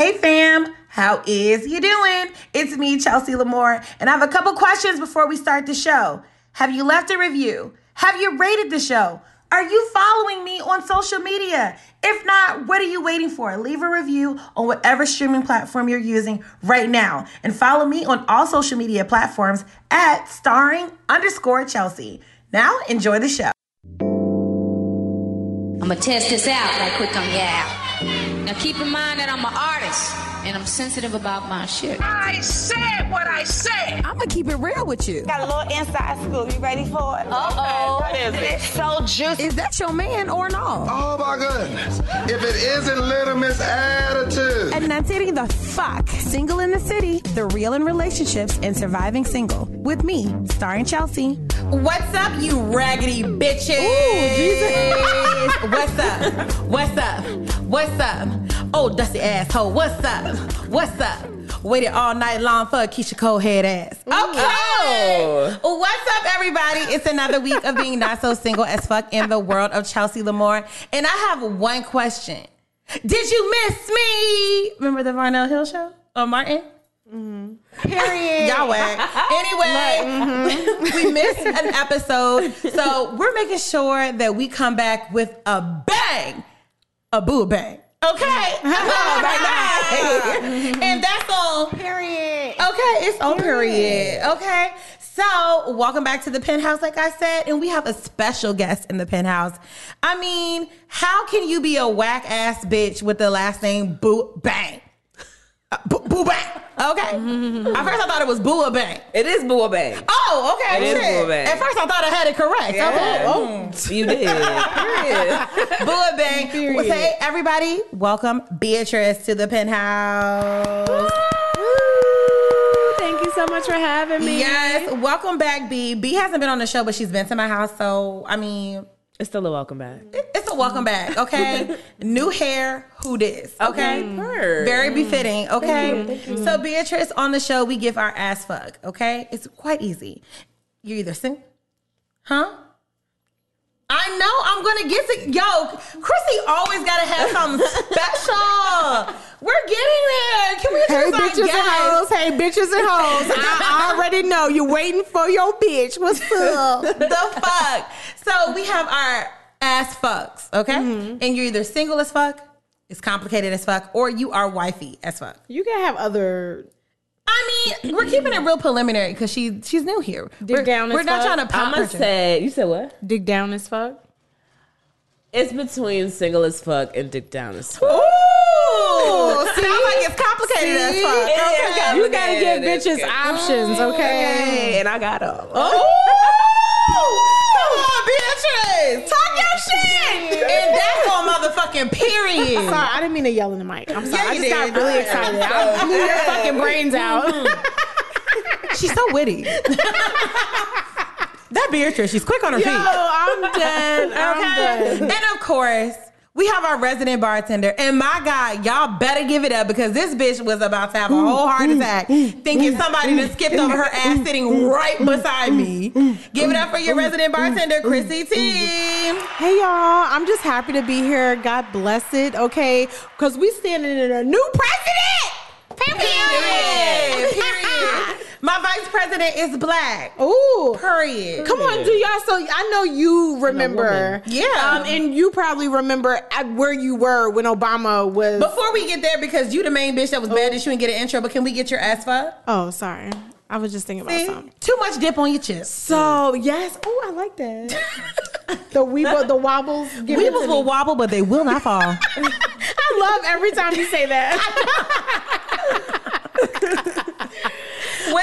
Hey fam, how is you doing? It's me, Chelsea Lamore, and I have a couple questions before we start the show. Have you left a review? Have you rated the show? Are you following me on social media? If not, what are you waiting for? Leave a review on whatever streaming platform you're using right now. And follow me on all social media platforms at starring underscore Chelsea. Now, enjoy the show. I'm gonna test this out right quick on yeah. Now keep in mind that I'm an artist and I'm sensitive about my shit. I said what I said. I'm gonna keep it real with you. Got a little inside scoop. You ready for it? Uh-oh. What is it? It's so juicy. Is that your man or not? Oh my goodness. If it isn't Little Miss Attitude. And that's it, the fuck. Single in the City, the real in relationships and surviving single. With me, starring Chelsea. What's up, you raggedy bitches? Ooh, Jesus. What's up? What's up? What's up? Oh, dusty asshole. What's up? What's up? Waited all night long for a Keyshia Cole head ass. Okay. What's up, everybody? It's another week of being not so single as fuck in the world of Chelsea Lamore. And I have one question. Did you miss me? Remember the Varnell Hill show? Or Martin? Mm-hmm. Period. Y'all whack. Anyway, we missed an episode. So we're making sure that we come back with a bang. A boo bang. Okay. And that's on Period. Okay, it's on period. Okay. So, welcome back to the penthouse, like I said, and we have a special guest in the penthouse. I mean, how can you be a whack ass bitch with the last name Boo Bang? Uh, boo, boo Bang. Okay. Mm-hmm. At first, I thought it was Boo Bang. It is Boo Bang. Oh, okay. It is shit. Boo Bang. At first, I thought I had it correct. Okay. Oh, mm-hmm. You did. Period. Boo Bang. Well, say, everybody, welcome Beatrice to the penthouse. Thank you so much for having me. Yes, welcome back, B. B hasn't been on the show, but she's been to my house. So, I mean, It's still a welcome back. it's a welcome back, okay? New hair, who this? Okay. Purr. Mm, Very befitting, okay? So, Beatrice, on the show, we give our ass fuck, okay? It's quite easy. You're either sing, huh? I know I'm gonna get to yo. Chrissy always gotta have something special. We're getting there. Can we Hey bitches and hoes, hey bitches and hoes. I already know you're waiting for your bitch. What's up? the fuck? So we have our ass fucks, okay? Mm-hmm. And you're either single as fuck, it's complicated as fuck, or you are wifey as fuck. You can have other I mean, we're keeping it real preliminary because she she's new here. Dig we're, down as We're not fuck. trying to pop I'm say. You said what? dig down as fuck. It's between single as fuck and dick down as fuck. Ooh, sounds like it's complicated as fuck. It Okay. You gotta give complicated. bitches It's options, mm, okay? Okay, and I got them. Come on, Beatrice. Talk shit. And that's on motherfucking period. Sorry, I didn't mean to yell in the mic. I'm sorry. Yeah, I just got did. really oh, excited. I blew your fucking brains mm-hmm. out. She's so witty. that Beatrice, she's quick on her Yo, feet. I'm done. I'm done. And of course, we have our resident bartender. And my God, y'all better give it up because this bitch was about to have a whole heart attack thinking somebody just skipped over her ass sitting right beside me. Give it up for your resident bartender, Chrissy T. Hey y'all, I'm just happy to be here. God bless it. Okay, because we standing in a new president. Period. Period. My vice president is black. Ooh. Period. Come on, do y'all? So I know you remember, Yeah. um, and you probably remember at where you were when Obama was. Before we get there, because you the main bitch that was mad that you didn't get an intro, but can we get your ass fucked? oh, sorry, I was just thinking about See? something. Too much dip on your chips. So yes, oh, I like that. the weeble, the wobbles. give it to Weebles me. will wobble, but they will not fall. I love every time you say that.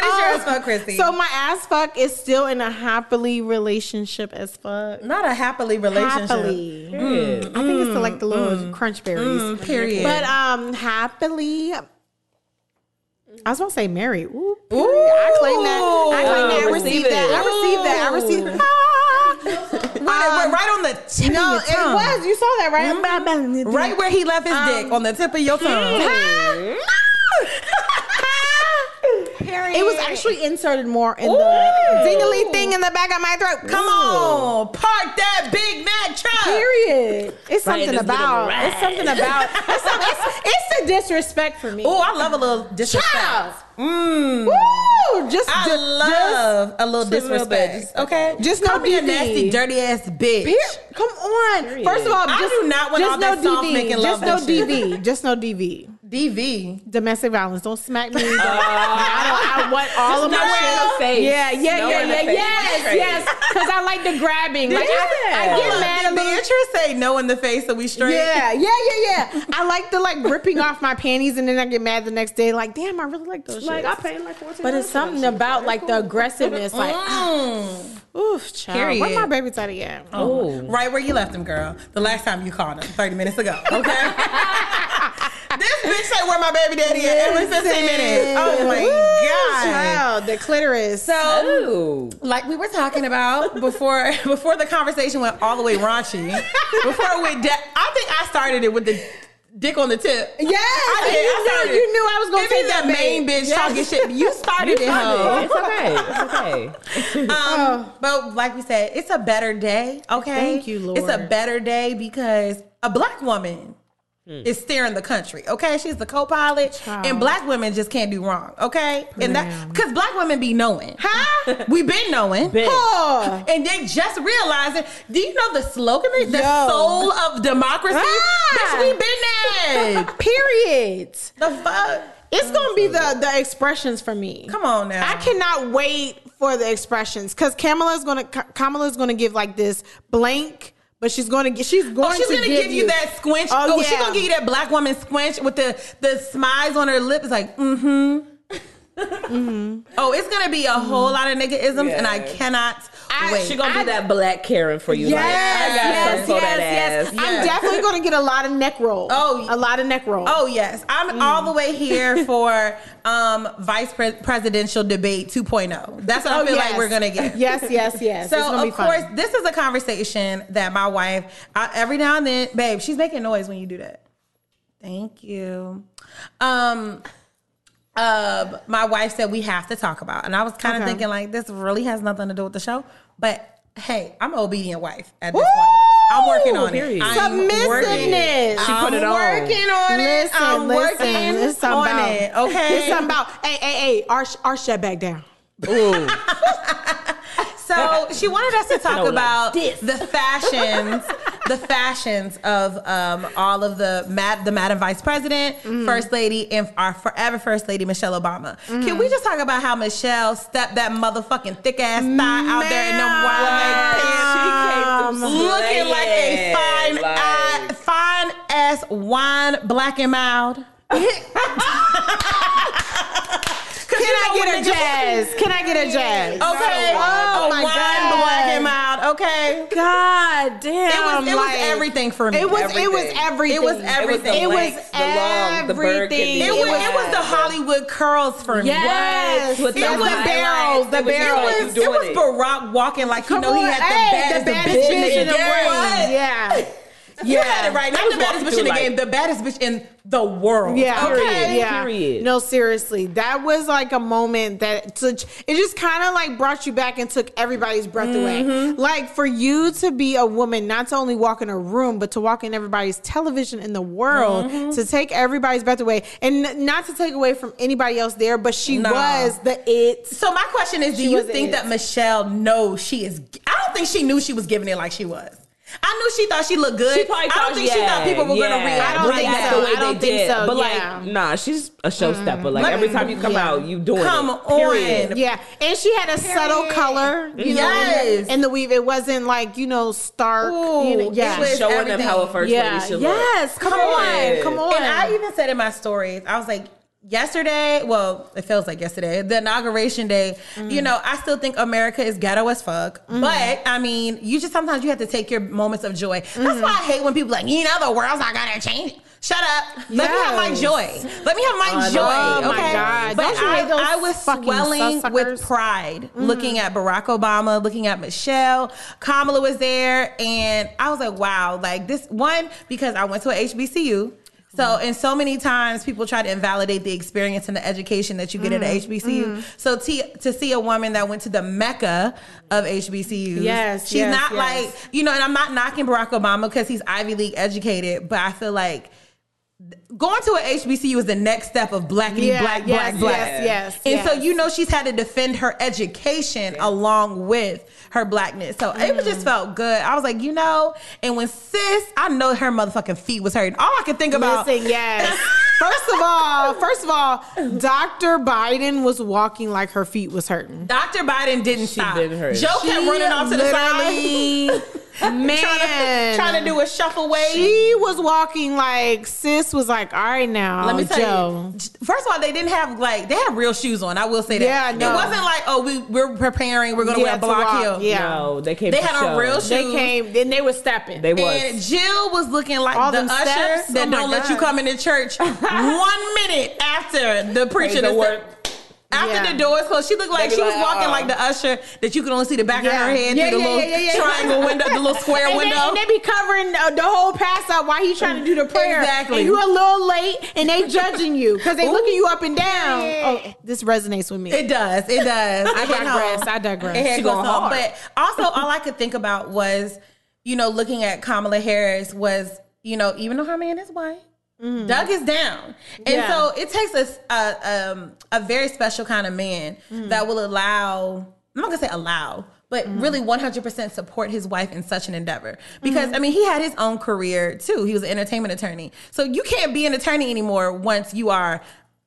what is your Um, ass fuck, Chrissy? so my ass fuck is still in a happily relationship as fuck. not a happily relationship. Happily. Period. I think it's like the little crunch berries. Mm, period. But um, happily. I was gonna say married. Ooh, Ooh. I claim that. I claim that. I received receive that. I it. received that. I received. Ooh. Ah. Wait, right on the tip No, of it your tongue. was. You saw that, right? Right where he left his dick on the tip of your tongue. It was actually inserted more in the dingly sting in the back of my throat. Come on, park that Big Mac truck. Period. It's something just give it a about. It's something about. It's, some- it's, it's the disrespect for me. Oh, I love a little disrespect. Child. Mm. Woo! Just, I love a little Just a little disrespect. just- okay, Just call no me a nasty, dirty ass bitch. Here, come on. First of all, I do not want all no that soft DV. making love Just no bullshit. DV. Just no DV. DV. Domestic violence. Don't smack me. Don't- I, don't, I want all of my nowhere in shit. the face. Yeah, yeah, Nowhere in yeah, yeah, yes, yes. Because I like the grabbing. Like I, I get mad a Did. Beatrice say no in the face so we straight? Yeah, yeah, yeah, yeah. I like the like ripping off my panties and then I get mad the next day. Like, damn, I really like those. Like shits. I paid like fourteen. But it's something about like the aggressiveness. Like, Mm. oof, child. Period. Where my baby daddy at? Oh, Right where you left him, girl. The last time you called him, 30 minutes ago. Okay? this bitch said where my baby daddy at every 15 minutes. Oh my God. Child, the clitoris. So, oh, like we were talking about before before the conversation went all the way raunchy, before it went de- I think I started it with the dick on the tip. Yes, I did. you I knew- you knew I was gonna Maybe take that main bitch Yes. talking shit. You started it, hoe. it's okay. It's okay. Um, but like we said, it's a better day. Okay, Thank you, Lord. It's a better day because a black woman is steering the country. Okay, she's the co-pilot, Child. and black women just can't do wrong. Okay, and that because black women be knowing. Huh? we been knowing. Been. Oh. And they just realizing. Do you know the slogan? is The Yo. soul of democracy. Ah. Bitch, we been there. Period. the fuck. It's gonna be the the expressions for me. Come on now. I cannot wait for the expressions because Kamala's gonna Ka- Kamala's gonna give like this blank, but she's gonna get she's going Oh, she's to gonna give, you, that squinch. Oh, Oh, she's gonna give you that black woman squinch with the the smiles on her lip. It's like, mm-hmm. Oh, it's gonna be a whole lot of niggaisms, and I cannot I- wait. She gonna be I- that black Karen for you. Yes, like, I got yes, for yes, that yes. ass. Yeah. I'm definitely gonna get a lot of neck roll. Oh. a lot of neck roll. Oh yes, I'm all the way here for um, vice pre- presidential debate 2.0. That's what I Oh, feel yes. like we're gonna get. Yes, yes, yes. So It's gonna be of fun. course, this is a conversation that my wife I, every now and then, babe, she's making noise when you do that. Thank you. Um, uh, my wife said we have to talk about, and I was kind of Okay. thinking like this really has nothing to do with the show, but hey, I'm an obedient wife at this Woo! point. I'm working on Period. it. I'm Submissiveness. She put it I'm on. working on it. Listen, I'm listen. working It's something on about, it. Okay. It's something about hey, hey, hey, arch, arch that back down. Ooh. So she wanted us to talk No, about the fashions, the fashions of um, all of the Mad, the Madam Vice President, Mm-hmm. First Lady, and our forever First Lady Michelle Obama. Mm-hmm. Can we just talk about how Michelle stepped that motherfucking thick ass thigh out there in them wild pants? She came Looking like a fine, like- uh, fine ass wine, black and mild. Can I get a jazz? Can I get a jazz? Okay. Oh a my wine, God. black and mild. Okay. God damn! It was, it was everything for me. It was it was Everything. everything. It was everything. It was lengths, the long, the everything. burgundy. It was, was- it was the Hollywood curls for me. Yes, With it the was the highlights, barrels, the it was barrels. It was, doing it was it. Barack walking like you know he on, had hey, the baddest, bitch, in the, game. world. Yeah, You had it right. Not the baddest bitch in the through, game, the baddest bitch in the world. yeah, Okay. yeah. Period. No, seriously, that was like a moment that took. It just kind of like brought you back and took everybody's breath away. Mm-hmm. Like for you to be a woman, not to only walk in a room, but to walk in everybody's television in the world, Mm-hmm. to take everybody's breath away, and n- not to take away from anybody else there, but she No. was the it. So my question is, do She you think it. that Michelle knows she is? I don't think she knew she was giving it like she was. I knew she thought she looked good. She probably I don't thought, think she thought people were yeah, gonna react. I don't like think that. so. The way I don't they think did. so, But yeah. like, nah, she's a showstepper. Mm-hmm. Like Let every me- time you come yeah. out, you doing Come it. Period. on. Yeah, and she had a subtle color, you know, in Yes. the, in the weave. It wasn't like you know stark. Ooh, you know, yeah, was Showing everything. them how a first yeah, lady should yes. look. Yes, come on, come on. And I even said in my stories, I was like, yesterday, well, it feels like yesterday, the inauguration day, Mm. you know, I still think America is ghetto as fuck. But I mean, you just sometimes you have to take your moments of joy. Mm-hmm. That's why I hate when people like, you know, the world's not gonna change. Shut up. Let me have my joy. Let me have my I joy. Oh my? God. But I, I was swelling with pride looking at Barack Obama, looking at Michelle. Kamala was there, and I was like, wow, like this one, because I went to a HBCU. So, and so many times people try to invalidate the experience and the education that you get at Mm-hmm. a HBCU. So, t- to see a woman that went to the mecca of HBCUs, Yes, she's yes, not yes. like you know. And I'm not knocking Barack Obama because he's Ivy League educated, but I feel like going to an HBCU is the next step of blackity Yeah, black yes, black black. yes, yes, And so you know she's had to defend her education along with her blackness. So it Mm. just felt good. I was like, you know, and when sis, I know her motherfucking feet was hurting. All I could think about Listen, yes. First of all, first of all, Dr. Biden was walking like her feet was hurting. Dr. Biden didn't stop. didn't hurt. Joe kept running off to the side. Man, trying to, trying to do a shuffle wave. She was walking like sis was like, all right now, Let me tell Joe. you. First of all, they didn't have like they had real shoes on. I will say that. Yeah, no. It wasn't like oh we we're preparing. We're gonna Yeah, wear a to block walk, heel. yeah. No, they came. They to had on show. real They came, then they were stepping. They was. And Jill was looking like All the them usher steps? that Oh don't let you come into church one minute after the preacher. the that word. After Yeah. the doors closed, she looked like she was like, walking uh-uh. like the usher that you could only see the back of her head Yeah, through the little yeah, yeah, yeah. triangle window, the little square and window. They, and they be covering uh, the whole pass up while he's trying to do the prayer. Exactly. And you a little late, and they judging you because they looking you up and down. Oh, this resonates with me. It does. It does. I digress. I digress. She close going to home. hard. But also, all I could think about was, you know, looking at Kamala Harris was, you know, even though her man is white, Doug is down, and Yeah. so it takes us a, um, a very special kind of man that will allow. I'm not gonna say allow. But really, 100% support his wife in such an endeavor. Because, I mean, he had his own career too. He was an entertainment attorney. So you can't be an attorney anymore once you are,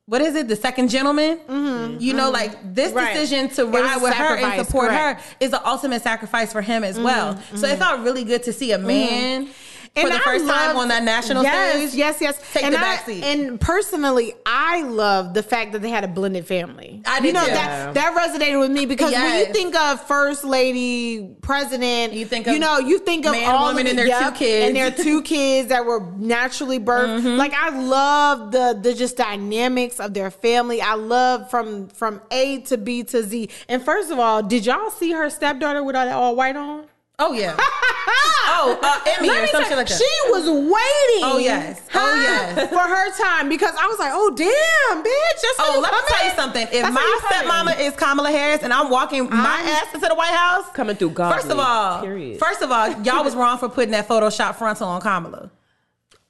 what is it, the second gentleman? You know, like this Right. decision to ride with her and support correct. her is the ultimate sacrifice for him as well. So it felt really good to see a man for the I first time on that national yes, stage. Yes, yes, yes. Take and the I- back seat. And personally, I love the fact that they had a blended family. I you did know too. that that resonated with me because when you think of first lady, president, You think of, you know you think of man, all woman, of and the- their two kids. and their two kids that were naturally birthed. Mm-hmm. Like I love the the just dynamics of their family. I love from from A to B to Z. And first of all, did y'all see her stepdaughter with all that all white on? Oh, yeah. oh, uh, Emmy or something like that. She was waiting. Oh, yes. Oh, yes. For her time because I was like, oh damn, bitch. That's Oh, let me tell you something. If That's my stepmama is Kamala Harris and I'm walking my I'm- ass into the White House, Coming through God. First of all, period. first of all, y'all was wrong for putting that Photoshop frontal on Kamala.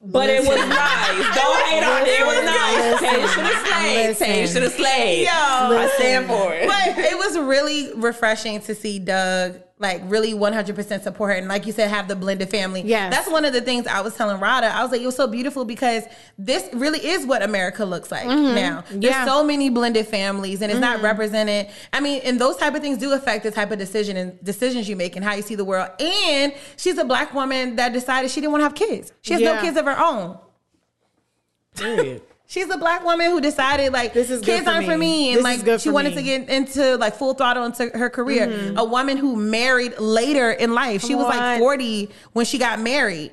But it was nice. Don't hate on it. It was nice. Tay should have slayed. Tay should have slayed. Yo. I stand for it. But it was really refreshing to see Doug like really 100% support her and like you said have the blended family. yeah That's one of the things I was telling Rada. I was like it was so beautiful because this really is what America looks like mm-hmm. now. There's Yeah. so many blended families and it's not mm-hmm. represented. I mean, and those type of things do affect the type of decision and decisions you make and how you see the world. And she's a black woman that decided she didn't want to have kids. She has no kids of her own. Period. She's a black woman who decided like This is kids for aren't for me. me, and This like she wanted me. to Mm-hmm. get into like full throttle into her career. A woman who married later in life. she Come was like forty when she got married.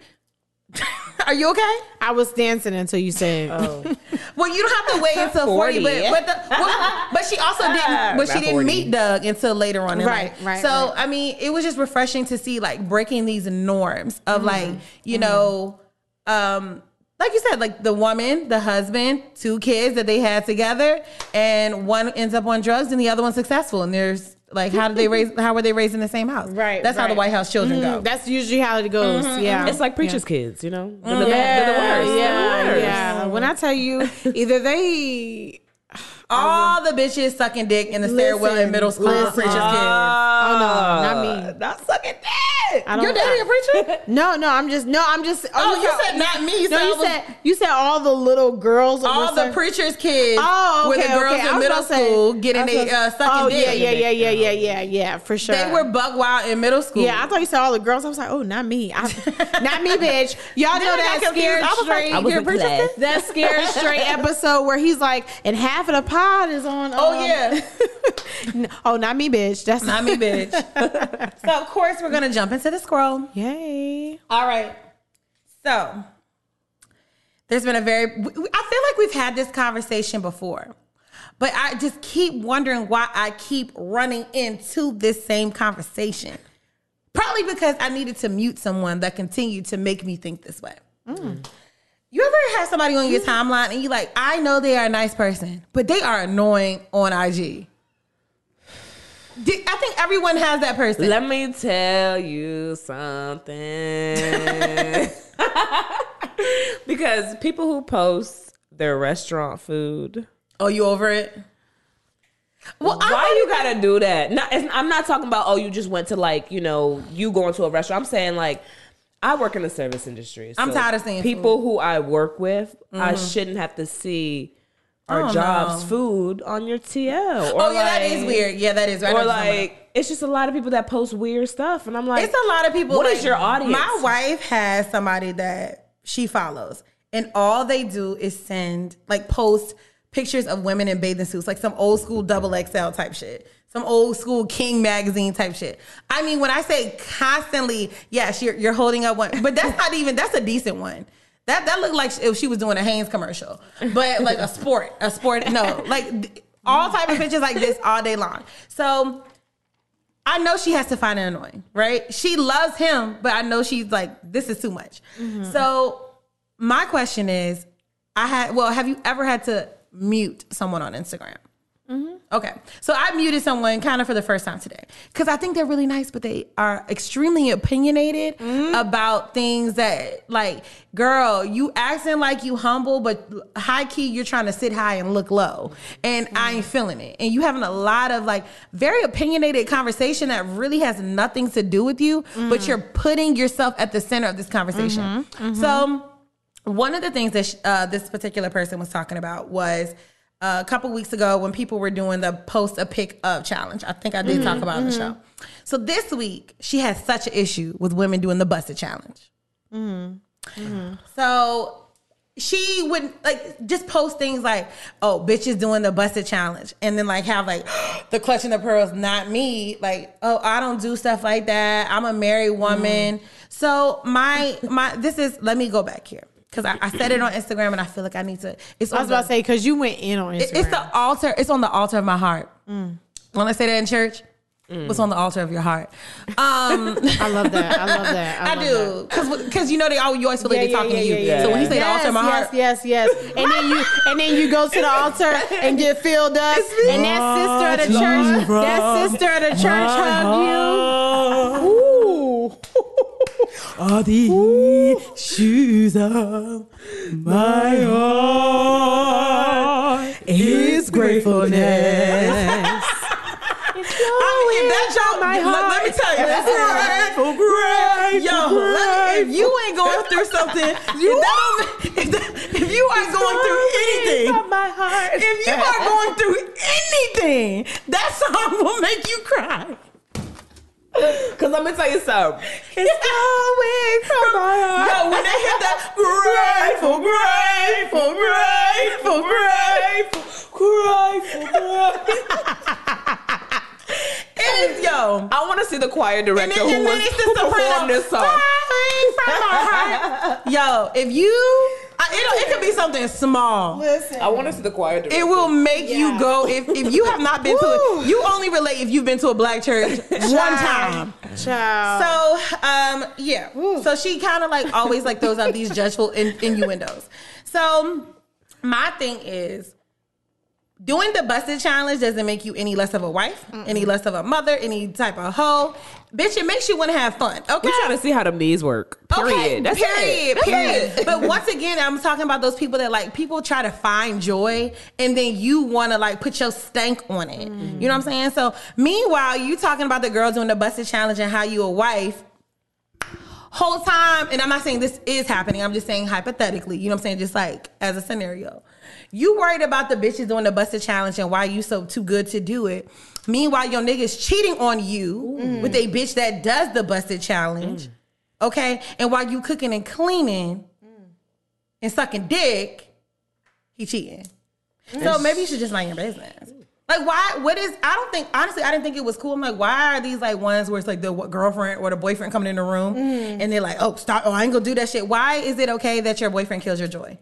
Are you okay? I was dancing until you said, Oh. Well, you don't have to wait until forty, 40. but but, the, well, but she also didn't. But she didn't 40. meet Doug until later on in Right, life. right, So right. I mean, it was just refreshing to see like breaking these norms Mm-hmm. of like you know, um, like you said, like the woman, the husband, two kids that they had together, and one ends up on drugs and the other one's successful. And there's like, how did they raise? How were they raised in the same house? Right, That's how the. White House children mm-hmm. go. Mm, That's usually how it goes. Mm-hmm, yeah. Mm-hmm. It's like preacher's kids, you know? They're the, yeah, they're the worst. Yeah, They're the worst. yeah. When I tell you, either they All the bitches sucking dick in the stairwell in middle school. listen. Preacher's kids. Oh no, not me. Not sucking dick. I don't- Your daddy a preacher? No, no, I'm just no, I'm just. Oh, you saw- said not me. You No, said you was- said you said all the little girls. that all were the suck- preacher's kids Oh, okay, with the girls okay. In middle about to say- school getting I was a about uh, sucking Oh dick. yeah, yeah, yeah, yeah, yeah, yeah, yeah, for sure. They were buck wild in middle school. Yeah, I thought you said all the girls. I was like, oh, not me. I, not me, bitch. Y'all know Then I got that confused. scared I was like, straight. I was You're in a preacher's class. kid? that scared straight episode where he's like, and half of the pod is on. Oh, um, yeah. oh, not me, bitch. That's Not me, bitch. so of course we're gonna jump into the scroll. Yay. All right. So there's been a very. I feel like we've had this conversation before, but I just keep wondering why I keep running into this same conversation. Probably because I needed to mute someone that continued to make me think this way. You ever have somebody on your mm. timeline and you like, I know they are a nice person, but they are annoying on IG. I think everyone has that person. Let me tell you something. because people who post their restaurant food, oh, you over it? Well, why you gotta do that? Not, I'm not talking about oh, you just went to like you know you going to a restaurant. I'm saying like I work in the service industry. I'm tired of seeing people who I work with. I mm-hmm. shouldn't have to see our Oh, jobs food on your TL. Oh yeah, that is weird. Yeah, that is. Know Or what you're talking about. like it's just a lot of people that post weird stuff, and I'm like, it's a lot of people. What is like, your audience? My wife has somebody that she follows, and all they do is send like post pictures of women in bathing suits, like some old school double XL type shit. Some old school King magazine type shit. I mean, when I say constantly, yes, you're, you're holding up one, but that's not even that's a decent one. That that looked like if she was doing a Hanes commercial, but like a sport, a sport. No, like all type of pictures like this all day long. So I know she has to find it annoying, right? She loves him, but I know she's like, this is too much. Mm-hmm. So my question is, I had well, have you ever had to mute someone on Instagram? Okay, so I muted someone kind of for the first time today because I think they're really nice, but they are extremely opinionated mm-hmm. about things that, like, girl, you acting like you humble, but high key you're trying to sit high and look low, and I ain't mm-hmm. feeling it. And you having a lot of like very opinionated conversation that really has nothing to do with you, but mm. you're putting yourself at the center of this conversation. Mm-hmm. So one of the things that sh- uh, this particular person was talking about was a couple weeks ago when people were doing the post a pick up challenge. I think I did talk mm-hmm, about on the mm-hmm. show. So this week she has such an issue with women doing the busted challenge. Mm-hmm, so she would like just post things like, "Oh, bitches doing the busted challenge," and then like have like the clutching the pearls, not me. Like, "Oh, I don't do stuff like that. I'm a married woman." So my my this is let me go back here because I, I said it on Instagram and I feel like I need to. It's I was on the- about to say because you went in on Instagram. it- it's the altar. It's on the altar of my heart. When I say that in church, what's on the altar of your heart? Um, I love that. I love that. I, love do because because you know they always you always feel like Yeah, they're talking yeah, to you. yeah, yeah, So when you yeah. say the altar of my yes, heart, yes, yes, yes, and then you and then you go to the altar and get filled up, and that sister of the church, that sister of the church hug you. Ooh. Are the shoes of my heart is gratefulness. I mean, that y'all, let, let me tell you, that's Grateful, grateful, yo, let me, if you ain't going through something, if, that don't, if, that, if you are going through anything, my heart. if you are going through anything, that song will make you cry. Because let me tell you something. It's flowing from my heart. Yo, when they hit that grateful, grateful, grateful, grateful, grateful, grateful. It is yo. I want to see the choir director who and was then who performed this song. Flowing from my heart. Yo, if you, I, it, it could be something small. I want to see the choir director. It will make you go if if you have not been to it. You only relate if you've been to a black church one time. Child. So um yeah. So she kind of like always like throws out these judgeful in, innuendos. So my thing is doing the busted challenge doesn't make you any less of a wife, any less of a mother, any type of hoe. Bitch, it makes you want to have fun. Okay. We're trying to see how them knees work. Period. Okay, That's period, it. Period. but once again, I'm talking about those people that like people try to find joy and then you want to like put your stank on it. You know what I'm mm-hmm. saying? So meanwhile, you talking about the girl doing the busted challenge and how you a wife. Whole time, and I'm not saying this is happening. I'm just saying hypothetically. You know what I'm saying? Just like as a scenario, you worried about the bitches doing the busted challenge and why you so too good to do it. Meanwhile, your nigga's cheating on you mm. with a bitch that does the busted challenge. Mm. Okay, and while you cooking and cleaning mm. and sucking dick, he cheating. So maybe you should just mind your business. Like why? What is? I don't think honestly. I didn't think it was cool. I'm like, why are these like ones where it's like the girlfriend or the boyfriend coming in the room and they're like, oh stop, oh I ain't gonna do that shit. Why is it okay that your boyfriend kills your joy?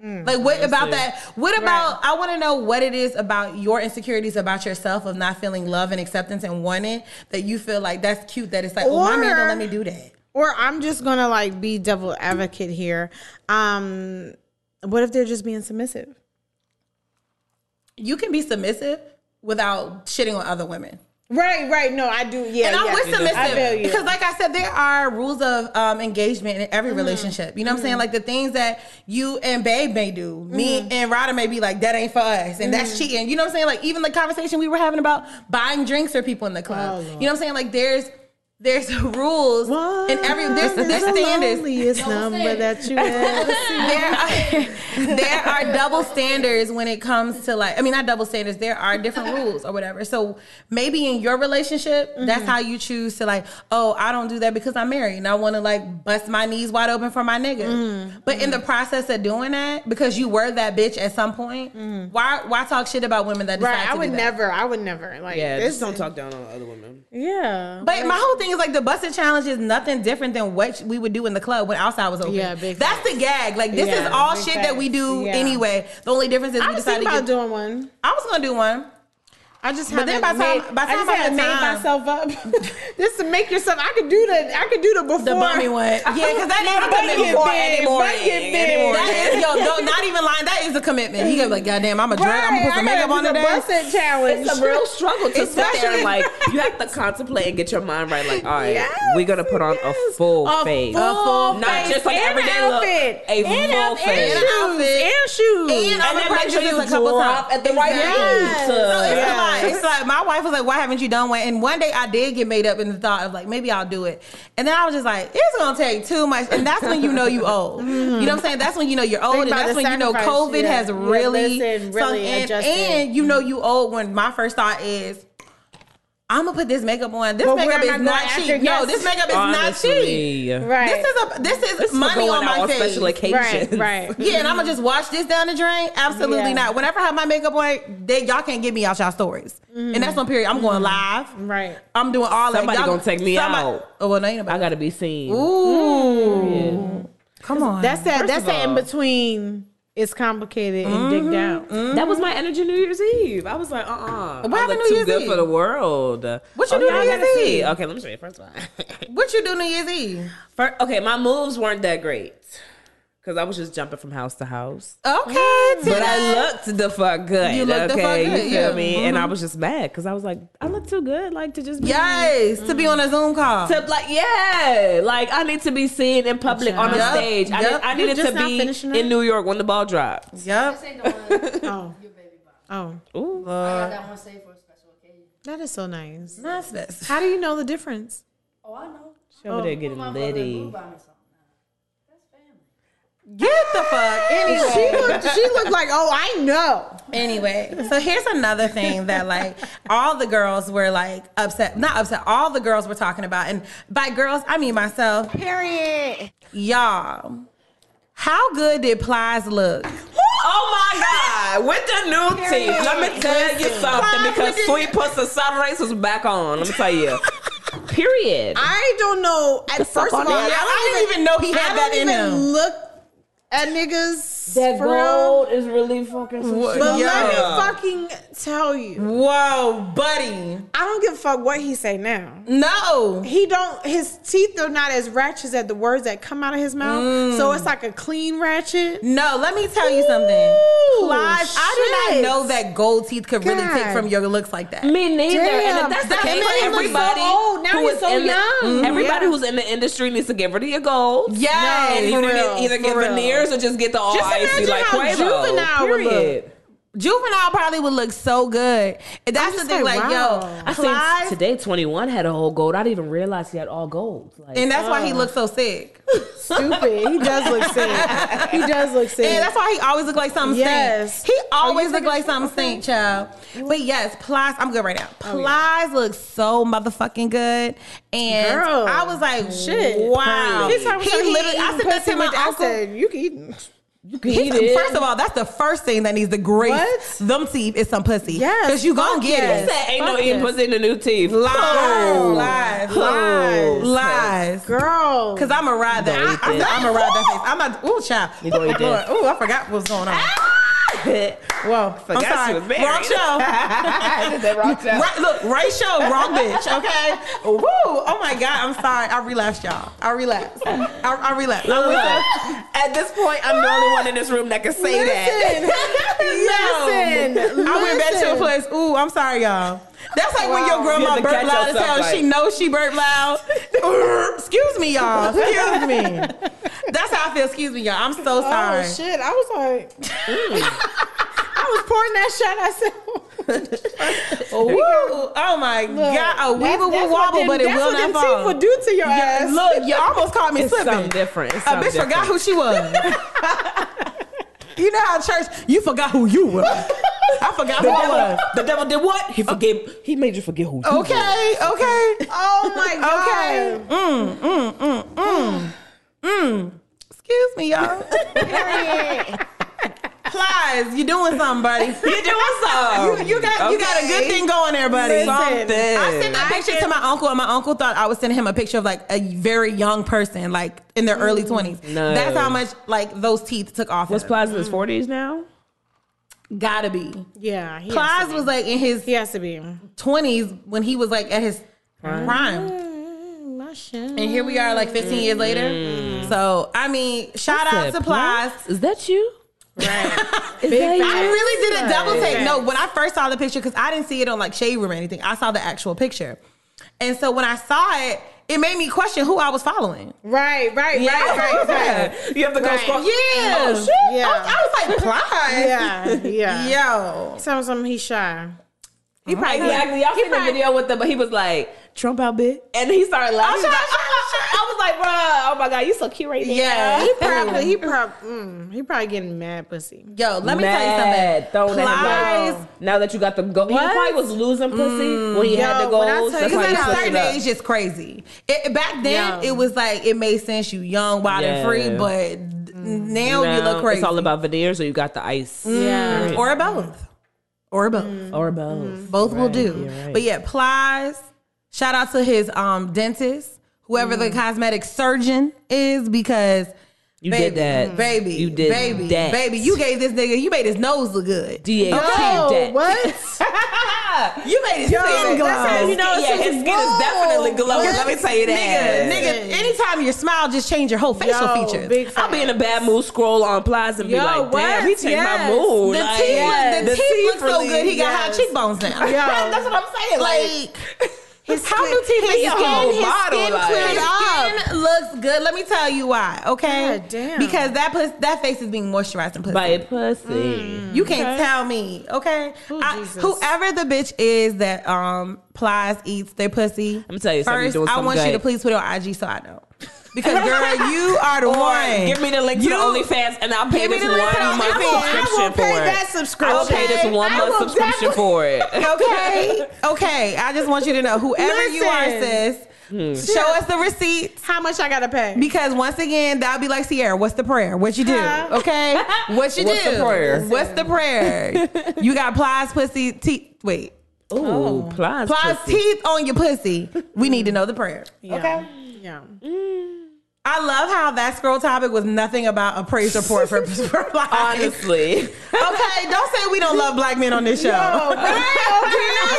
Like what about that? What about? I want to know what it is about your insecurities about yourself of not feeling love and acceptance and wanting that you feel like that's cute. That it's like, oh my man don't let me do that. Or I'm just gonna like be devil advocate here. Um, what if they're just being submissive? You can be submissive without shitting on other women. Right, right. No, I do. Yeah, and I'm yeah. with I submissive because, like I said, there are rules of um, engagement in every mm-hmm. relationship. You know what I'm mm-hmm. saying? Like the things that you and Babe may do, me mm-hmm. and Ryder may be like, that ain't for us, and that's cheating. You know what I'm saying? Like even the conversation we were having about buying drinks for people in the club. Oh, you know what I'm saying? Like there's there's rules and every there's, there's the standards. loneliest number that you ever see. there are, there are double standards when it comes to like I mean not double standards there are different rules or whatever so maybe in your relationship that's mm-hmm. how you choose to like oh I don't do that because I'm married and I want to like bust my knees wide open for my nigga mm-hmm. but in the process of doing that because you were that bitch at some point mm-hmm. why why talk shit about women that decide Right, to I do would that? never. I would never. Like, Yeah, this just don't talk down on other women. Yeah, But my whole thing is like the busted challenge is nothing different than what we would do in the club when outside was open. Yeah, big That's the gag. Like this is all shit that we do. Yeah. anyway. The only difference is I we decided to about get, doing one. I was gonna do one. I just But haven't then by made, by I time just I haven't had made time- myself up just to make yourself. I could do the. I could do the before The bummy one. Yeah, because that is a commitment. get Before big, any morning. Any morning. That is, yo, no, not even lying. That is a commitment. He gonna be like, goddamn, I'm a drag. I'm gonna put some makeup on today. the busted challenge. It's a real struggle to sit there and like you have to contemplate and get your mind right. Like, all right, Yes, we're gonna put on yes. a full face. A face, full not face just like and everyday look, outfit. a and full out- face. and shoes and shoes. And I'm And then gonna make sure practice you a couple drop times. at the right Exactly. It's Yes. a lot. It's like my wife was like, "Why haven't you done one?" And one day I did get made up in the thought of like maybe I'll do it, and then I was just like, "It's gonna take too much," and that's when you know you old. You know what I'm saying? That's when you know you're old, and that's when you know COVID yeah. has Yeah, really, listen, sunk really and you know you old. When my first thought is. I'm gonna put this makeup on. This But where makeup is going not cheap. No, this makeup is not cheap. Right. This is a this is This money going on my out face. special occasions. right, right. Yeah, and I'm gonna just wash this down the drain. Absolutely Yeah. not. Whenever I have my makeup on, they, y'all can't get me out y'all stories. Mm. And that's one period. I'm going mm. live. Right. I'm doing all that. Somebody gonna take me somebody- out. Oh well, no, ain't I gotta be seen. Ooh, come on. That's that. First That's that in between. It's complicated and digged out. That was my energy New Year's Eve. I was like, uh uh What I happened look New too Year's good Eve? for the world. What you oh, do New Year's gotta see. Eve? Okay, let me show you first one. what you do New Year's Eve? Fir- okay, my moves weren't that great. Cause I was just jumping from house to house. Okay, But I looked the fuck good. You looked the okay, fuck good, you feel yeah. me? And mm-hmm. I was just mad because I was like, I look too good, like to just be Yes, to be on a Zoom call. to like yeah, like I need to be seen in public on a Yup, stage. I, yup. need, I needed to be in? New York when the ball dropped. yep. Oh. Oh. Ooh. That is so nice. That's this. How do you know the difference? Oh, I know. She over oh. there getting litty. Get the fuck anyway. She looked. She looked like. Oh, I know. Anyway, so here's another thing that like all the girls were like upset, not upset, all the girls were talking about. And by girls, I mean myself. Period. Y'all, how good did Plies look? Oh my God! With the new teeth, let me tell you something because Sweet Pussy Saturdays was back on. Let me tell you. Period. I don't know. At first of all, on there. I didn't even know he had I that don't in even him. look at niggas that for real. gold is really fucking some What? But Yeah. let me fucking tell you, Whoa, buddy. I don't give a fuck what he say now. No. He don't. His teeth are not as ratchet as the words that come out of his mouth. Mm. So it's like a clean ratchet. No, let me tell you something. Ooh, Plies, I did not know that gold teeth could really take from your looks like that. Me neither. Damn, and if that's the case man for looks so everybody old. Now who he's so in the- young. Mm-hmm. everybody Yeah. who's in the industry needs to get rid of your gold. Yes. and you need to either get for veneers or just get the all Just icy like how Quavo. juvenile. Period. Juvenile probably would look so good. And that's the thing, like, like, wow. yo, I Plies, seen today 21 had a whole gold. I didn't even realize he had all gold. Like, and that's why he uh. looks so sick. Stupid. He does look sick. He does look sick. And that's why he always look like something Yes. stink. He always you look like something stink, child. But yes, Plies, I'm good right now. Oh, Plies look so motherfucking good. And Girl. I was like, Shit. wow. He talking about he literally, I said that to my with- I uncle. said, you can eat. You can He eat it. First of all, that's the first thing that needs to grace What? them teeth is some pussy. Yes, Because you gonna get yes. it. Said ain't no Fuck eating pussy in the new teeth. Lies. Oh. Lies. Lies. Lies. Girl. Cause I'm a ride that. I, that. I'm a ride that face. I'm not. Ooh, child. You don't eat that. Ooh, I forgot what was going on. Ah! Whoa, I'm sorry. she was married. Wrong show. wrong show. Right, look, right show, wrong bitch. Okay. Woo! Oh my god, I'm sorry. I relapsed, y'all. I relapsed. I, I relapsed. It. At this point, I'm the only one in this room that can say that. Listen, I went back to a place. Ooh, I'm sorry, y'all. That's like when your grandma have to burp loud as yourself, hell. She knows she burped loud. Excuse me, y'all. Excuse me. That's how I feel. Excuse me, y'all. I'm so oh, sorry. Oh shit! I was like, mm. I was pouring that shot. I said, Woo. Oh my god, a that's- weeble that's will wobble, them- but it that's will what not them fall. teeth would do to your Yeah, ass. look, you almost caught me It's slipping. something different. It's A something bitch forgot who she was. You know how church, you forgot who you were. I forgot who I was. The devil did what? He forgave. He made you forget who. you were. Okay, okay. oh my god! Okay. Mm, mm, mm, mm. Mm. Excuse me, y'all. Plies, you doing something, buddy. You doing something? You, you got you got a good thing going there, buddy. Something. I sent that picture to my uncle, and my uncle thought I was sending him a picture of like a very young person, like in their early mm. twenties. No. That's how much like those teeth took off. What's him. Plaza's 40s mm. now? Gotta be. Yeah, he has Plies to be. was like in his He has to be. twenties when he was like at his prime. Mm, my shit. And here we are, like 15 years later. So, I mean, shout out to Plies. Is that you? Big I really did a double take. Facts. No, when I first saw the picture, because I didn't see it on like Shade Room or anything, I saw the actual picture. And so when I saw it, it made me question who I was following. Right, right, Yeah. right, right, right. You have to go Right. scroll. Yeah. Oh, shit. Yeah. I, was, I was like, Plies? Yeah, yeah. Yo. Tell him something. He's shy. He probably exactly. Y'all seen the video with the, but he was like Trump out big, and he started laughing. He was like. I was like, bro, oh my god, you so cute right now. Yeah. He probably, he probably, mm, he probably getting mad pussy. Yo, let me tell you something. throwing at him Plies, like, now that you got the goal, he probably was losing pussy when he had Yo, the when I goals. tell That's you why Because he at a switched certain it up. age, crazy. It, back then, Yeah. it was like it made sense. You young, wild, and free, but now you look crazy. It's all about veneers, or you got the ice, Yeah. or both, or both. or both. Both will do. right. But yeah, Plies. Shout out to his um dentist, whoever the mm-hmm. cosmetic surgeon is, because You baby, did that, baby. You did baby, that. baby. You gave this nigga. You made his nose look good. D A T Oh, that. Oh, what? You made his skin glow. That's how you know yeah, his skin is definitely glowing. Let me tell you that. Nigga, nigga, anytime you smile, just change your whole facial Yo, features. I'll be in a bad mood, scroll on Plies and be Yo, like, damn, he what? changed my mood. the Like, teeth, yes. look, the teeth look so good. He got high cheekbones now. Yo. That's what I'm saying. Like, Like his how do teeth make his his whole skin, his bottle, skin like- cleared His up. Skin looks good. Let me tell you why. Okay, God damn. because that pus- that face is being moisturized and pussy. by pussy. You can't tell me, okay? I- whoever the bitch is that um Plies eats their pussy. I'ma tell you First, doing I something want you to please put it on IG so I know. Because girl, you are the Or one. give me the link to You- the OnlyFans and I'll pay this the link to the one month OnlyFans. subscription I will for pay it. that subscription. I will pay this one month subscription for it. okay, okay. I just want you to know, whoever you are, sis, Hmm. show us the receipts. How much I gotta pay? Because once again, that'll be like Ciara. What's the prayer? What you do? Huh? Okay. What you What's do? the prayer? What's the prayer? you got plies, pussy, teeth. Wait, Ooh, Plies, plies, pussy. teeth on your pussy. We need to know the prayer. Okay. Yeah. I love how that scroll topic was nothing about a praise report for, for Plies. Honestly. Okay, don't say we don't love black men on this show.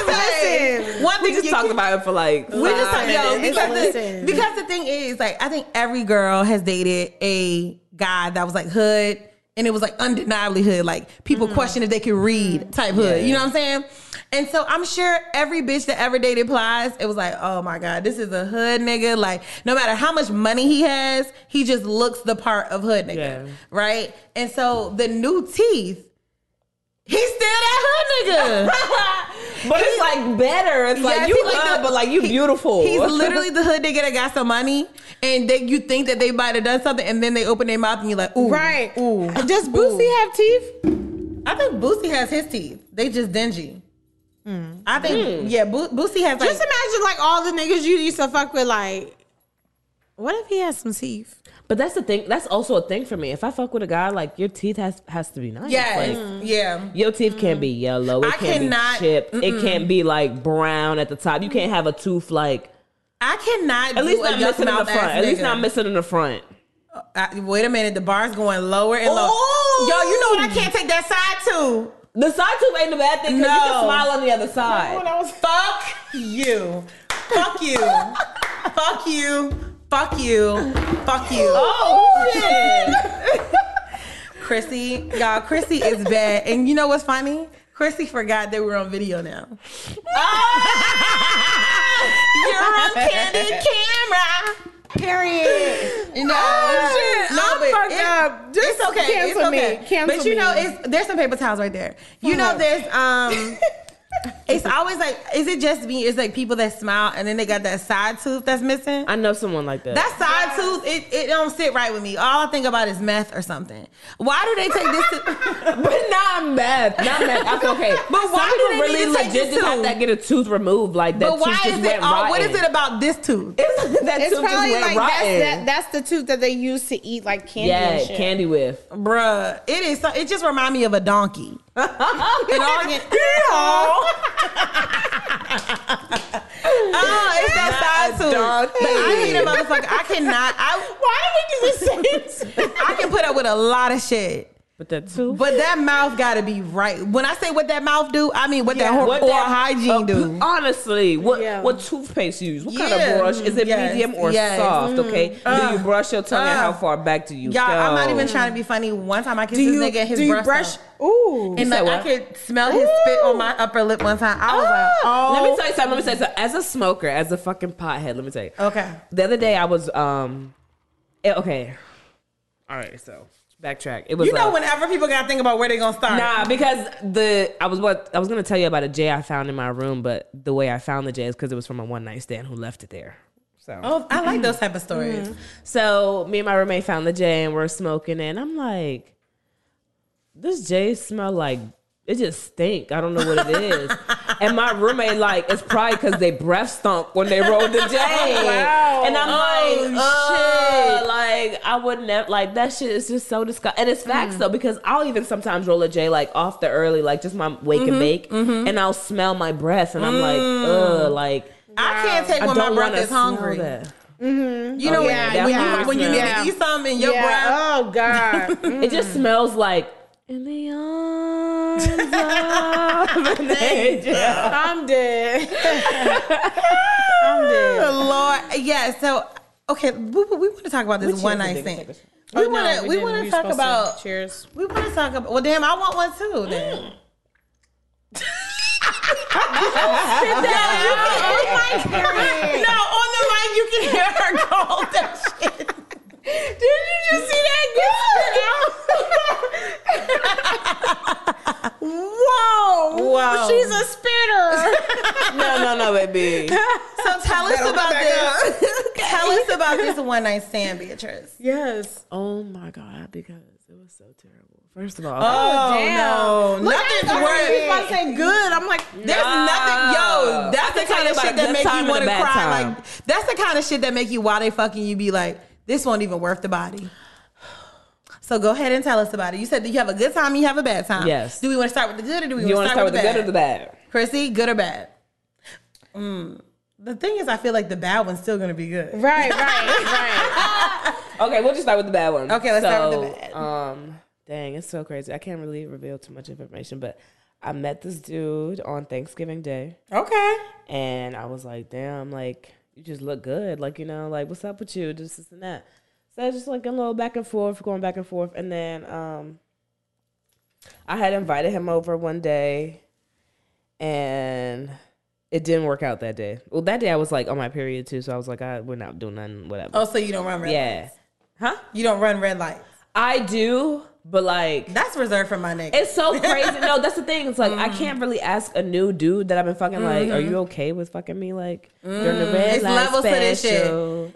Listen. One We just talked can- about it for like We just talked, talk, yo, because the, because the thing is, like, I think every girl has dated a guy that was like hood, and it was like undeniably hood. Like people mm-hmm. question if they could read mm-hmm. type hood. You know what I'm saying? And so I'm sure every bitch that ever dated Plies, it was like, oh my god, this is a hood nigga. Like no matter how much money he has, he just looks the part of hood nigga, Yeah. right? And so the new teeth. He's still that hood nigga. But it's like better. It's like Yes, you like hood, the- but like you he- beautiful. He's literally the hood nigga that got some money, and they you think that they might have done something, and then they open their mouth and you're like, ooh, Right. Ooh. Uh, does Boosie have teeth? I think Boosie has his teeth. They just dingy. Hmm. I think hmm. yeah, Bo- Boosie has like Just imagine like all the niggas you used to fuck with. Like, what if he has some teeth? But that's the thing. That's also a thing for me. If I fuck with a guy, like your teeth has has to be nice. yes, Like, yeah. Your teeth can't be yellow. It I can't cannot- be chipped. It can't be like brown at the top. You can't have a tooth like I cannot at least do not yuck missing in the front. ass At least not missing in the front. Uh, I- wait a minute, the bar's going lower and lower. Oh! Yo, you know what? I can't take that side too. The side tooth ain't the bad thing because you No. can smile on the other side. When I was Fuck you. Fuck you. Fuck you. Fuck you. Fuck you. Oh shit! Chrissy, y'all, Chrissy is bad. And you know what's funny? Chrissy forgot that we're on video now. You're on candid camera. Period. You know? Oh, shit. I'm but fucked it- up. Just it's okay. cancel it's me. okay. Cancel but you know, it's there's some paper towels right there. You know, there's um. It's always like, is it just me? It's like people that smile and then they got that side tooth that's missing. I know someone like that. That side tooth, it, it don't sit right with me. All I think about is meth or something. Why do they take this? To, but not meth. Not meth. That's okay. But why Some do people they really need to take legit this just have tooth? to get a tooth removed? Like that but why tooth is went it? Oh, what rotten. it about this tooth? It's, that It's tooth just probably went like that's rotten. that, that's the tooth that they use to eat like candy yeah, and shit. candy with. Bruh, it is. So, it just remind me of a donkey. It all get, oh, it's that side donkey. But I need a motherfucker. I cannot. I Why do we do the same? I can put up with a lot of shit. But that tooth. But that mouth gotta be right. When I say what that mouth do, I mean what that Yeah. hor- What oral that- hygiene uh, do. Honestly, what Yeah. what toothpaste you use? What kind of brush? Is it Yes. medium or Yes. soft? Okay. do you brush your tongue and how Uh. far back do you Y'all, I'm not even trying to be funny. One time I kissed do this you, nigga his do you breath brush? Ooh. And said like, I could smell his spit on my upper lip one time. I was like, oh. Let me tell you something. Let me tell you something. As a smoker, as a fucking pothead, let me tell you. Okay. The other day I was um, eh, okay. All right, so backtrack. It was You know, uh, whenever people gotta think about where they're gonna start. Nah, because the I was what I was gonna tell you about a J I found in my room, but the way I found the J is because it was from a one night stand who left it there. So Oh, I like those type of stories. So me and my roommate found the J and we're smoking, and I'm like, this J smell like it just stink. I don't know what it is. and my roommate like it's probably because they breath stunk when they rolled the J. Oh, wow. And I'm Oh, like, oh, uh, like I wouldn't never like that shit is just so disgusting. And it's facts mm. though because I'll even sometimes roll a J like off the early, like just my wake and mm-hmm, bake, mm-hmm. and I'll smell my breath, and I'm like, mm. ugh, like. I can't take when my breath is hungry. That. Mm-hmm. You oh, know Oh, when, yeah, when, that you, when you need to eat something in your yeah. breath. Oh God. Mm. It just mm. smells like in the arms of an angel. I'm dead. I'm dead. Lord, yeah. So okay, we, we want to talk about this one night stand. We Oh, want to. We didn't. want to talk supposed about. cheers. We want to talk about. Well, damn, I want one too. Then. no, on the mic you can hear her go that shit. Did you just see that good Whoa! Wow. She's a spitter. No, no, no, baby. So tell us about this. tell us about this one night stand, Beatrice. yes. Oh my god, because it was so terrible. First of all, Oh, oh Damn. no, Look nothing's at her. worse. She was about to say good. I'm like, There's nothing, yo. That's the kind of shit that good make you want to cry. time. Like that's the kind of shit that make you while they fucking you be like, this won't even worth the body. So go ahead and tell us about it. You said that you have a good time, you have a bad time. Yes. Do we want to start with the good or do we want to start, with the, good bad? or the bad? Chrissy, good or bad? Mm. The thing is, I feel like the bad one's still gonna be good. right, right, right. Okay, we'll just start with the bad one. Okay, let's start with the bad. Um, dang, it's so crazy. I can't really reveal too much information, but I met this dude on Thanksgiving Day. Okay. And I was like, damn, like, you just look good. Like, you know, like, what's up with you? This, this, and that. So it's just like a little back and forth, going back and forth. And then um, I had invited him over one day, and it didn't work out that day. Well, that day I was like on my period too, so I was like, I, we're not doing nothing, whatever. Oh, so you don't run red yeah. lights? Huh? You don't run red lights. I do, but like, That's reserved for my nigga. it's so crazy. no, that's the thing. It's like I can't mm. really ask a new dude that I've been fucking. Like, are you mm-hmm. okay with fucking me? Like mm. during the red It's light levels to this shit.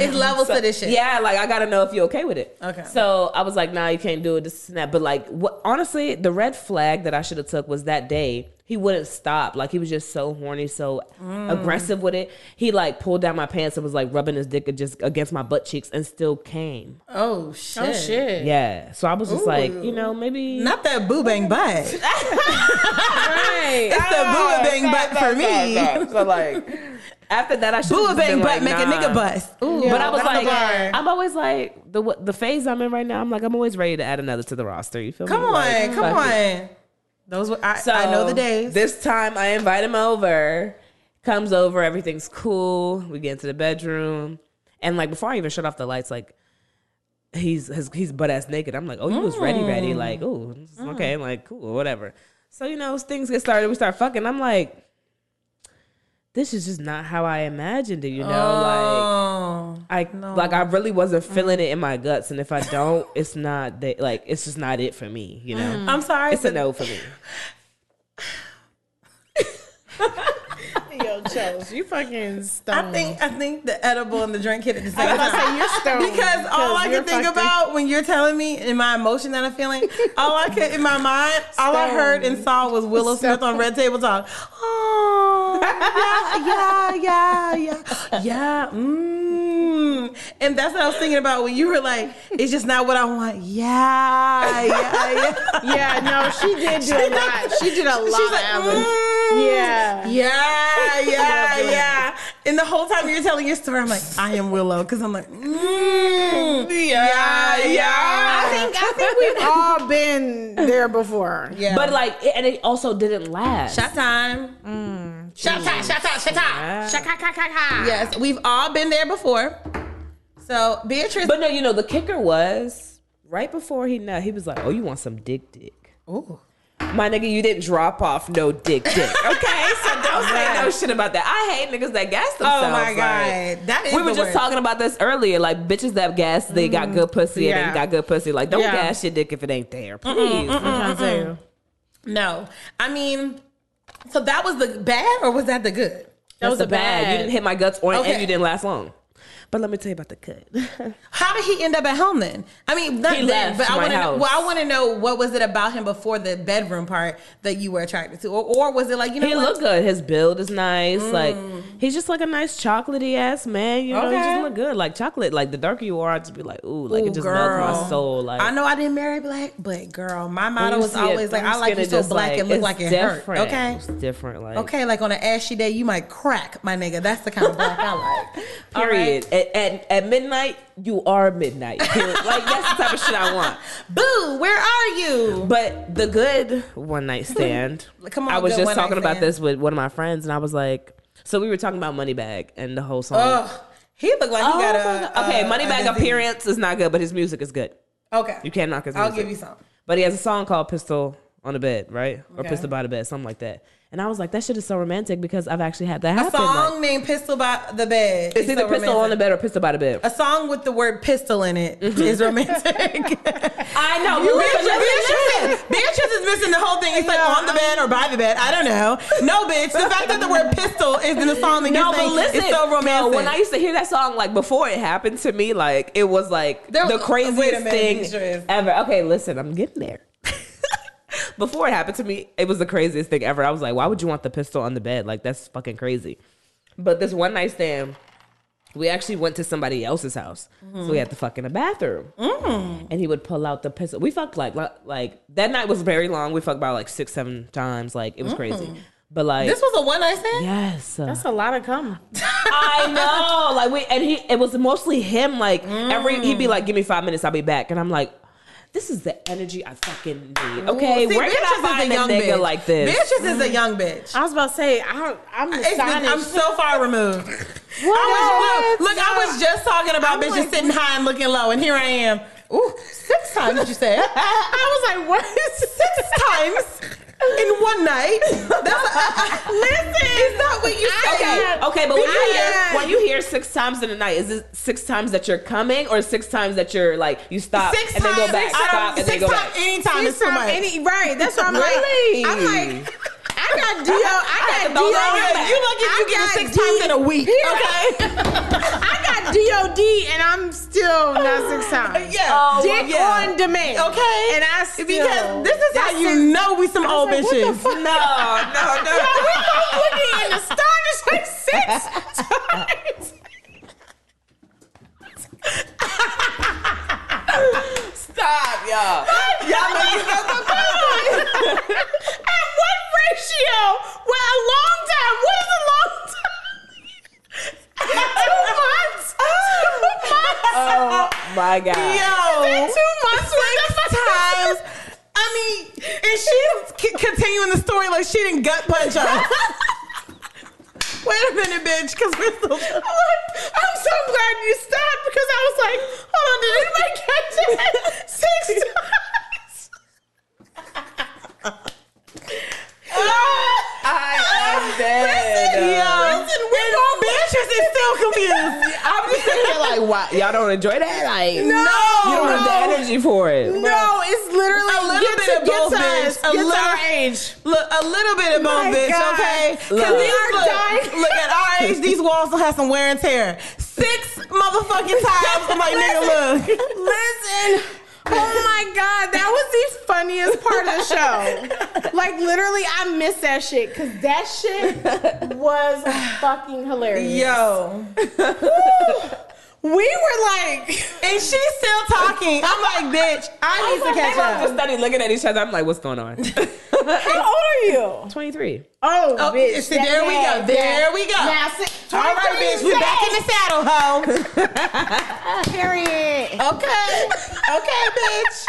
it's levels to this shit. Yeah, like I gotta know if you're okay with it. Okay. So I was like, nah, you can't do it, this and that. But like, what? Honestly, the red flag that I should have took was that day he wouldn't stop. Like he was just so horny, so Mm. aggressive with it. He like pulled down my pants and was like rubbing his dick just against my butt cheeks and still came. Oh shit. Oh shit. Yeah. So I was just like, you know, maybe Not that boo bang butt. Right. It's the boo bang butt for me. So like, After that, I should Boo a have bang butt, like, make a nigga bust. Ooh, but I was like. I'm always like the the phase I'm in right now. I'm like, I'm always ready to add another to the roster. You feel me? Come me? on, Like, come fuck it. on. Those were I, So I know the days. This time I invite him over. Comes over, everything's cool. We get into the bedroom, and like before I even shut off the lights, like he's his, he's butt ass naked. I'm like, oh, you was ready, ready. Mm. Like, oh, mm. okay, like cool, whatever. So you know, things get started. We start fucking. I'm like, this is just not how I imagined it. You know, oh, like I like I really wasn't mm. feeling it in my guts, and if I don't, it's not that like it's just not it for me. You know, mm. I'm sorry. it's a no for me. Yo, Chels, you fucking stoned. I think I think the edible and the drink hit at the same I about to say, time. you're stoned, because all I can think about when you're telling me in my emotion that I'm feeling, all I could in my mind, all I heard and saw was Willow Smith on Red Table Talk. Oh, yeah, yeah, yeah, yeah, yeah. Mm. And that's what I was thinking about when you were like, "It's just not what I want." Yeah, yeah, yeah. Yeah, no, she did do a lot. She did a lot. She's like, mm, Yeah. yeah, yeah, doing yeah. And the whole time you're telling your story, I'm like, I am Willow, because I'm like, mm, yeah, yeah. I think I think we've all been there before. yeah. But like, it- and it also didn't last. shot time. Mm. Shot time, shot time, shot time. Shaka-ka-ka-ka. Yes, we've all been there before. So Beatrice, But no, you know, the kicker was right before he nut, he was like, "Oh, you want some dick, dick." Ooh. My nigga, you didn't drop off no dick, dick. Okay, so don't say no shit about that. I hate niggas that gas themselves. oh my like- god, that is we were just talking about this earlier. Like bitches that gas, they got mm-hmm. good pussy, and Yeah. they got good pussy. Like don't Yeah. gas your dick if it ain't there, please. To tell you. No, I mean, so that was the bad, or was that the good? That was the bad. bad. You didn't hit my guts, or Okay. and you didn't last long. But let me tell you about the cut. How did he end up at home then? I mean, not He then, left but I want to. Well, I want to know what was it about him before the bedroom part that you were attracted to, or, or was it like you know he what? looked good. His build is nice. Mm. Like he's just like a nice chocolatey ass man. You know, he just look good. Like chocolate. Like the darker you are, I just be like, ooh, like Ooh, it just melts my soul. Like I know I didn't marry black, but girl, my motto was it, always like, I like you so just, black it look like it hurt. Okay. it's different. Like Okay, like on an ashy day, you might crack, my nigga. That's the kind of black I like. Right. At, at, at midnight, you are midnight. Like that's the type of shit I want. Boo, where are you? But the good one night stand. Come on, I was just talking about this with one of my friends, and I was like, so we were talking about Moneybagg and the whole song. Ugh, he looked like he Oh got a okay, a Moneybagg appearance is not good, but his music is good. Okay, You can't knock his I'll music. give you some. But he has a song called Pistol on the Bed, right? Or Pistol by the Bed, something like that. And I was like, that shit is so romantic because I've actually had that happen. A song like- named "Pistol by the Bed." it's is either so Pistol on the. Bed or Pistol by the Bed. A song with the word "pistol" in it is Mm-hmm. romantic. I know. You Beatrice, Beatrice, is, Beatrice is missing the whole thing. It's like on the bed or by the bed. I don't know. No, bitch. The fact that the word pistol is in the song that No, you're saying listen. is so romantic. No, when I used to hear that song, like before it happened to me, like it was like There- the craziest minute, thing Beatrice. ever. Okay, listen, I'm getting there. Before it happened to me, it was the craziest thing ever. I was like, why would you want the pistol on the bed? Like that's fucking crazy. But this one night stand, we actually went to somebody else's house, so we had to fuck in a bathroom, mm. and he would pull out the pistol. We fucked like like- like that night was very long. We fucked about like six seven times. Like it was crazy. Mm. But like this was a one night stand. yes, That's a lot of cum. I know. Like we and he it was mostly him. Like every he'd be mm. like, "Give me five minutes, I'll be back," and I'm like, "This is the energy I fucking need." Okay, See, where can I find is a a young nigga bitch. like this? Beatrice is a mm. young bitch. I was about to say, I, I'm astonished. I'm so far removed. What? I was, look, look, I was just talking about I'm bitches like- sitting high and looking low, and here I am. Ooh, six times did you said. I was like, what? six times in one night. That's listen. Is that what you said? Okay, okay, but when you hear when you hear six times in a night, is it six times that you're coming or six times that you're like you stop Six and then go back, I don't- and then six go times back? anytime is Six too times much. any- right. That's what I'm Really? like. I'm like, I got Dio. I got throw Dio. that. You lucky if you get it six times in a week. Okay. I got DOD and I'm still not six oh, times. Yeah. Oh, Dick yeah. on demand. Okay. And I still. because this is how you six- know we some old like, what the bitches. fuck? No, no, no. we both looking in the stars like six times. Stop, y'all. Stop. Y'all know you got the crazy. At what ratio? Well, a long time. What is a long time? two months. Oh. Two months. Oh my god. Yo. Two months. Six times. I mean, and she's continuing the story like she didn't gut punch us. Wait a minute, bitch, because we're still. I'm so glad you stopped because I was like, hold on, did anybody catch it? Six times. I am dead. Yo, and Beatrice is still confused. I'm just sitting here like, wow, y'all don't enjoy that? Like, No, you don't have the energy for it. No, it's literally A little bit of both, bitch. A little- our age. Look, a little bit of both, bitch, God. okay? Look. Because We are look, dying. look at our age, these walls will have some wear and tear. Six motherfucking times. I'm like, nigga, look. Listen. Oh my god, that was the funniest part of the show. Like literally, I miss that shit because that shit was fucking hilarious. Yo. We were like, And she's still talking. I'm like, bitch, I need to catch up. just up. started looking at each other. I'm like, what's going on? how old are you? 23. Oh, Oh, bitch. see, there we go. There we go. Now, si- All right, bitch, We're back in the saddle, hoe. Period. Okay. Okay, bitch.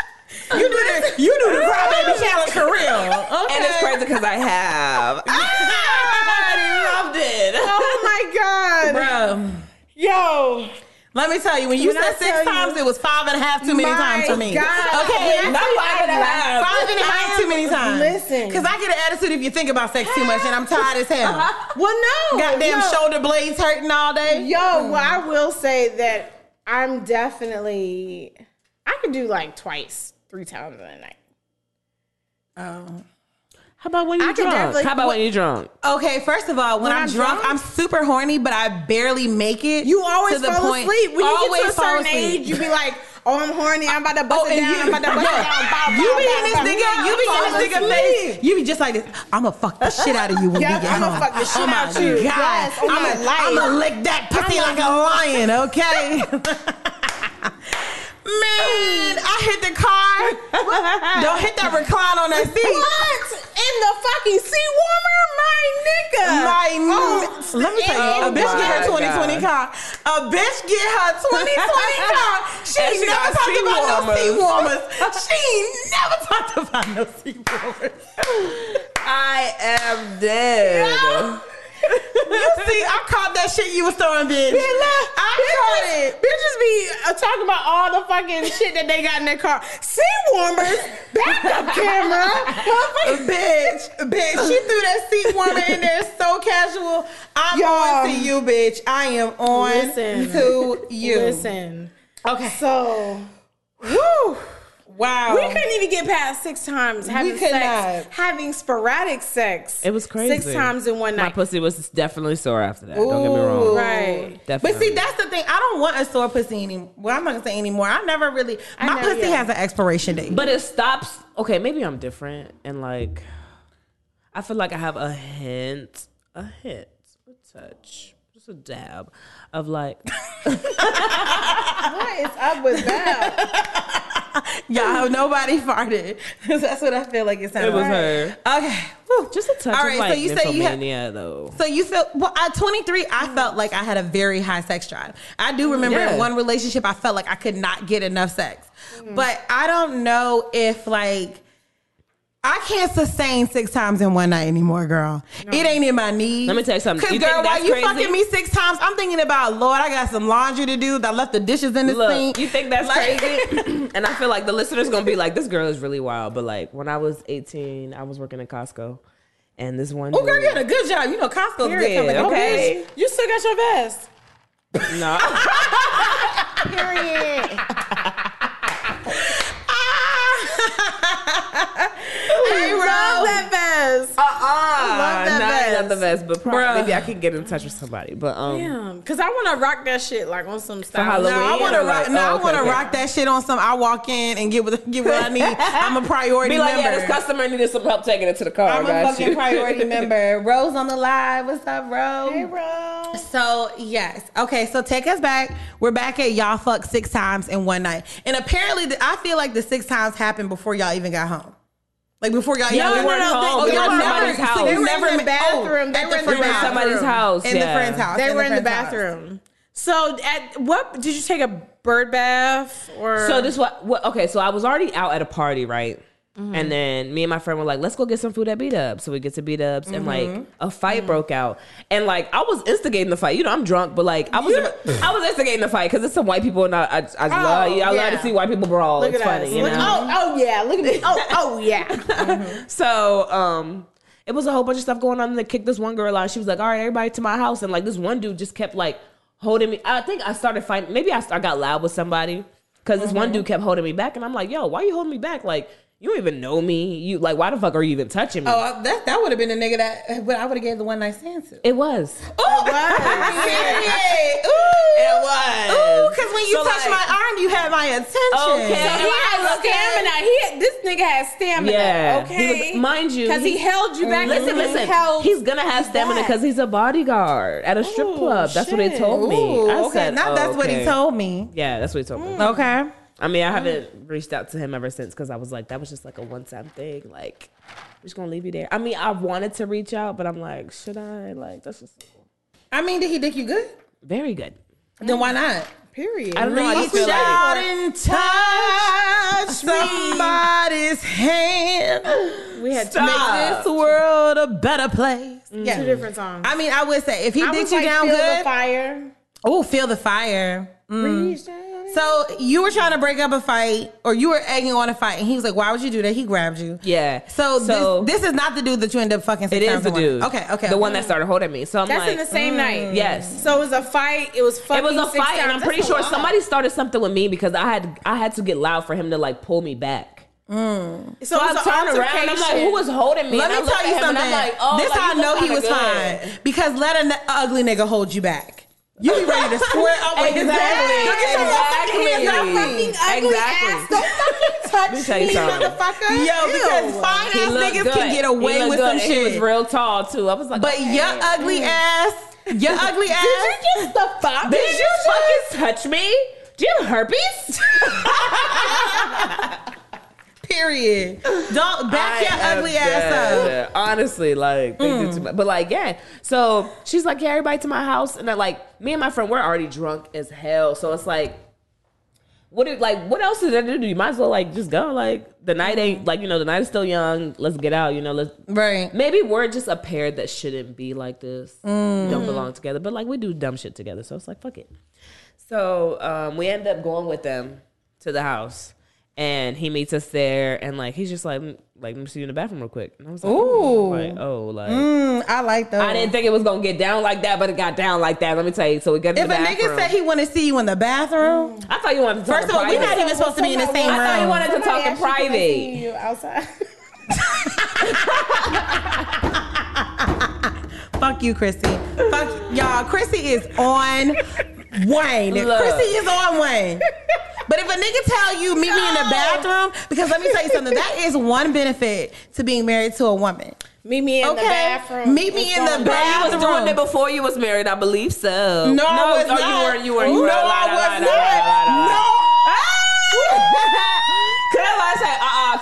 You do the you do the crybaby challenge for real. Okay. And it's crazy because I have. Ah! I loved it. Oh my god. Bro. Yo. Let me tell you, when you When I said six tell you- times, it was five and a half too many times for me. God. Okay, When I Not tell you five and a I half. five and a half too many times. Listen. because I get an attitude if you think about sex too much, and I'm tired as hell. Uh-huh. Well, no. Goddamn yo, shoulder blades hurting all day. Yo, well, mm. I will say that I'm definitely. I could do like twice, three times in a night. Oh. How about when you're could drunk? definitely- How about when you're drunk? Okay, first of all, when, When I'm, I'm drunk, drunk? I'm super horny, but I barely make it. You always to the fall point- asleep when you always get to a certain asleep. age. You be like, "Oh, I'm horny. I'm about to bust Oh, it down. you, I'm about to bust yo, it down." Bow, you be bow, in this bow. nigga, you be in this nigga asleep. face. You be just like this. I'ma fuck the shit out of you when Yeah, we get I'ma fuck the shit oh my out you. God. Yes, oh on my I'ma. I'ma lick that pussy like a lion, okay? Man, I hit the car. Don't hit that recline on that seat. What in the fucking seat warmer, my nigga? My, Oh, let me tell you, a oh bitch get her my 2020 car. A bitch get her 2020 car. She And ain't she never talked about no seat warmers. warmers. She never talked about no seat warmers. I am dead. You see, I caught that shit you was throwing, bitch. I caught it. Bitches be uh, talking about all the fucking shit that they got in their car. Seat warmers, backup camera. bitch, bitch, she threw that seat warmer in there so casual. I'm Yo. on to you, bitch. I am on Listen. to you. Listen. Okay. So, woo. Wow. We couldn't even get past six times having sex, not. having sporadic sex. It was crazy. Six times in one night. My pussy was definitely sore after that. Don't get me wrong. Right. Definitely. But see, that's the thing. I don't want a sore pussy anymore. Well, I'm not gonna say anymore. I never really. I My pussy yeah. has an expiration date. But it stops. Okay, maybe I'm different, and like, I feel like I have a hint, a hint, a touch, just a dab of like. What is up with that? Y'all, nobody farted. that's what I feel like it sounded. It was like. her. Okay. Whew. Just a touch All of right, like so you say you have- nymphomania, though. So you feel well at 23, I felt like I had a very high sex drive. I do mm, remember Yeah. in one relationship I felt like I could not get enough sex. But I don't know if like I can't sustain six times in one night anymore, girl. It ain't in my knees. Let me tell you something. Cause You girl, while you crazy? fucking me six times, I'm thinking about Lord, I got some laundry to do. I left the dishes in the Look, sink. you think that's Like- crazy? and I feel like the listeners gonna be like, "This girl is really wild." But like when I was 18, I was working at Costco, and this one. Oh, girl, dude- you had a good job. You know, Costco's a good Period, company. Oh, okay. You still got your vest. No, Period. Ah. Hey, Love that vest. uh, uh love that not, not vest. the best, but probably maybe I can get in touch with somebody. But um, Damn, cause I want to rock that shit like on some style. Halloween? No, I want to rock. like- no, oh, I want to okay. rock that shit on some. I walk in and get what get what I need. I'm a priority be like, member. yeah, this customer needed some help taking it to the car. I'm a fucking you. priority member. Rose on the live. What's up, Rose? Hey, bro. So yes, okay. So take us back. We're back at y'all fuck six times in one night, and apparently, I feel like the six times happened before y'all even got home. Like before y'all, Yeah, y'all we weren't home. Oh, We y'all never. house. So They were never in the bathroom. Oh, They were in the the We oh, were at friend's somebody's house. In the friend's house. They in were in the friend's house. bathroom. So at what did you take a bird bath or So this what, what? Okay, so I was already out at a party, right? Mm-hmm. And then me and my friend were like, "Let's go get some food at Beat Up." So we get to Beat Ups, and Mm-hmm. like a fight broke out, and like I was instigating the fight. You know, I'm drunk, but like I was, I was instigating the fight because it's some white people, and I, I, I love, I love to see white people brawl. look it's funny, us. you Look- know. oh, oh yeah, look at this. Oh, oh yeah. So, um, it was a whole bunch of stuff going on. And they kicked this one girl out. She was like, "All right, everybody to my house." And like this one dude just kept like holding me. I think I started fighting. Maybe I, I got loud with somebody because this one dude kept holding me back, and I'm like, "Yo, why are you holding me back? Like." You don't even know me. You like, why the fuck are you even touching me? Oh, that that would have been the nigga that but I would have gave the one night stand to. it was. Oh, period. Ooh. It was. Ooh, because when you So, touched like- my arm, you had my attention. Okay. So he had stamina. He had, this nigga has stamina. Yeah. Okay. He was- mind you, because he, he- held you back. Listen, and he listen. held He's gonna have stamina because he's a bodyguard at a strip Oh, club. That's what they shit. told me. Ooh, I okay. said, now that's what he told me. Yeah, that's what he told me. Mm. Okay. I mean, I haven't reached out to him ever since because I was like, that was just like a one time thing. Like, we're just gonna leave you there. I mean, I wanted to reach out, but I'm like, should I? Like, that's just I mean, did he dick you good? very good. Then why not? Period. I don't know. I just Reach feel out like and touch somebody's hand. we had Stop. Make this world a better place. two Yeah. different songs. I mean, I would say if he I dicked was you like, down feel the good, fire. oh, feel the fire. Mm. Reach out. So you were trying to break up a fight, or you were egging on a fight, and he was like, "Why would you do that?" He grabbed you. Yeah. So, So- this, this is not the dude that you end up fucking. Six It is times the dude. Okay, okay. The one that started holding me. So I'm That's like, in the same night. Mm, yes. So it was a fight. It was fucking. It was a six fight, and. I'm pretty That's a sure lot. somebody started something with me because I had I had to get loud for him to like pull me back. Mm. So, So I was an turned around and I'm like, who was holding me? Let and me I tell you something. I'm like, oh, this like, how I know he was good. fine because let an ugly nigga hold you back. You be ready to square up with his ass. Exactly. Look at your Exactly. motherfucking hands up. fucking ugly Exactly. ass. Don't fucking touch Let me tell you me, something. motherfucker. Yo, because Ew. fine He ass niggas good. can get away with good, some shit. He was real tall too. I was like, But okay. your ugly ass, your ugly ass. Did you just the fuck? Did you fucking touch me? Do you have herpes? Period. Don't back your I am ugly ass up. Honestly, like, they did too much. but like, yeah. So she's like, yeah, everybody to my house, and like, me and my friend, we're already drunk as hell. So it's like, what do like, what else is there to do? You might as well like just go. Like, the night ain't like you know, the night is still young. Let's get out. You know, let's. Right. Maybe we're just a pair that shouldn't be like this. Mm. don't belong together. But like we do dumb shit together. So it's like fuck it. So um, we end up going with them to the house. And he meets us there and like he's just like "Mm, like let me see you in the bathroom real quick. And I was like, Ooh. like, oh like Mm, I like that I didn't think it was gonna get down like that, but it got down like that. Let me tell you. So we got to If the a nigga said he want to see you in the bathroom, I thought you wanted to talk first of all, we're not even supposed to be in the same room I thought you wanted to talk in private. see You outside. Fuck you, Chrissy. Fuck y'all. Chrissy is on Wayne. Look. Chrissy is on Wayne. But if a nigga tell you meet me in the bathroom, because let me tell you something, that is one benefit to being married to a woman. Meet me in Okay. the bathroom. Meet me It's in the going Bro, you was doing it before you was married, I believe so. No, I was oh, not. you weren't. You weren't. You no, were. I was not. No. Cause I say,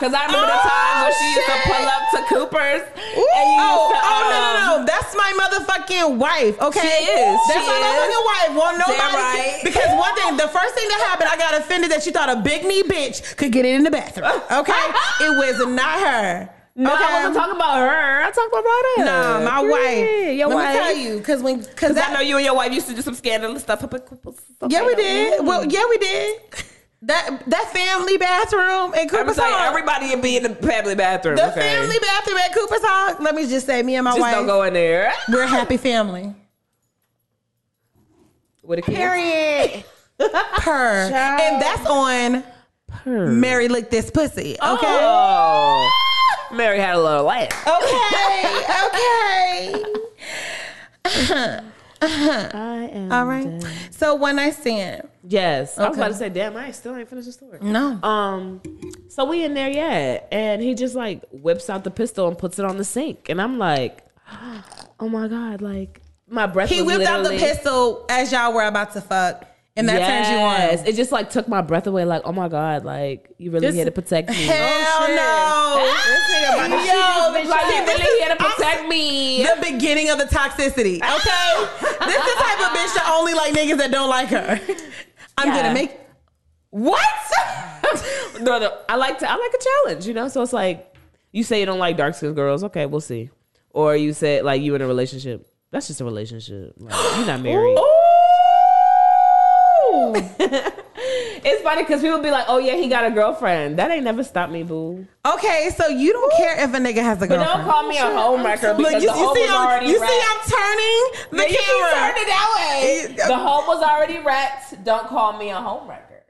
uh, uh cause I remember the Oh, times when she used to pull up to Cooper's. No. and you Oh, used to, oh, no, um, no, no. That's my motherfucking wife, okay? She is. That's She my is. motherfucking wife. Well, nobody. Right. Because one thing, the first thing that happened, I got offended that you thought a big knee bitch could get it in the bathroom, okay? it was not her. No, okay? I wasn't talking about her. I talked about her. Nah, my wife. Your Let wife. me tell you, because when, because Cause I know you and your wife used to do some scandalous stuff up at Cooper's. Yeah, we did. Well, yeah, we did. That that family bathroom at I'm Cooper's saying Hawk. everybody would be in the family bathroom. the okay? family bathroom at Cooper's Hawk. Let me just say, me and my Just wife, don't go in there. we're a happy family. With a kid. Period. Per. And that's on Mary lick this pussy. Oh. Okay. Oh. Mary had a little laugh. Okay. Okay. I am. All right. So one night stand. Yes. I was Okay. about to say, damn, I still ain't finished the story. No. Um, so we in there yet, and he just like whips out the pistol and puts it on the sink, and I'm like, oh my god, like my breath. He was whipped out the pistol as y'all were about to fuck, and that turns you on. It just like took my breath away. Like, oh my god, like you really Just- here to protect me. Hell oh, no. This nigga, Yo, like you this really is- here to I'm protect me. the beginning of the toxicity. Okay, this is the type of bitch that only like niggas that don't like her. I'm Yeah. gonna make What? no, no. I like to. I like a challenge. You know. So it's like you say you don't like dark skinned girls. Okay, we'll see. Or you say like you in a relationship. That's just a relationship. Like, you're not married. it's funny because people be like, "Oh yeah, he got a girlfriend." That ain't never stopped me, boo. Okay, so you don't care if a nigga has a But girlfriend. don't call me a homewrecker because Look, you, the you home see, was I'm, already you wrecked. see, I'm turning the Yeah, you keep camera. turning that way. The home was already wrecked. Don't call me a homewrecker.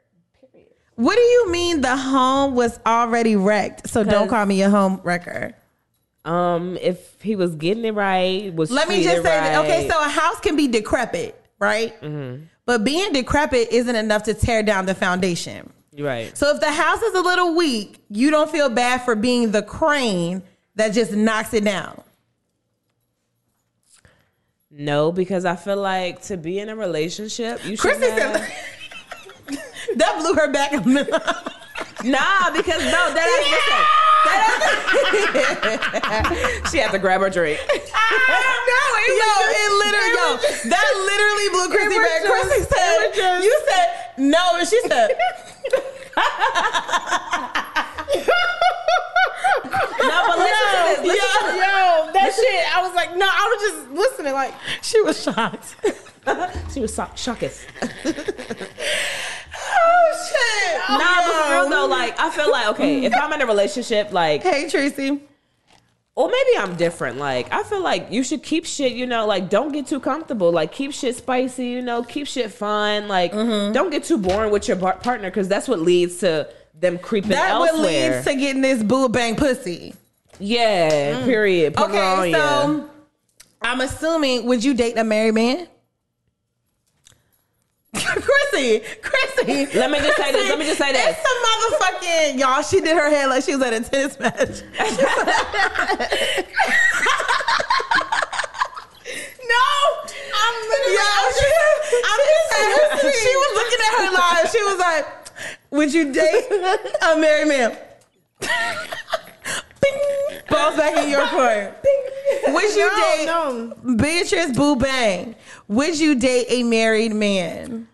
Period. What do you mean the home was already wrecked? So don't call me a home wrecker. Um, if he was getting it right, was Let me just treated say, that, okay, so a house can be decrepit, right? But being decrepit isn't enough to tear down the foundation. Right. So if the house is a little weak, you don't feel bad for being the crane that just knocks it down. No, because I feel like to be in a relationship, you should Chrissy have. said that blew her back. Nah, because no, that listen. she had to grab her drink. no, it literally, yo, that literally blew Chrissy back. just- Chrissy said, just- you said no, and she said, No, but listen to this. Listen yeah. Yo, that shit. I was like, no, I was just listening. Like, she was shocked. She was so- shocketh. Oh shit! Nah, but for real though, like I feel like okay, if I'm in a relationship, like Hey Tracy. or maybe I'm different. Like I feel like you should keep shit, you know, like don't get too comfortable. Like keep shit spicy, you know, keep shit fun. Like Mm-hmm. don't get too boring with your bar- partner because that's what leads to them creeping That elsewhere. what leads to getting this boo bang pussy. yeah, period. Put Okay, so I'm assuming would you date a married man? Chrissy, Chrissy. Let me just say this, let me just say this. It's some motherfucking y'all. She did her hair like she was at a tennis match. no, I'm literally. Yo, she, I'm just saying, she was looking at her live. She was like, "Would you date a married man?" Bing. Balls back in your court. Would you No, date no. Beatrice Boo Bang? Would you date a married man?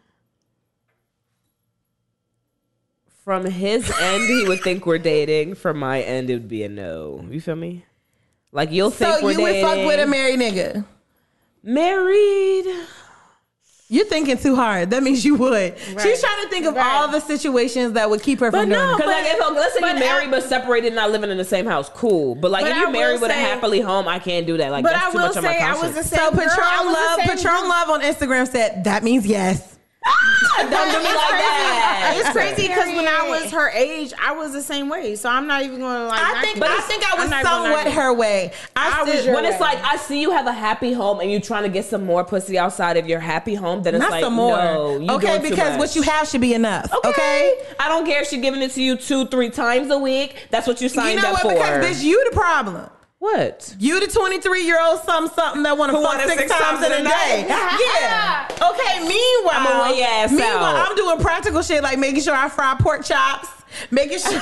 From his end, he would think we're dating. From my end, it would be a no. You feel me? Like you'll think So we're so you would dating. fuck with a married nigga? married. You're thinking too hard. That means you would. She's trying to think of Right. all the situations that would keep her But from no, doing it. because like if let's say you're married I- but separated, and not living in the same house, cool. But like But if you're married with a happily home, I can't do that. Like But that's I too will much on my say I was conscience. the same So girl. Patron was Love, same Patron girl. Love on Instagram said that means yes. Ah! Don't do me like that. It's crazy because when I was her age, I was the same way. So I'm not even going to like. I think you. I think I was I'm not gonna somewhat her way. I, I your when it's like I see you have a happy home and you're trying to get some more pussy outside of your happy home, then it's not like some more. no, okay, because what you have should be enough. Okay. Okay. I don't care if she's giving it to you two, three times a week. That's what you signed You know up what? for. Because bitch, you the problem. What? You the 23 year old something something that want to Who fuck wanna six, six times, in a day. yeah. Okay. Meanwhile, I'ma ass meanwhile, out. I'm doing practical shit like making sure I fry pork chops, making sure,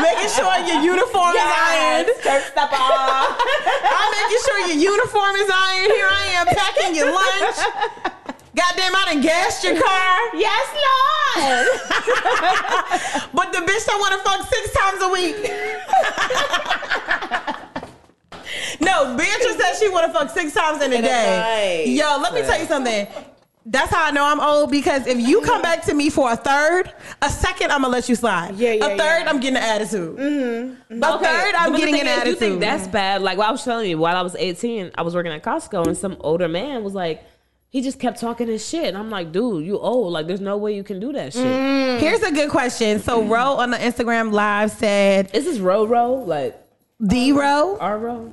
making sure your uniform is ironed. Skirt step off. I'm making sure your uniform is ironed. Here I am packing your lunch. Goddamn, I done gassed your car. Yes, Lord. But the bitch don't want to fuck six times a week. no, Beatrice said she want to fuck six times in a In day. night. Yo, let me tell you something. That's how I know I'm old because if you come mm-hmm. back to me for a third, a second I'm gonna let you slide. Yeah, yeah, A third yeah. I'm getting an attitude. Mm-hmm. mm-hmm. mm-hmm. A third I'm but getting an is, attitude. You think that's bad? Like, well, I was telling you, while I was 18, I was working at Costco, and some older man was like, he just kept talking his shit, and I'm like, dude, you old. Like, there's no way you can do that shit. Mm. Here's a good question. So Ro on the Instagram live said Is this row row like D Ro. R row?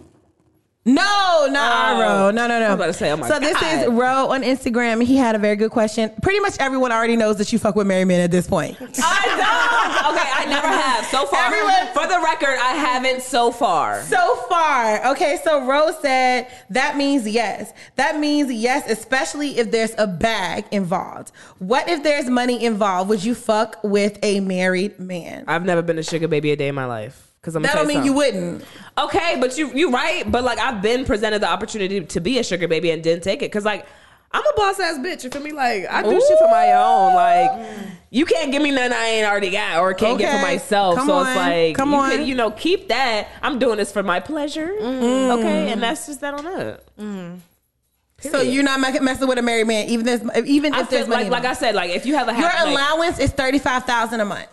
No, not Oh. Ro. No, no, no. I was about to say, oh my so this is God. Ro on Instagram. He had a very good question. Pretty much everyone already knows that you fuck with married men at this point. I don't. Okay, I never have so far. Everyone- For the record, I haven't so far. So far, okay. So Rose said that means yes. That means yes, especially if there's a bag involved. What if there's money involved? Would you fuck with a married man? I've never been a sugar baby a day in my life. Cause I'm That don't mean you wouldn't. Okay, but you you right. But like I've been presented the opportunity to be a sugar baby and didn't take it. Cause like I'm a boss ass bitch. You feel me? Like I do shit for my own. Like you can't give me nothing I ain't already got or can't get for myself. Come so on. it's like Come you on. could, you know, keep that. I'm doing this for my pleasure. Mm. Okay, and that's just that on that. So you're not messing with a married man, even if even if there's money. like like I said, like if you have a Your half like, allowance is thirty five thousand a month.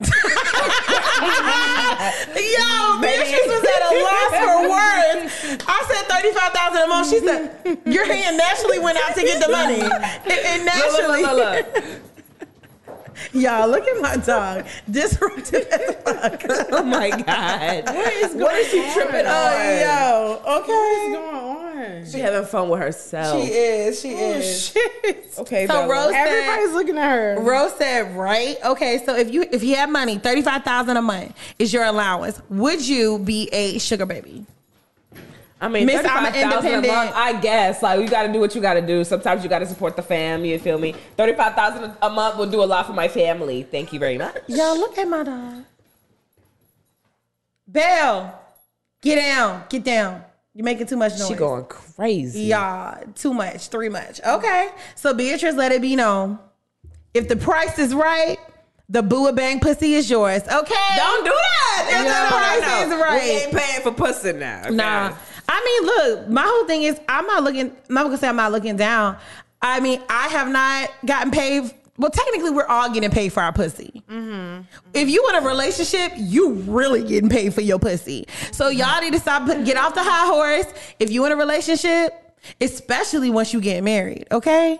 Yo, Beatrice was at a loss for words. I said thirty five thousand a month. She said your hand naturally went out to get the money. It, it naturally. Look, look, look. Y'all, look at my dog. Disruptive as fuck. Oh my god. What is what is she tripping on? Oh, yo, Okay. What's going on? She having fun with herself. She is. She Oh is. shit! okay, So Bella. Rose said, Everybody's looking at her. Rose said, right? Okay, so if you if you had money, thirty five thousand a month is your allowance. Would you be a sugar baby? I mean, Miss, I'm an 35,000 a independent- month, I guess. Like, you got to do what you got to do. Sometimes you got to support the fam. You feel me? 35000 a month will do a lot for my family. Thank you very much. Y'all look at my dog. Belle, get down, get down. You're making too much noise. She going crazy. Y'all, too much, three much. Okay, so Beatrice, let it be known. If the price is right, the Bua Bang pussy is yours. Okay, Don't do that. If the price is right. We ain't paying for pussy now. okay? Nah. I mean, look, my whole thing is I'm not looking, I'm not gonna say I'm not looking down. I mean, I have not gotten paid. Well, technically, we're all getting paid for our pussy. Mm-hmm. If you in a relationship, you really getting paid for your pussy. So mm-hmm. y'all need to stop, get off the high horse. If you in a relationship, especially once you get married, okay?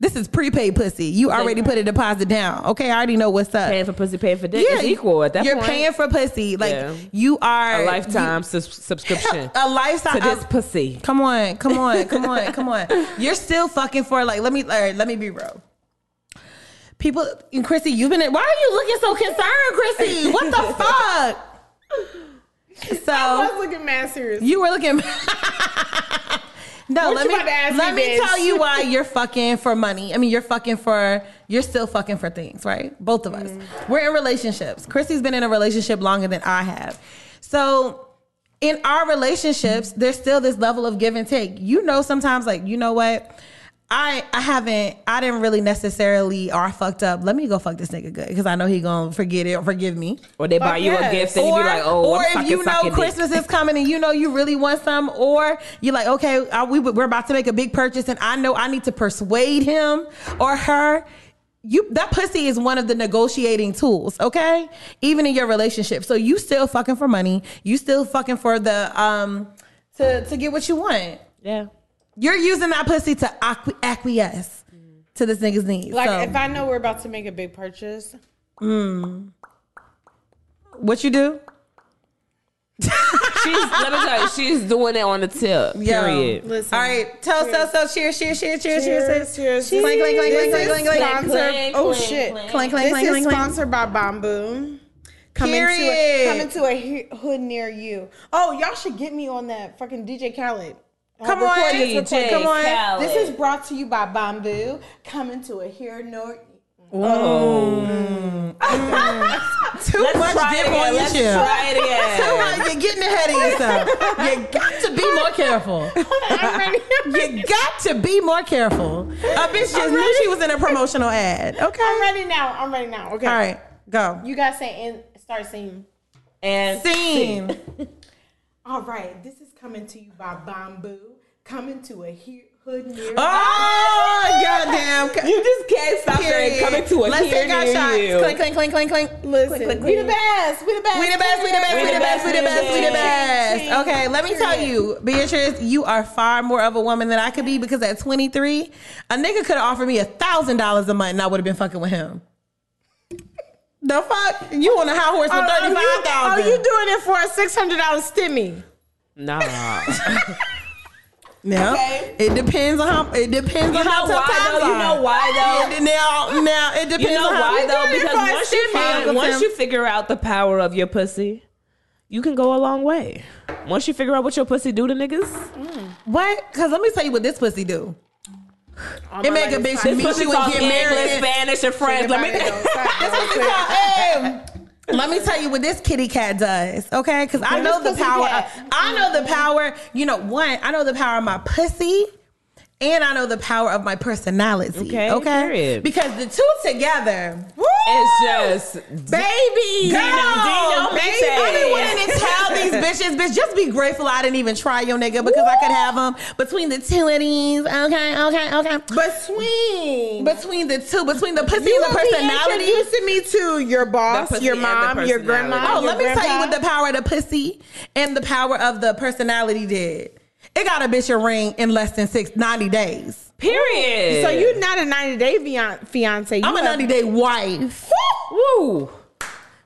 This is prepaid pussy. You already put a deposit down. Okay, I already know what's up. Paying for pussy, paying for dick is equal at that you're point. paying for pussy. Like Yeah. you are a lifetime sus- subscription a lifestyle. to this pussy. Come on, come on, come on, come on. You're still fucking for like. Let me let me be real. People and Chrissy, you've been. In, why are you looking so concerned, Chrissy? What the fuck? So I was looking mad serious. you were looking. No, What let me about to ask let me, me tell you why you're fucking for money. I mean, you're fucking for. You're still fucking for things, right? Both of us. Mm. We're in relationships. Chrissy's been in a relationship longer than I have. So in our relationships, there's still this level of give and take. You know, sometimes like, you know what? I I haven't I didn't really necessarily or I fucked up. Let me go fuck this nigga good because I know he gonna forget it or forgive me. Or they buy you yes. a gift and you be like, oh, or I'm if you know sucking dick. Christmas is coming and you know you really want some, or you're like, okay, I, we we're about to make a big purchase and I know I need to persuade him or her. You that pussy is one of the negotiating tools, okay? Even in your relationship, so you still fucking for money. You still fucking for the um to to get what you want. Yeah. You're using that pussy to acqui- acquiesce to this nigga's needs. Like so, if I know we're about to make a big purchase, hmm. what you do? She's let me tell you, she's doing it on the tip. Yo. Period. listen. All right, tell us, so cheers, cheers, cheers, cheers, cheers, Cheers, cheers. Clink, clink, clink, This clink, clink, is clink, clink. sponsored- Clink, Oh clink, shit! clink. Clink, clink, This is clink, clink. sponsored by Bamboo. Coming to a, Period. coming to a hood near you. Oh, y'all should get me on that fucking DJ Khaled. Come on, record this, DJ come on. Khaled. This is brought to you by Bamboo. Coming to a here nor. Oh. Mm. Too much Try it dip on your Let's chip. try it again. Too much. You're getting ahead of yourself. You got to be more careful. I'm ready. You got to be more careful. A bitch just knew she was in a promotional ad. Okay. I'm ready now. I'm ready now. Okay. All right, go. You guys say and start singing. And Scene. All right. This is coming to you by Bamboo. Coming to a he- hood near. Oh, goddamn. you just can't stop saying Period. coming to a Let's take our shots. you. Clink, clink, clink, clink, clink. Listen, Click, click, we the best. We the best. We the best, we the best, we the best, we the best, we the best. Okay, let me tell you, Beatrice, you are far more of a woman than I could be because at 23, a nigga could have offered me a thousand dollars a month and I would have been fucking with him. The fuck? You on a high horse for Oh, oh, you- thirty-five Oh, thousand? you doing it for a six hundred dollars stimmy? Nah. Now, Okay. it depends on how. It depends You on how tough why times though? You are. know why though? Now, now it depends You know on how. why though? Because once you shitty find, Uncle once you figure out the power of your pussy, you can go a long way. Once you figure out what your pussy do to niggas, mm. What? Because let me tell you what this pussy do. It make a bitch this meet pussy you and talk get married. and- Spanish, and French. Let me. Hey, Let me tell you what this kitty cat does, okay? Because I know the power. cat? I know the power. You know, one, I know the power of my pussy, and I know the power of my personality. Okay, Okay. period. Because the two together, It's just baby, Girl, Dino baby, Pete. I be wanting to tell these bitches, bitch, just be grateful I didn't even try your nigga because I could have them between the two of these. Okay, okay, okay. between. Between the two, between the pussy you and the personality. introducing me to your boss, your mom, your grandma. Oh, your let me tell you what the power of the pussy and the power of the personality did. It got a bitch a ring in less than six, 90 days. period. So you're not a 90 day fiance. You I'm a 90 day wife. Woo.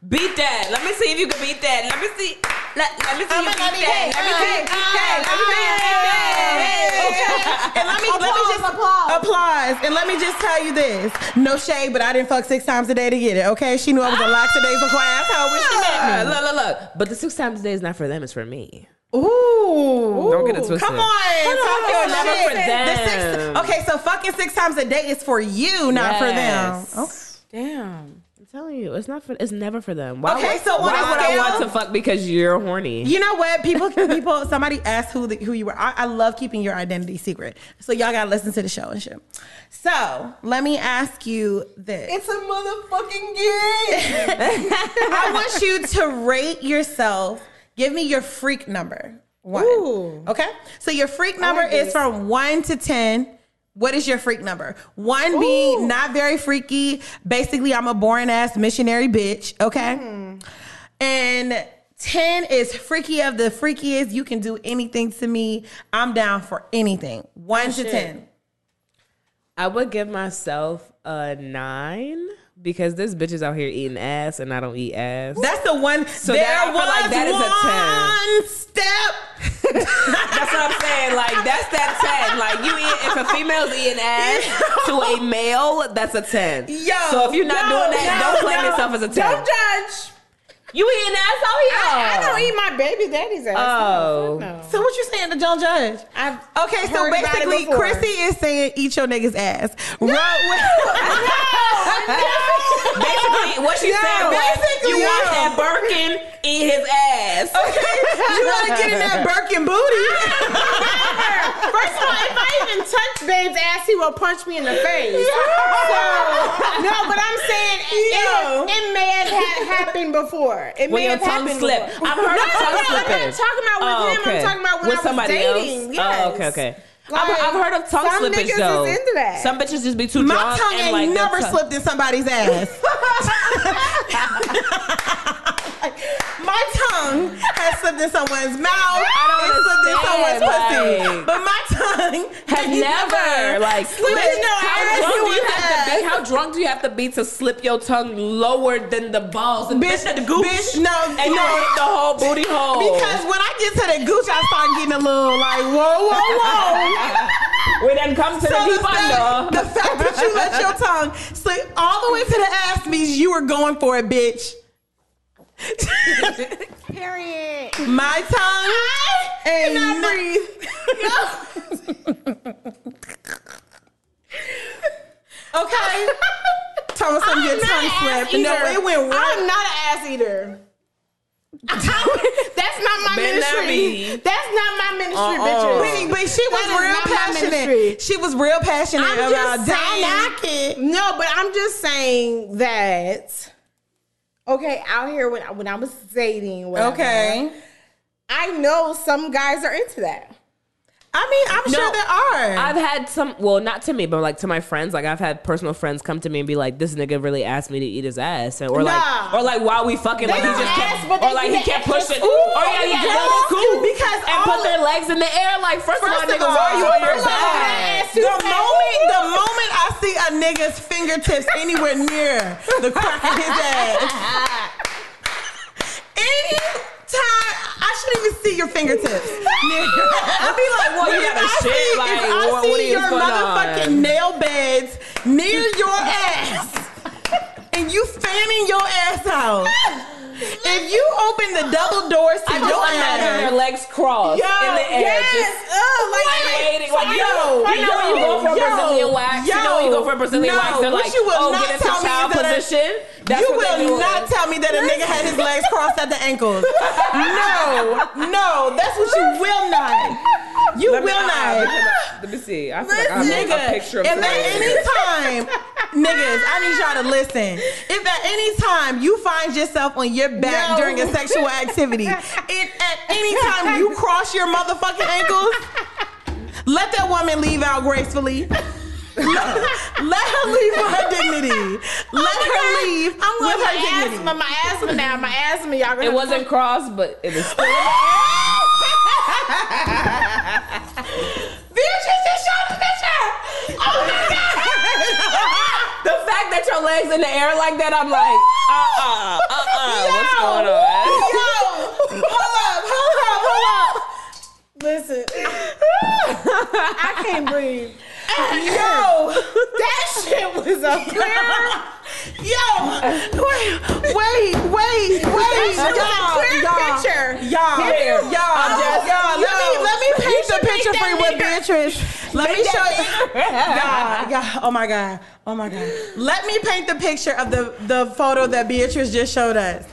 Beat that. Let me see if you can beat that. Let me see. Let, let me see I'm you beat that. Let me see you beat that. Let me see you beat that. And let me, let me just applause. Applause. And let me just tell you this. No shade, but I didn't fuck six times a day to get it, okay? She knew I was a lackadaisical asshole when she met Uh, me. look, look, look. But the six times a day is not for them, it's for me. Ooh. Don't get it twisted. Come on. talk on, your it's never shit. for The them. six, okay, so fucking six times a day is for you, not for them. Okay. Damn. I'm telling you, it's not for. It's never for them. Why Okay, would, so on why a would I want to fuck because you're horny? You know what? People, people. Somebody asked who the, who you were. I, I love keeping your identity secret, so y'all gotta listen to the show and shit. So let me ask you this: It's a motherfucking game. I want you to rate yourself. Give me your freak number. One. Ooh. Okay. So your freak number like is from one to ten. What is your freak number? One being not very freaky. Basically, I'm a boring ass missionary bitch. Okay. Hmm. And 10 is freaky of the freakiest. You can do anything to me. I'm down for anything. One to shit. 10. I would give myself a nine because this bitch is out here eating ass and I don't eat ass. That's the one. So there that- was like that is a 10. step. That's what I'm saying. Like that's that ten. Like you eat if a female's eating ass to a male, that's a ten. Yo, So if you're not No, doing that, don't claim yourself as a ten. Don't judge. You eating ass out here? I, I don't eat my baby daddy's ass. Oh. No. So what you saying to John Judge? I've Okay, so heard about it basically, before. Chrissy is saying eat your nigga's ass. Right? No, Basically, what she said was basically, you want that Birkin, eat his ass. Okay, you gotta get in that Birkin booty. First of all, if I even touch Babe's ass, he will punch me in the face. So, no, but I'm saying Yo. it, it may have happened before. It When may your have tongue happened slip. before. I've heard no, of tongue no, I'm not talking about with Oh, him. okay. I'm talking about when With I was somebody dating. else. Yes. Oh, okay, okay. Like, I've, I've heard of tongue some slippage niggas though. is into that. Some bitches just be too My drunk tongue and ain't like their never tongue- slipped in somebody's ass. My tongue has slipped in someone's mouth. I don't it slipped in someone's understand, pussy. but my tongue Has never like slipped in no how ass drunk do you have to be? How drunk do you have to be to slip your tongue lower than the balls and Bitch, the gooch? bitch, no, and no. the whole booty hole. Because when I get to the gooch, I start getting a little like, whoa, whoa, whoa. we then come to So the deep under. the fact that you let your tongue slip all the way to the ass means you were going for it, bitch. Period. My tongue ah! ain't cannot okay. Thomas, I'm your not tongue an ass slipped. No, it went right. I'm not an ass eater. That's not my Better not ministry. be. That's not my ministry, Uh-uh. bitches. But, but she was That is real passionate. She was real passionate I'm about just saying. Diana. No, but I'm just saying that. Okay, out here when I, when I was dating, whatever, Okay. I know some guys are into that. I mean, I'm No, sure there are. I've had some, well, not to me, but like to my friends. Like I've had personal friends come to me and be like, "This nigga really asked me to eat his ass," or like, Nah. or like while we fucking, They like he just ask, kept, or like he the kept extra pushing. scoop. Oh yeah, yeah, Girls double scoop because and all put their legs in the air. Like first, of all, First nigga, why are you you on your first back? The moment, the moment I see a nigga's fingertips anywhere near the crack of his ass, anytime I shouldn't even see your fingertips. I'd be like, Well, you gotta I shit, see, like, if I see what your motherfucking on? nail beds near your ass, and you fanning your ass out. If you open the double doors to I your imagine their legs crossed Yo, in the air, yes, just uh, like, waiting. Like you yo, know, you know when you go for yo, Brazilian wax. you know when you go for Brazilian no, wax. They're what like, you will oh, not get into child position. That's you will not tell me that a nigga had his legs crossed at the ankles. No, no, that's what you will not. You Let will uh-uh, not. Let me see. I feel like I have Nigga, a picture of if at any time, niggas, I need y'all to listen. If at any time you find yourself on your back No. during a sexual activity, if at any time you cross your motherfucking ankles, let that woman leave out gracefully. Let, let her leave with her dignity. Let her leave I'm with with her my dignity. asthma, my asthma now, my asthma. Y'all gonna It wasn't to- crossed, but it was still. Beatrice just showed the picture. Oh my god. the fact that your legs in the air like that, I'm like, uh uh, uh uh, what's going on? Yo, hold up, hold up, hold up. Listen, I can't breathe. Yo, That shit was a clear. yo, wait, wait, wait, wait, That shit was a y'all, clear y'all, picture. y'all, y'all, I'm just- oh, y'all. Let me let me paint the picture for you with. Beatrice. Let me show you. God, God, oh my God, oh my God. Let me paint the picture of the the photo that Beatrice just showed us.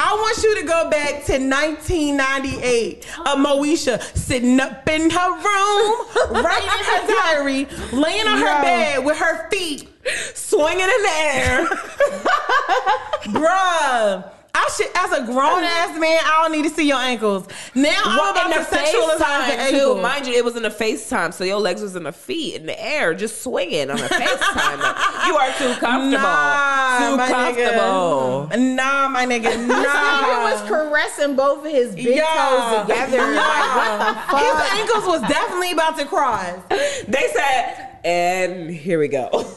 I want you to go back to 1998 of Moesha sitting up in her room, writing her diary, laying on her bed with her feet Swinging in the air. Bruh. I should, as a grown ass man, I don't need to see your ankles. Now I'm Well, about in to the sexualize the FaceTime too. Mind you, it was in the FaceTime, so your legs was in the feet in the air, just swinging on a FaceTime. Like, you are too comfortable. Nah, too my comfortable. Nigga. Nah, my nigga. Nah. He was caressing both of his big toes together. Like, what the fuck? His ankles was definitely about to cross. They said, and here we go.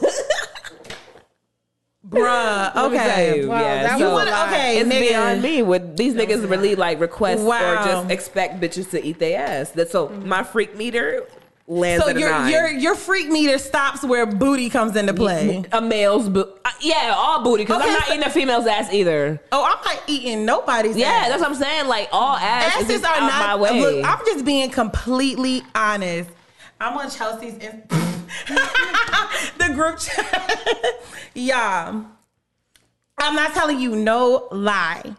Bruh. Let me tell Okay. Wow, yeah, so want to, okay, it's nigga. beyond me. With these niggas really like request or just expect bitches to eat their ass. That so my freak meter lands So your your your freak meter stops where booty comes into play. a male's booty. Uh, yeah, all booty. Because Okay, I'm not so- eating a female's ass either. Oh, I'm not eating nobody's. Yeah, ass. that's what I'm saying. Like all ass Asses are not. my way. Look, I'm just being completely honest. I'm on Chelsea's in- the group chat. yeah, I'm not telling you no lie.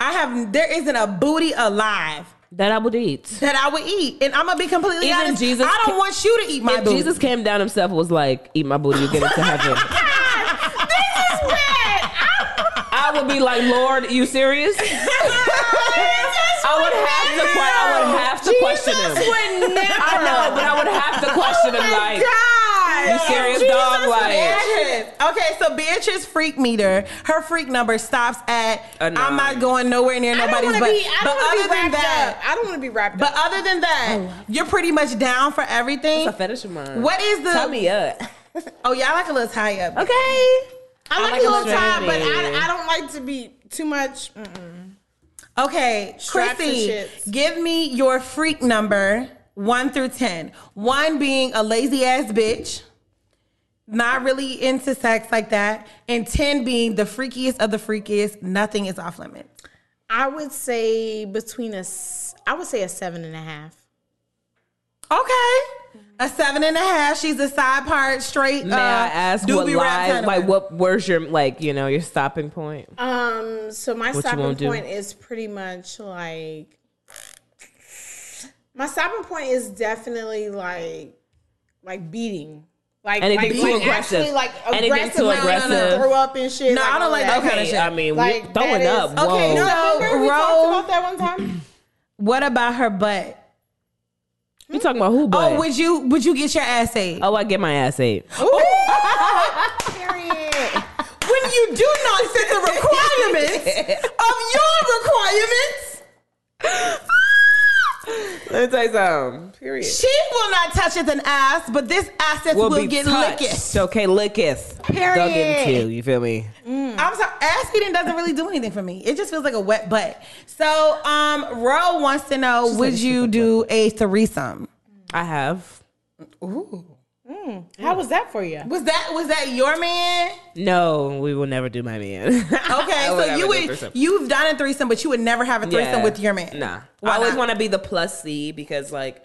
I have. There isn't a booty alive that I would eat. that I would eat, and I'm gonna be completely Even honest. Jesus I don't ca- want you to eat my if booty. Jesus came down himself and was like, "Eat my booty, you get into heaven." God, this is bad. I would be like, "Lord, you serious?" I would have to. I would have to question him. would never. I know, but I would have to oh question him. Like, you serious, dog? Like, Okay, so Beatrice freak meter, her freak number stops at I'm not going nowhere near I nobody's want butt. be. I but don't want to other be than that, up. I don't want to be wrapped but up. other than that, oh, you're pretty much down for everything. it's a fetish of mine. What is the? Tie me up. Oh yeah, I like a little tie up. Okay. I like, like a a little tie, up, but. I, I don't like to be too much. Mm-mm. Okay, Straps Chrissy, give me your freak number one through ten. One being a lazy ass bitch, not really into sex like that, and ten being the freakiest of the freakiest. Nothing is off limits. I would say between a. s- I would say a seven and a half. Okay. A seven and a half. She's a side part straight. May uh, I ask what lies? Like, what? Where's your like? You know, your stopping point? Um. So my What stopping won't do? point is pretty much like. My stopping point is definitely like, like beating. Like, Anything like, too like aggressive. actually like Anything aggressive, too like, aggressive. throw up and shit. No, I don't like that kind of shit. I mean, Like, we throwing that up. Whoa. Okay, No, so we Ro- talked about that one time. What about her butt? you talking about who? But Oh, would you would you get your ass ate? oh, I get my ass ate. Oh. Period. when you do not fit the requirements of your requirements, Let me tell you something. Period. she will not touch it an ass, but this asset will, Will be get touched. licked. Okay, licketh. Period. Dug into. You feel me? I'm sorry, ass eating doesn't really do anything for me. It just feels like a wet butt. So, um, Ro wants to know: Would you do a threesome? I have. Mm. How was that for you? Was that was that your man? No, we will never do my man. Okay, so you would threesome. you've done a threesome, but you would never have a threesome Yeah. with your man. Nah. Why I always want to be the plus C because like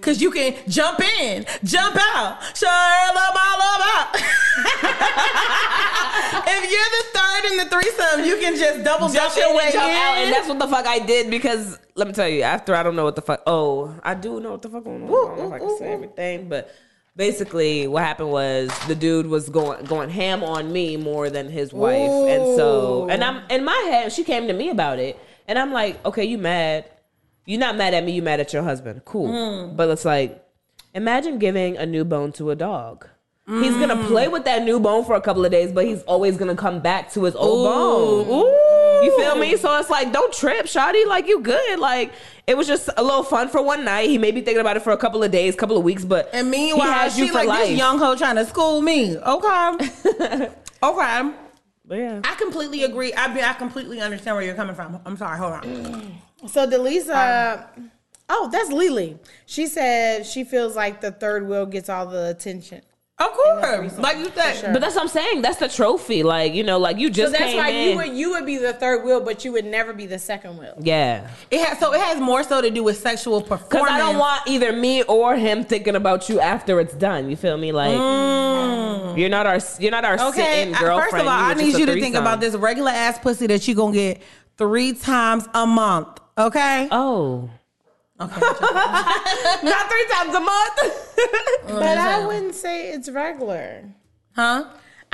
Cause you can jump in, jump out, share love my love out. if you're the third in the threesome, you can just double jump jump your in way and jump in. out, and that's what the fuck I did because let me tell you, after I don't know what the fuck. Oh, I do know what the fuck going on. I don't know if I can say everything, but basically, what happened was the dude was going going ham on me more than his wife, and so and I'm in my head. She came to me about it, and I'm like, okay, you mad? You're not mad at me. You mad at your husband? Cool, Mm. but it's like, imagine giving a new bone to a dog. He's Mm. gonna play with that new bone for a couple of days, but he's always gonna come back to his old bone. You feel me? So it's like, don't trip, Shotty. Like you good. Like it was just a little fun for one night. He may be thinking about it for a couple of days, couple of weeks, but And he meanwhile, has you she for like life. this young hoe trying to school me. Okay, okay. But yeah. I completely agree. I mean, I completely understand where you're coming from. I'm sorry. Hold on. So Delisa, oh, that's Lily. She said she feels like the third wheel gets all the attention. Of course, like you said. But that's what I'm saying. That's the trophy. Like you know, like you So just that's came why in. you would you would be the third wheel, but you would never be the second wheel. yeah. It has so it has more so to do with sexual performance. Because I don't want either me or him thinking about you after it's done. You feel me? Like you're not our you're not our Mm. Okay, sitting girlfriend. first of all, You I need you to think about this regular ass pussy that you gonna get three times a month. Okay, Oh, not three times a month. But I wouldn't say it's regular. huh?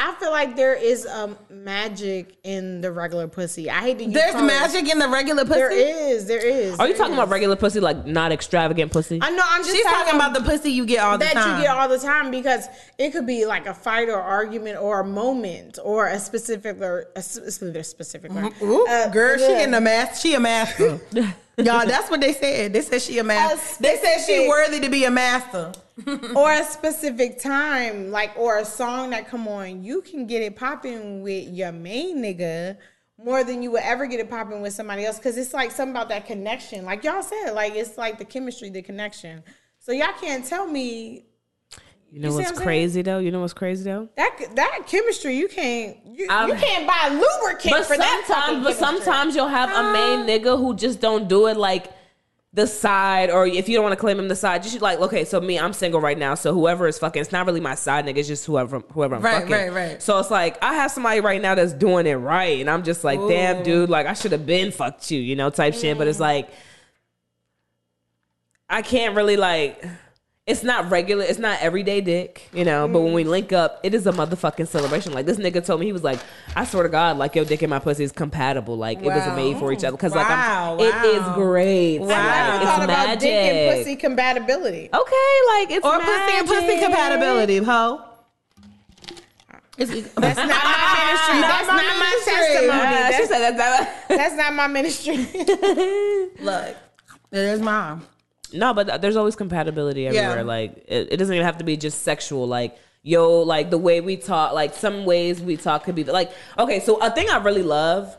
I feel like there is um magic in the regular pussy. I hate to use There's call it- magic in the regular pussy. There is, there is. are you there talking about is. regular pussy, like not extravagant pussy? I know. I'm just She's talking about the pussy you get all the time. that time. you get all the time because it could be like a fight or argument or a moment or a specific or a specific specific. Ooh, uh, girl, she yeah. getting a master. She a master. Y'all, that's what they said. They said she a master. They said she worthy to be a master. or a specific time, like or a song that come on, you can get it popping with your main nigga more than you would ever get it popping with somebody else because it's like something about that connection. Like y'all said, like it's like the chemistry, the connection. So y'all can't tell me you know you what's what saying? crazy though? You know what's crazy though? that that chemistry. You can't you, Um, you can't buy lubricant But for that. sometimes, but chemistry. sometimes you'll have a main nigga who just don't do it like the side, or if you don't want to claim him the side, you should like, okay, so me, I'm single right now, so whoever is fucking, it's not really my side nigga, it's just whoever, whoever I'm fucking. Right, fucking. right, right. So it's like I have somebody right now that's doing it right, and I'm just like, damn, dude, like I should have been fucked you, you know, type shit. But it's like, I can't really like. It's not regular. It's not everyday dick, you know. But when we mm. link up, it is a motherfucking celebration. Like this nigga told me, he was like, "I swear to God, like your dick and my pussy is compatible. Like it was made for each other. Because Wow, like I'm, it is wow. great. I Like, never it's thought about magic. dick and pussy compatibility. Okay, like it's Or pussy and pussy compatibility, ho. It's, That's not my ministry. That's not my testimony. She That's, said that. that's not my ministry. look, there's mom. No, but there's always compatibility everywhere. Yeah. Like it, it doesn't even have to be just sexual. Like yo, like the way we talk. Like some ways we talk could be like okay. So a thing I really love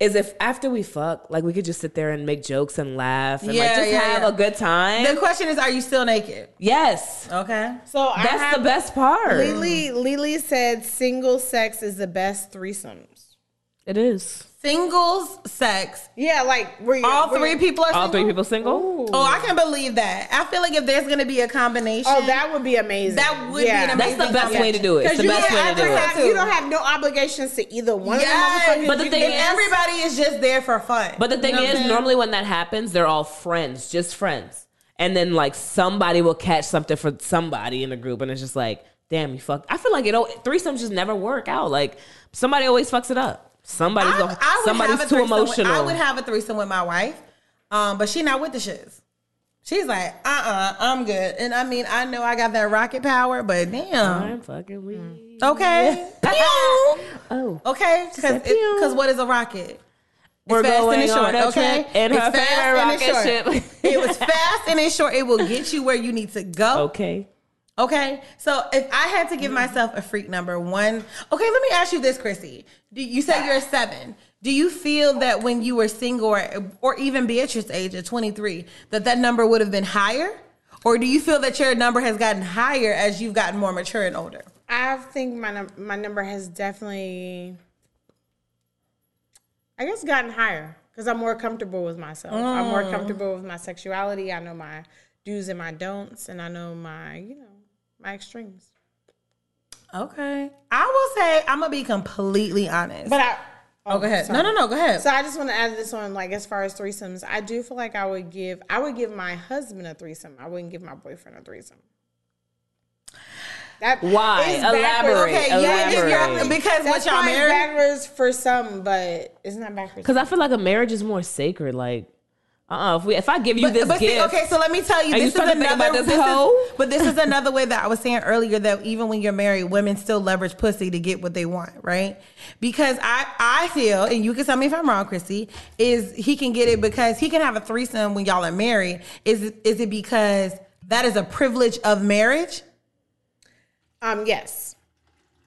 is if after we fuck, like we could just sit there and make jokes and laugh and like just yeah, have yeah. a good time. The question is, are you still naked? yes, Okay. So I that's have, the best part. Lily Lily said single sex is the best threesomes. It is. Singles sex. Yeah, like where you All where three you- people are All single? three people single. Oh, I can believe that. I feel like if there's gonna be a combination, Oh, that would be amazing. That would be an That's the best way to do it. It's the best way to do to it. you don't have no obligations to either one Yes, of them. But the thing is- everybody is just there for fun. But the thing You know what is, I'm saying? normally when that happens, they're all friends, just friends. And then like somebody will catch something for somebody in the group, and it's just like, damn, you fucked. I feel like it. al- Threesomes just never work out. Like somebody always fucks it up. Somebody's I, go- I somebody's too threesome with- emotional. I would have a threesome with my wife, um, but she not with the shits. She's like, uh, uh-uh, uh, i am good. And I mean, I know I got that rocket power, but damn, I'm fucking weak. okay, Pew. Oh, okay, said because what is a rocket? We're fast and going it's short, okay? trip in It's her fast favorite and it's rocket short. ship. it was fast and it's short. It will get you where you need to go. okay. Okay, so if I had to give myself a freak number one, okay, let me ask you this, Chrissy. Do you said you're a seven? Do you feel that when you were single, or, or even Beatrice's age at 23, that that number would have been higher, or do you feel that your number has gotten higher as you've gotten more mature and older? I think my num- my number has definitely, I guess, gotten higher because I'm more comfortable with myself. I'm more Mm. comfortable with my sexuality. I know my do's and my don'ts, and I know my, you know, my extremes. Okay. I will say I'm gonna be completely honest. But I. oh, go ahead. sorry. No, no, no. Go ahead. So I just want to add this on, like as far as threesomes, I do feel like I would give, I would give my husband a threesome. I wouldn't give my boyfriend a threesome. That Why? is backwards. Elaborate. Okay, yeah, if you're- because That's what y'all married. backwards for some, but it's not backwards. Because I feel like a marriage is more sacred. Like, uh, uh if we if I give you But, this but see, okay, so let me tell you, Are you this is starting to think another. about this this is- hoe? but this is another way that I was saying earlier that even when you're married, women still leverage pussy to get what they want, right? Because I I feel, and you can tell me if I'm wrong, Chrissy, is he can get it because he can have a threesome when y'all are married. Is it- is it because that is a privilege of marriage? um, yes.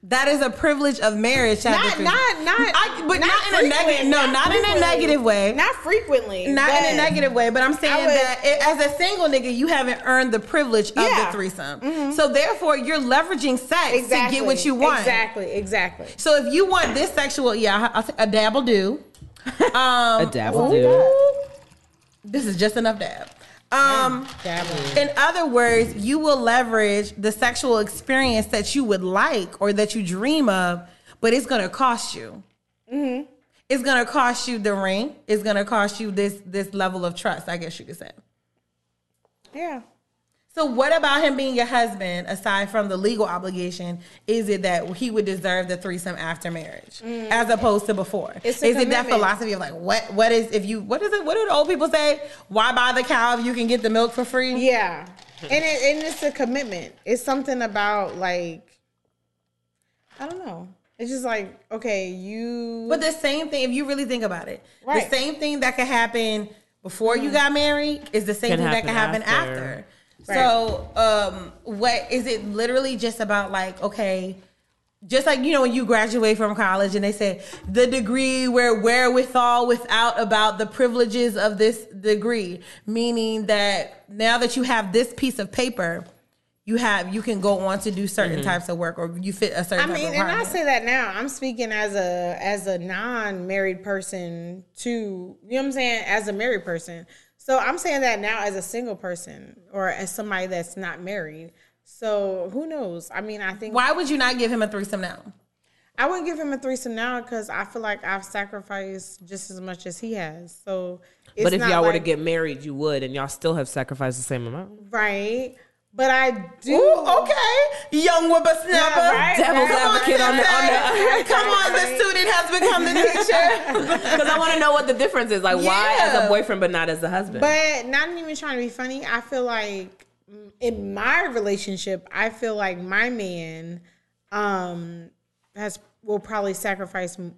That is a privilege of marriage. Not, not, not, I- but not, in a negative. No, not, in a negative way. Not frequently. Not in a negative way, but I'm saying would- that it, as a single nigga, you haven't earned the privilege of Yeah. Mm-hmm. the threesome. So therefore, you're leveraging sex Exactly. to get what you want. Exactly. Exactly. So if you want this sexual, yeah, I'll say a dab will do. Um, a dabble dude. this is just enough dab. Um, in other words, you will leverage the sexual experience that you would like or that you dream of, but it's gonna cost you. Mm-hmm. It's gonna cost you the ring. It's gonna cost you this this level of trust. I guess you could say. Yeah. So what about him being your husband, aside from the legal obligation, is it that he would deserve the threesome after marriage, as opposed to before? Mm. It's a is it that philosophy of like what what is if you what is it what do the old people say? Why buy the cow if you can get the milk for free? Yeah. And it, and it's a commitment. It's something about like I don't know. It's just like okay, you. But the same thing, if you really think about it, Right. the same thing that could happen before you got married is the same Can thing that can happen happen after. After. So, um, what is it? Literally just about like okay. Just like you know when you graduate from college and they say the degree where wherewithal without about the privileges of this degree, meaning that now that you have this piece of paper, you have you can go on to do certain types of work or you fit a certain. I type mean, of and I requirement. say that now. I'm speaking as a as a non-married person to you know what I'm saying as a married person. So I'm saying that now as a single person or as somebody that's not married. So who knows? I mean, I think Why would you not give him a threesome now? I wouldn't give him a threesome now because I feel like I've sacrificed just as much as he has. So, it's but if not y'all were to get married, you would, and y'all still have sacrificed the same amount. right, but I do. Ooh, okay, young whippersnapper. Yeah, right, Devil's right. advocate on the- on the- Come on, the student has become the teacher. Because I want to know what the difference is. Like, why as a boyfriend but not as a husband? But not even trying to be funny. I feel like mm, in my relationship, I feel like my man um has will probably sacrifice m-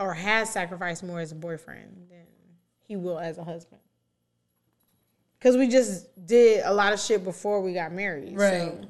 or has sacrificed more as a boyfriend than he will as a husband. Cause we just did a lot of shit before we got married. Right. So.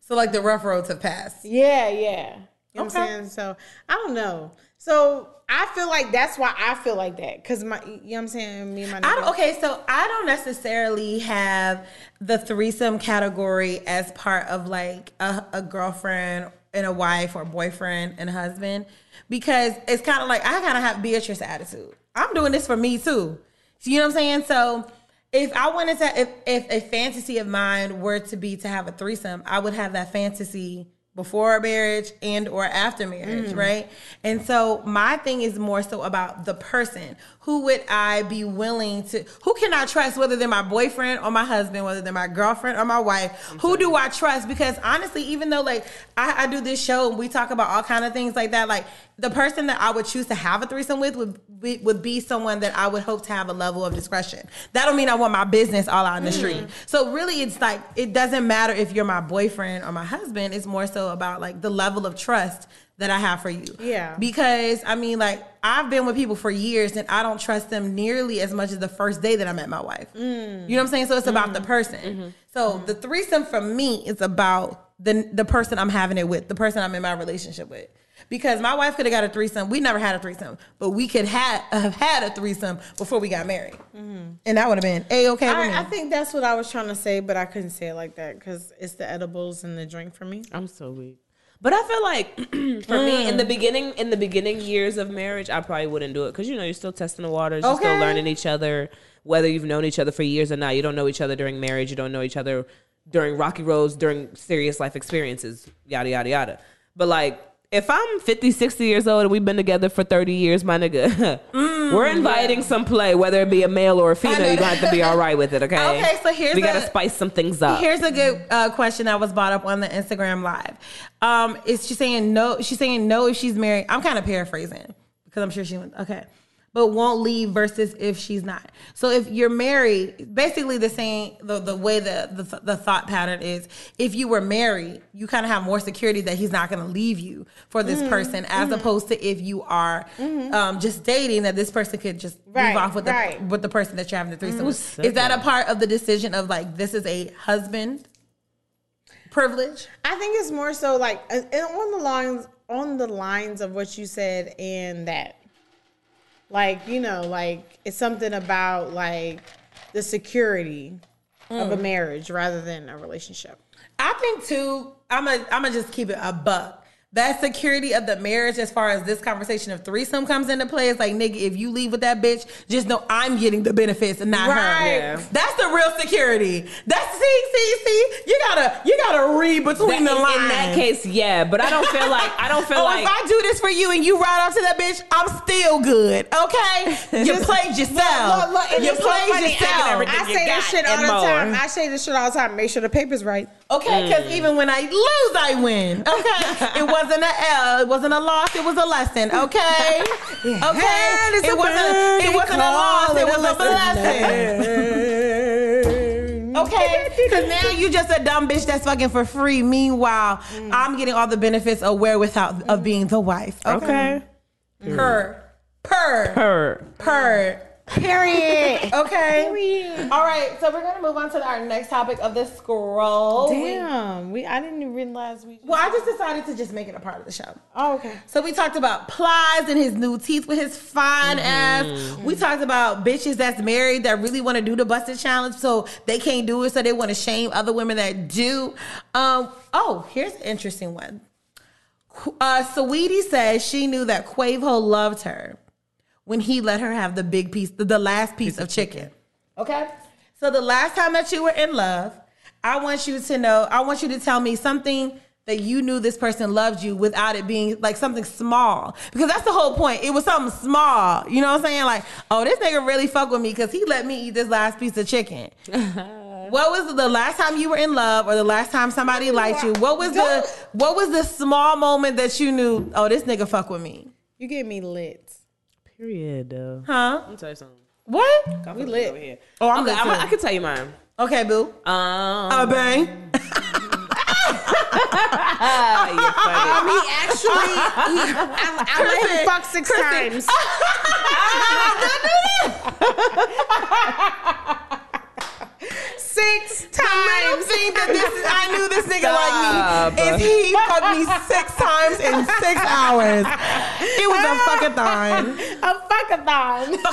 So like the rough roads have passed. Yeah, yeah. You know what Okay. I'm saying? So I don't know. So I feel like that's why I feel like that. Cause my you know what I'm saying? Me and my I don't, nigga- okay, so I don't necessarily have the threesome category as part of like a, a girlfriend and a wife or boyfriend and husband because it's kind of like I kind of have Beatrice attitude. I'm doing this for me too. You know what I'm saying? So if I wanted to, if if a fantasy of mine were to be to have a threesome, I would have that fantasy before marriage and or after marriage, mm. right? And so my thing is more so about the person. Who would I be willing to who can I trust whether they're my boyfriend or my husband, whether they're my girlfriend or my wife? Who do I trust? Because honestly, even though like I, I do this show and we talk about all kind of things like that, like the person that I would choose to have a threesome with would be, would be someone that I would hope to have a level of discretion. That don't mean I want my business all out in the mm. street. So really, it's like it doesn't matter if you're my boyfriend or my husband. It's more so about like the level of trust that I have for you. Yeah. Because I mean, like I've been with people for years and I don't trust them nearly as much as the first day that I met my wife. Mm. You know what I'm saying? So it's about the mm. person. Mm-hmm. So the threesome for me is about the the person I'm having it with, the person I'm in my relationship with. Because my wife could have got a threesome. We never had a threesome, but we could have have had a threesome before we got married, mm-hmm. and that would have been a okay. I, I think that's what I was trying to say, but I couldn't say it like that because it's the edibles and the drink for me. I'm so weak. But I feel like for me in the mm. beginning, in the beginning years of marriage, I probably wouldn't do it because you know you're still testing the waters, you're still learning each other. whether you've known each other for years or not. You don't know each other during marriage. You don't know each other during rocky roads, during serious life experiences, yada, yada, yada. But like, if I'm 50, 60 years old and we've been together for 30 years, my nigga, we're inviting some play, whether it be a male or a female. You're gonna have to be all right with it, okay? Okay, so here's we gotta a- spice some things up. Here's a good uh, question that was brought up on the Instagram live. Um, is she saying no? She's saying no if she's married. I'm kind of paraphrasing because I'm sure she went okay, but won't leave versus if she's not. So if you're married, basically the same the the way the the, the thought pattern is. If you were married, you kind of have more security that he's not going to leave you for this Mm-hmm. person, as opposed to if you are um, just dating that this person could just Right, leave off with right. the with the person that you're having the threesome. Who with. said Is that a part of the decision of like this is a husband privilege? I think it's more so like uh, on the lines on the lines of what you said and that. Like, you know, like it's something about like the security of Mm. a marriage rather than a relationship. I think too. I'm a. I'm gonna just keep it a buck. That security of the marriage, as far as this conversation of threesome comes into play, is like, nigga, if you leave with that bitch, just know I'm getting the benefits and not her. Right. Yeah. That's the real security. That's see, see, see. You gotta, you gotta read between That- the in, lines. in that case, yeah, but I don't feel like I don't feel Oh, like if I do this for you and you ride off to that bitch, I'm still good. Okay, you played yourself. Look, look, and you it's so played yourself. I say this got shit all the more. time. I say this shit all the time. Make sure the paper's right. Okay, because mm. even when I lose, I win. Okay, it wasn't a L, it wasn't a loss, it was a lesson. Okay, okay, it's it wasn't. It wasn't a loss, it was a blessing. Okay, because now you just a dumb bitch that's fucking for free. Meanwhile, mm. I'm getting all the benefits of wherewithal of mm. being the wife. Okay, okay. per, per, Her. per. Period. Okay. All right, so we're gonna move on to our next topic of the scroll. Damn, we I didn't even realize we. Well, I just decided to just make it a part of the show. Oh, okay. So we talked about Plies and his new teeth with his fine ass. We talked about bitches that's married that really want to do the Buss It challenge, so they can't do it, so they want to shame other women that do. Um, oh, here's an interesting one. Uh, Saweetie says she knew that Quavo loved her when he let her have the big piece, the, the last piece, of chicken. Okay. So the last time that you were in love, I want you to know, I want you to tell me something that you knew this person loved you without it being like something small. Because that's the whole point. It was something small. You know what I'm saying? Like, oh, this nigga really fuck with me because he let me eat this last piece of chicken. what was the last time you were in love or the last time somebody liked you? What was the what was the small moment that you knew, oh, this nigga fuck with me? You get me lit. Period. Though. Huh? Let me tell you something. What? We lit. Over here. Oh, I'm Okay, lit I'm- I can tell you mine. Okay, boo. Um, Uh, bang. you're funny. He actually, he, I, I let him fuck six times. six The little times. thing that this is, I knew this nigga Stop. like me is he fucked me six times in six hours. It was a fucking thon. A fuckathon.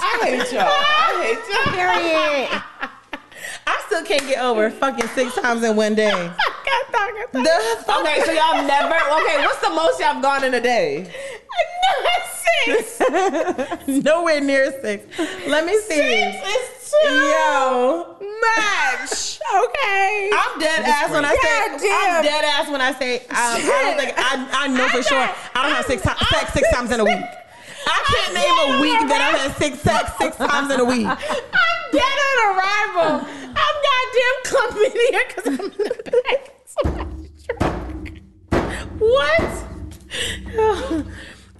I hate y'all. I hate y'all. Period. I still can't get over fucking six times in one day. The fuck- Okay, so y'all never. Okay, what's the most y'all gone in a day? Not Six. Nowhere near six. Let me see. It's too Yo. much. Okay. I'm dead ass when I say God damn. I'm dead ass when I say um, I don't think I, I know for sure I don't have six times sex six times in a week. I can't name a week that I've had six sex six times in a week. I'm dead on arrival. I'm goddamn chlamydia because I'm in the back. What?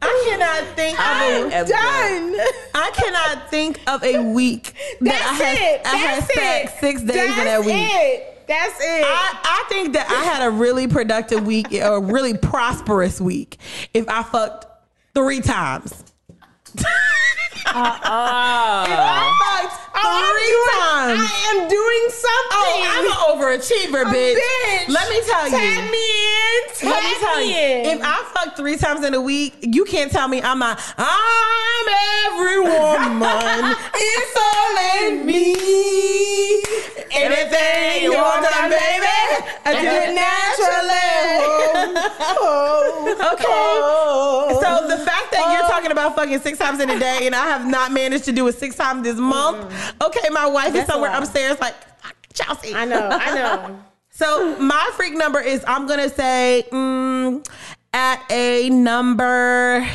I cannot think of a Done. I cannot think of a week that That's I had it. I had That's sex it. six days That's in that week. It. That's it. I, I think that I had a really productive week, or a really prosperous week, if I fucked three times. Uh-uh. Oh. fucked three times. I am doing something. Oh, I'm an overachiever, bitch. bitch. Let me tell you. Tag me in. Tag Let me tell me you, in. if I fuck three times in a week, you can't tell me I'm not. I'm every woman. it's all in me. Anything you want done, baby, I do it naturally. Okay. Oh, so the fact that you're oh. talking about fucking six times in a day and I have not managed to do it six times this month. Okay, my wife is That's a somewhere upstairs like "Fuck, Chelsea. I know, I know. So my freak number is I'm gonna say mm, at a number.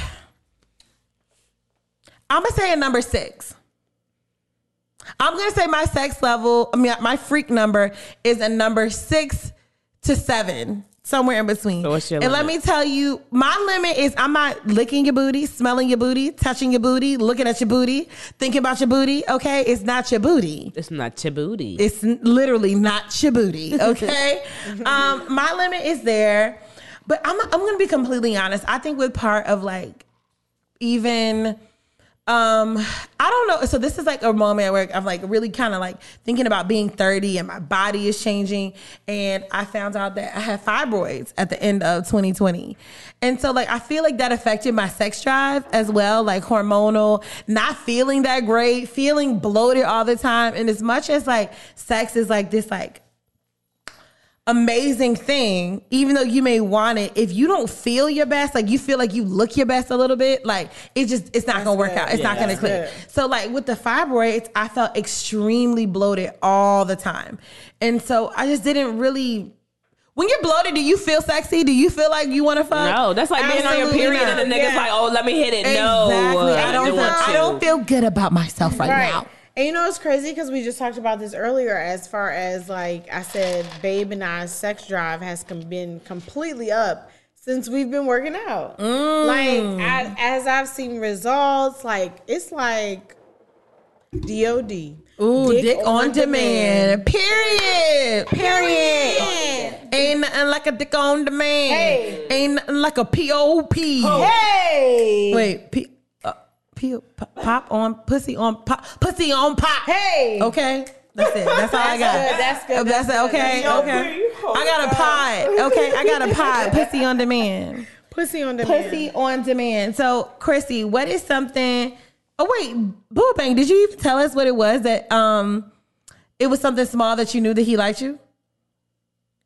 I'm gonna say a number six. I'm gonna say my sex level. I mean, my freak number is a number six to seven, somewhere in between. So what's your and let me tell you, my limit is I'm not licking your booty, smelling your booty, touching your booty, looking at your booty, thinking about your booty. Okay, it's not your booty. It's not your booty. It's literally not your booty. Okay. um, my limit is there, but I'm I'm gonna be completely honest. I think with part of like even um I don't know. So this is like a moment where I'm like really kind of like thinking about being 30 and my body is changing. And I found out that I had fibroids at the end of 2020. And so like I feel like that affected my sex drive as well, like hormonal, not feeling that great, feeling bloated all the time. And as much as like sex is like this like amazing thing, even though you may want it, if you don't feel your best, like you feel like you look your best a little bit, like it just it's not gonna work good. out. It's Yeah, not gonna click. good. So like with the fibroids, I felt extremely bloated all the time. And so I just didn't really when you're bloated, do you feel sexy? Do you feel like you want to fuck? no, that's like being on your Absolutely period not. and the nigga's Yeah. like, oh, let me hit it. No, Exactly. I uh, don't. didn't Feel, I don't feel good about myself right, Right. now. And you know it's crazy because we just talked about this earlier. As far as like I said, Babe and I's sex drive has com- been completely up since we've been working out. Mm. Like I, as I've seen results, like it's like DOD. Ooh, dick, on, demand. Period. Period. Ain't nothing like a dick on demand. Hey. Ain't nothing like a POP. Hey. Wait, P, uh, P, pop, on pussy on pop pussy on pop. Hey. Okay. That's it. That's all I got. good, that's good, That's, that's good, Okay. that's Okay. I got a pod. Okay. I got a pod. Pussy on demand. Pussy on demand. Pussy on demand. So, Chrissy, what is something? Oh wait, Boo Bang, did you even tell us what it was that um it was something small that you knew that he liked you?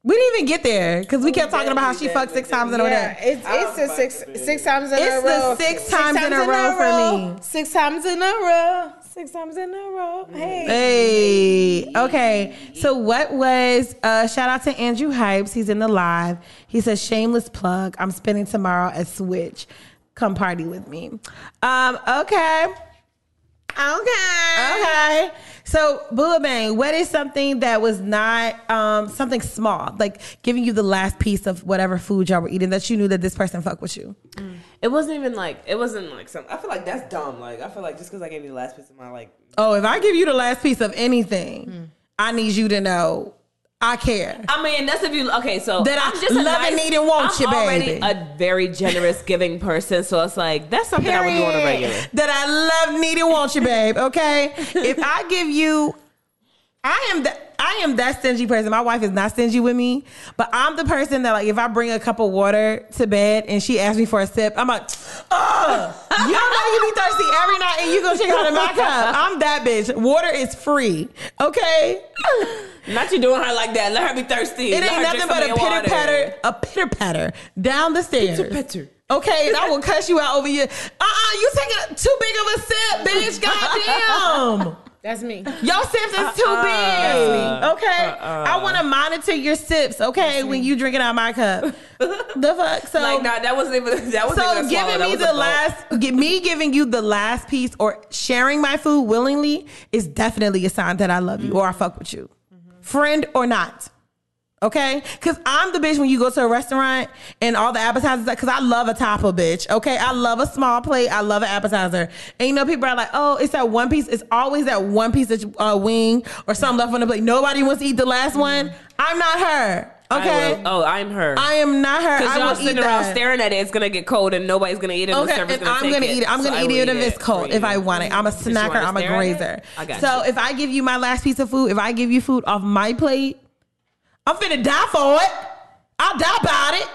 We didn't even get there because we kept talking about how she fucked six times in a Yeah, it's it's the six six times in It's a the row. six times in a row for me. Six times in a row. Six times in a row. Hey. Hey, okay. So what was uh shout out to Andrew Hypes? He's in the live. He says shameless plug. I'm spending tomorrow at Switch. Come party with me. Um, okay. Okay. Okay. So, Bula Bang, what is something that was not um, something small, like giving you the last piece of whatever food y'all were eating that you knew that this person fucked with you? It wasn't even like it wasn't like something. I feel like that's dumb. Like I feel like just because I gave you the last piece of my like. Oh, if I give you the last piece of anything, I need you to know I care. I mean, that's if you okay. So That I I'm just a love and nice, need and want I'm you, already a very generous, giving person. So it's like that's something I would do on a regular. That I love, need, and want you, babe. Okay. if I give you, I am that. I am that stingy person. My wife is not stingy with me, but I'm the person that like if I bring a cup of water to bed and she asks me for a sip, I'm like, oh, you don't know you be thirsty every night and you go check out of my cup. I'm that bitch. Water is free. Okay. Not you doing her like that. Let her be thirsty. It Let ain't nothing but a pitter patter, a pitter patter down the stairs. Pitter patter. Okay, and I will cuss you out over you. Uh uh you taking too big of a sip, bitch. Goddamn. That's me. Your sips is too Uh-uh. big. Okay. Uh-uh. I want to monitor your sips, okay, when you drinking out my cup. the fuck? So Like nah, that wasn't even that wasn't so even a swallow. giving me the last, gi- me giving you the last piece or sharing my food willingly is definitely a sign that I love you mm. or I fuck with you, friend or not. Okay, because I'm the bitch when you go to a restaurant and all the appetizers. Because I love a taco, bitch. Okay, I love a small plate. I love an appetizer. And you know, people are like, "Oh, it's that one piece." It's always that one piece of uh, wing or something left on the plate. Nobody wants to eat the last one. I'm not her. Okay, will. Oh, I'm her. I am not her. Because I y'all sitting around that. staring at it, it's gonna get cold and nobody's gonna eat it. and the Okay, server's and gonna I'm take gonna it. eat it. I'm gonna I eat it if it's cold. If I want it, I'm a snacker. I'm a stare at it, grazer. I got so you. if I give you my last piece of food, if I give you food off my plate, I'm finna die for it. I'll die about it.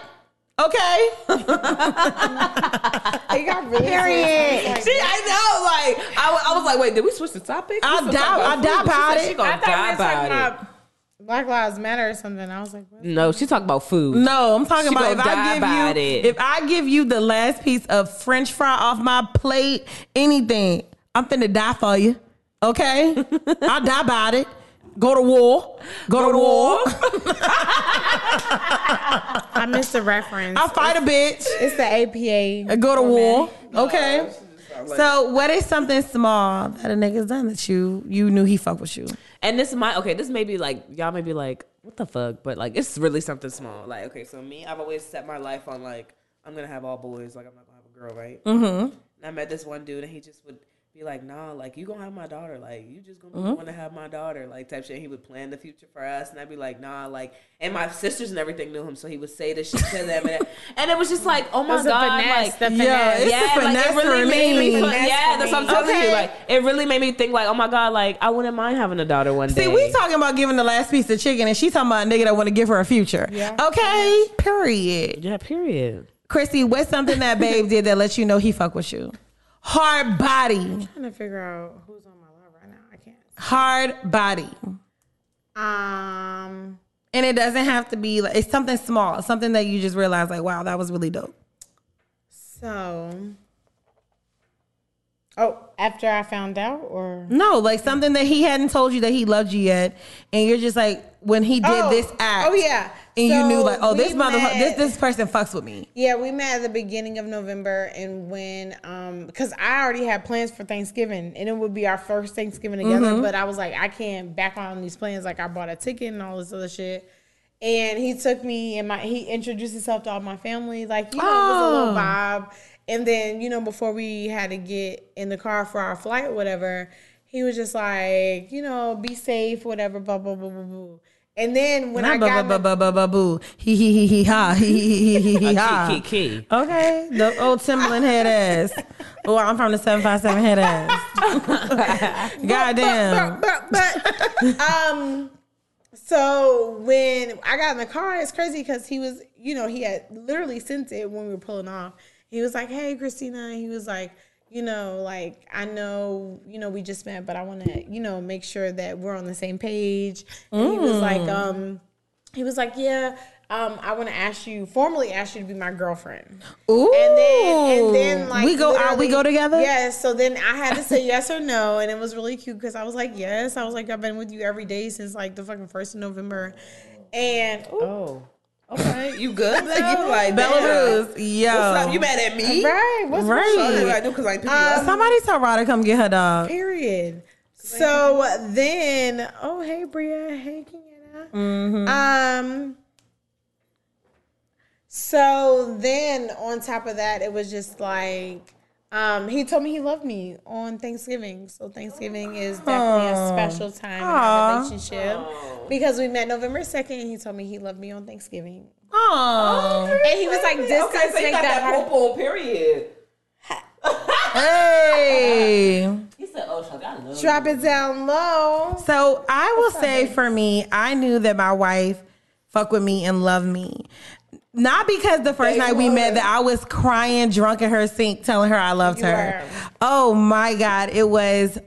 Okay. It got really Period. serious. See, I know. Like, I, I was like, wait, did we switch the topic? I'll die- I'll die food. She about it. She gonna I thought die we were talking about it. about Black Lives Matter or something. I was like, what? No, she talked about food. No, I'm talking She about if I give about you it. if I give you the last piece of French fry off my plate, anything, I'm finna die for you. Okay, I'll die about it. Go to war. Go, to war. I missed the reference. I'll fight a bitch. It's the APA. and go to war. Okay. So what is something small that a nigga's done that you you knew he fuck with you? And this might okay, this may be like y'all may be like, what the fuck? But like it's really something small. Like, okay, so me, I've always set my life on like I'm gonna have all boys, like I'm not gonna have a girl, right? Mm-hmm. And I met this one dude and he just would be like, nah, like you gonna have my daughter, like you just gonna be the one to have my daughter, like type shit. And he would plan the future for us, and I'd be like, nah, like, and my sisters and everything knew him, so he would say this shit to them, and, and it was just like, oh my god, finesse, like, the Yeah, it's yeah, the like it really for made me. me. yeah, that's what I'm me. telling you. Okay. Like, it really made me think, like, oh my god, like I wouldn't mind having a daughter one day. See, we talking about giving the last piece of chicken, and she talking about a nigga that want to give her a future. Yeah. Okay. Period. yeah, period. Chrissy, what's something that Babe did that lets you know he fuck with you? Hard body. I'm trying to figure out who's on my love right now. I can't. Hard body. Um. And it doesn't have to be like it's something small, something that you just realize like, wow, that was really dope. So. Oh, after I found out, or No, like something that he hadn't told you that he loved you yet, and you're just like when he did Oh, this act. oh, yeah. And you knew like, oh, this mother, met- this this person fucks with me. Yeah, we met at the beginning of November, and when um, because I already had plans for Thanksgiving, and it would be our first Thanksgiving together. Mm-hmm. But I was like, I can't back on these plans. Like I bought a ticket and all this other shit. And he took me and my he introduced himself to all my family. Like you know, it was a little Oh. vibe. And then you know, before we had to get in the car for our flight, or whatever, he was just like, you know, be safe, whatever, blah blah blah blah blah. And then when I Nah, got ba- in ba- the- ba- ba- ba- boo. He he he he ha he he he he he ha. Key, key, key. Okay, the old Timberland head ass. Oh, I'm from the seven five seven head ass. Goddamn. but, but um so when I got in the car, it's crazy because he was, you know, he had literally sent it when we were pulling off. He was like, "Hey, Christina," he was like, you know, like I know, you know, we just met, but I want to, you know, make sure that we're on the same page. And he was like, um, he was like, yeah. Um, I want to ask you, formally ask you to be my girlfriend. Ooh. And then, and then, like we go out, we go together. Yes. So then I had to say yes or no, and it was really cute because I was like, yes. I was like, I've been with you every day since like the fucking first of November, and ooh, Oh, okay, you good now? like Belarus, yo. What's up? You mad at me? right, what's Right. What did I do? Because I Um, up. Somebody tell Rada come get her dog. period. So then, oh hey Bria, hey Kenyatta. Mm-hmm. Um. So then, on top of that, it was just like. Um, he told me he loved me on Thanksgiving. So Thanksgiving is definitely a special time in our Aw. relationship because we met November 2nd and he told me he loved me on Thanksgiving. Oh, And he was like, distance okay, so you make got that that purple period. hey. He said, "Oh, Chuck, I love Drop it down low. So I will say for me, I knew that my wife fuck with me and love me. Not because the first night we met that I was crying drunk in her sink telling her I loved You her. were. Oh my God. It was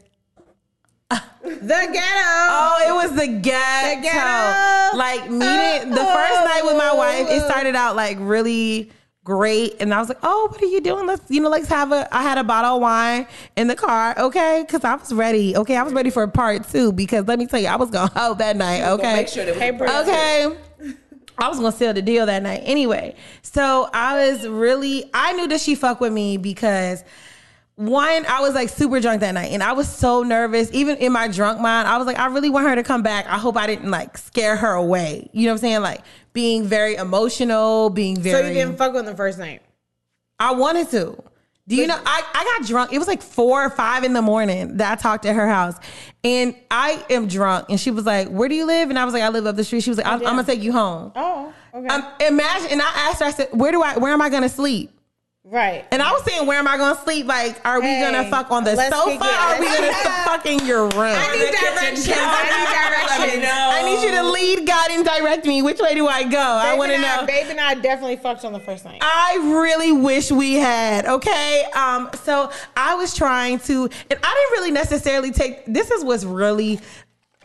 The ghetto. Oh, it was the ghetto. ghetto. Like meeting the oh. first night with my wife, it started out like really great. And I was like, oh, what are you doing? Let's, you know, let's have a, I had a bottle of wine in the car. Okay. Cause I was ready. Okay. I was ready for part two because let me tell you, I was going to hold that night. Okay. Make sure that Hey, Okay. I was gonna seal the deal that night. Anyway, so I was really I knew that she fucked with me because one, I was like super drunk that night and I was so nervous. Even in my drunk mind, I was like, I really want her to come back. I hope I didn't like scare her away. You know what I'm saying? Like being very emotional, being very. So you didn't fuck on the first night. I wanted to. Do you know I, I got drunk. It was like four or five in the morning that I talked at her house. And I am drunk. And she was like, Where do you live? And I was like, I live up the street. She was like, I'm, I'm gonna take you home. Oh, okay. Um, imagine, and I asked her, I said, Where do I where am I gonna sleep? Right. And I was saying, Where am I gonna sleep? Like, are we Hey, gonna fuck on the sofa? kick Or are we gonna Let's- fuck in your room? I need directions. I need directions. I need you to lead God and direct me. Which way do I go? I want to know. Babe and I definitely fucked on the first night. I really wish we had. Okay. Um, so I was trying to, and I didn't really necessarily take this is what's really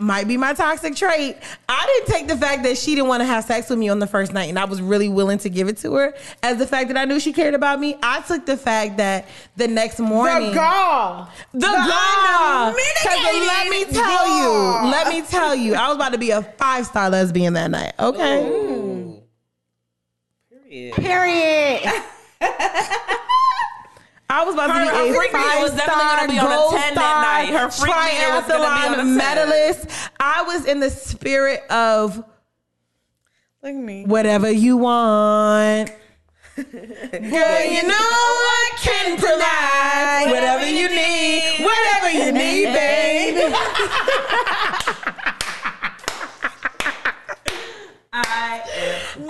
might be my toxic trait. I didn't take the fact that she didn't want to have sex with me on the first night and I was really willing to give it to her as the fact that I knew she cared about me. I took the fact that the next morning. The gall. The gall. Because let me tell gall. you, let me tell you, I was about to be a five star lesbian that night. Okay. Period. Period. I was about to be her a five was definitely star gonna be on a gold 10 that star night. Her freak meter was gonna be on a 10. triathlon medalist. I was in the spirit of Look at me. whatever you want. Girl, you know I can provide whatever you need, whatever you need, baby.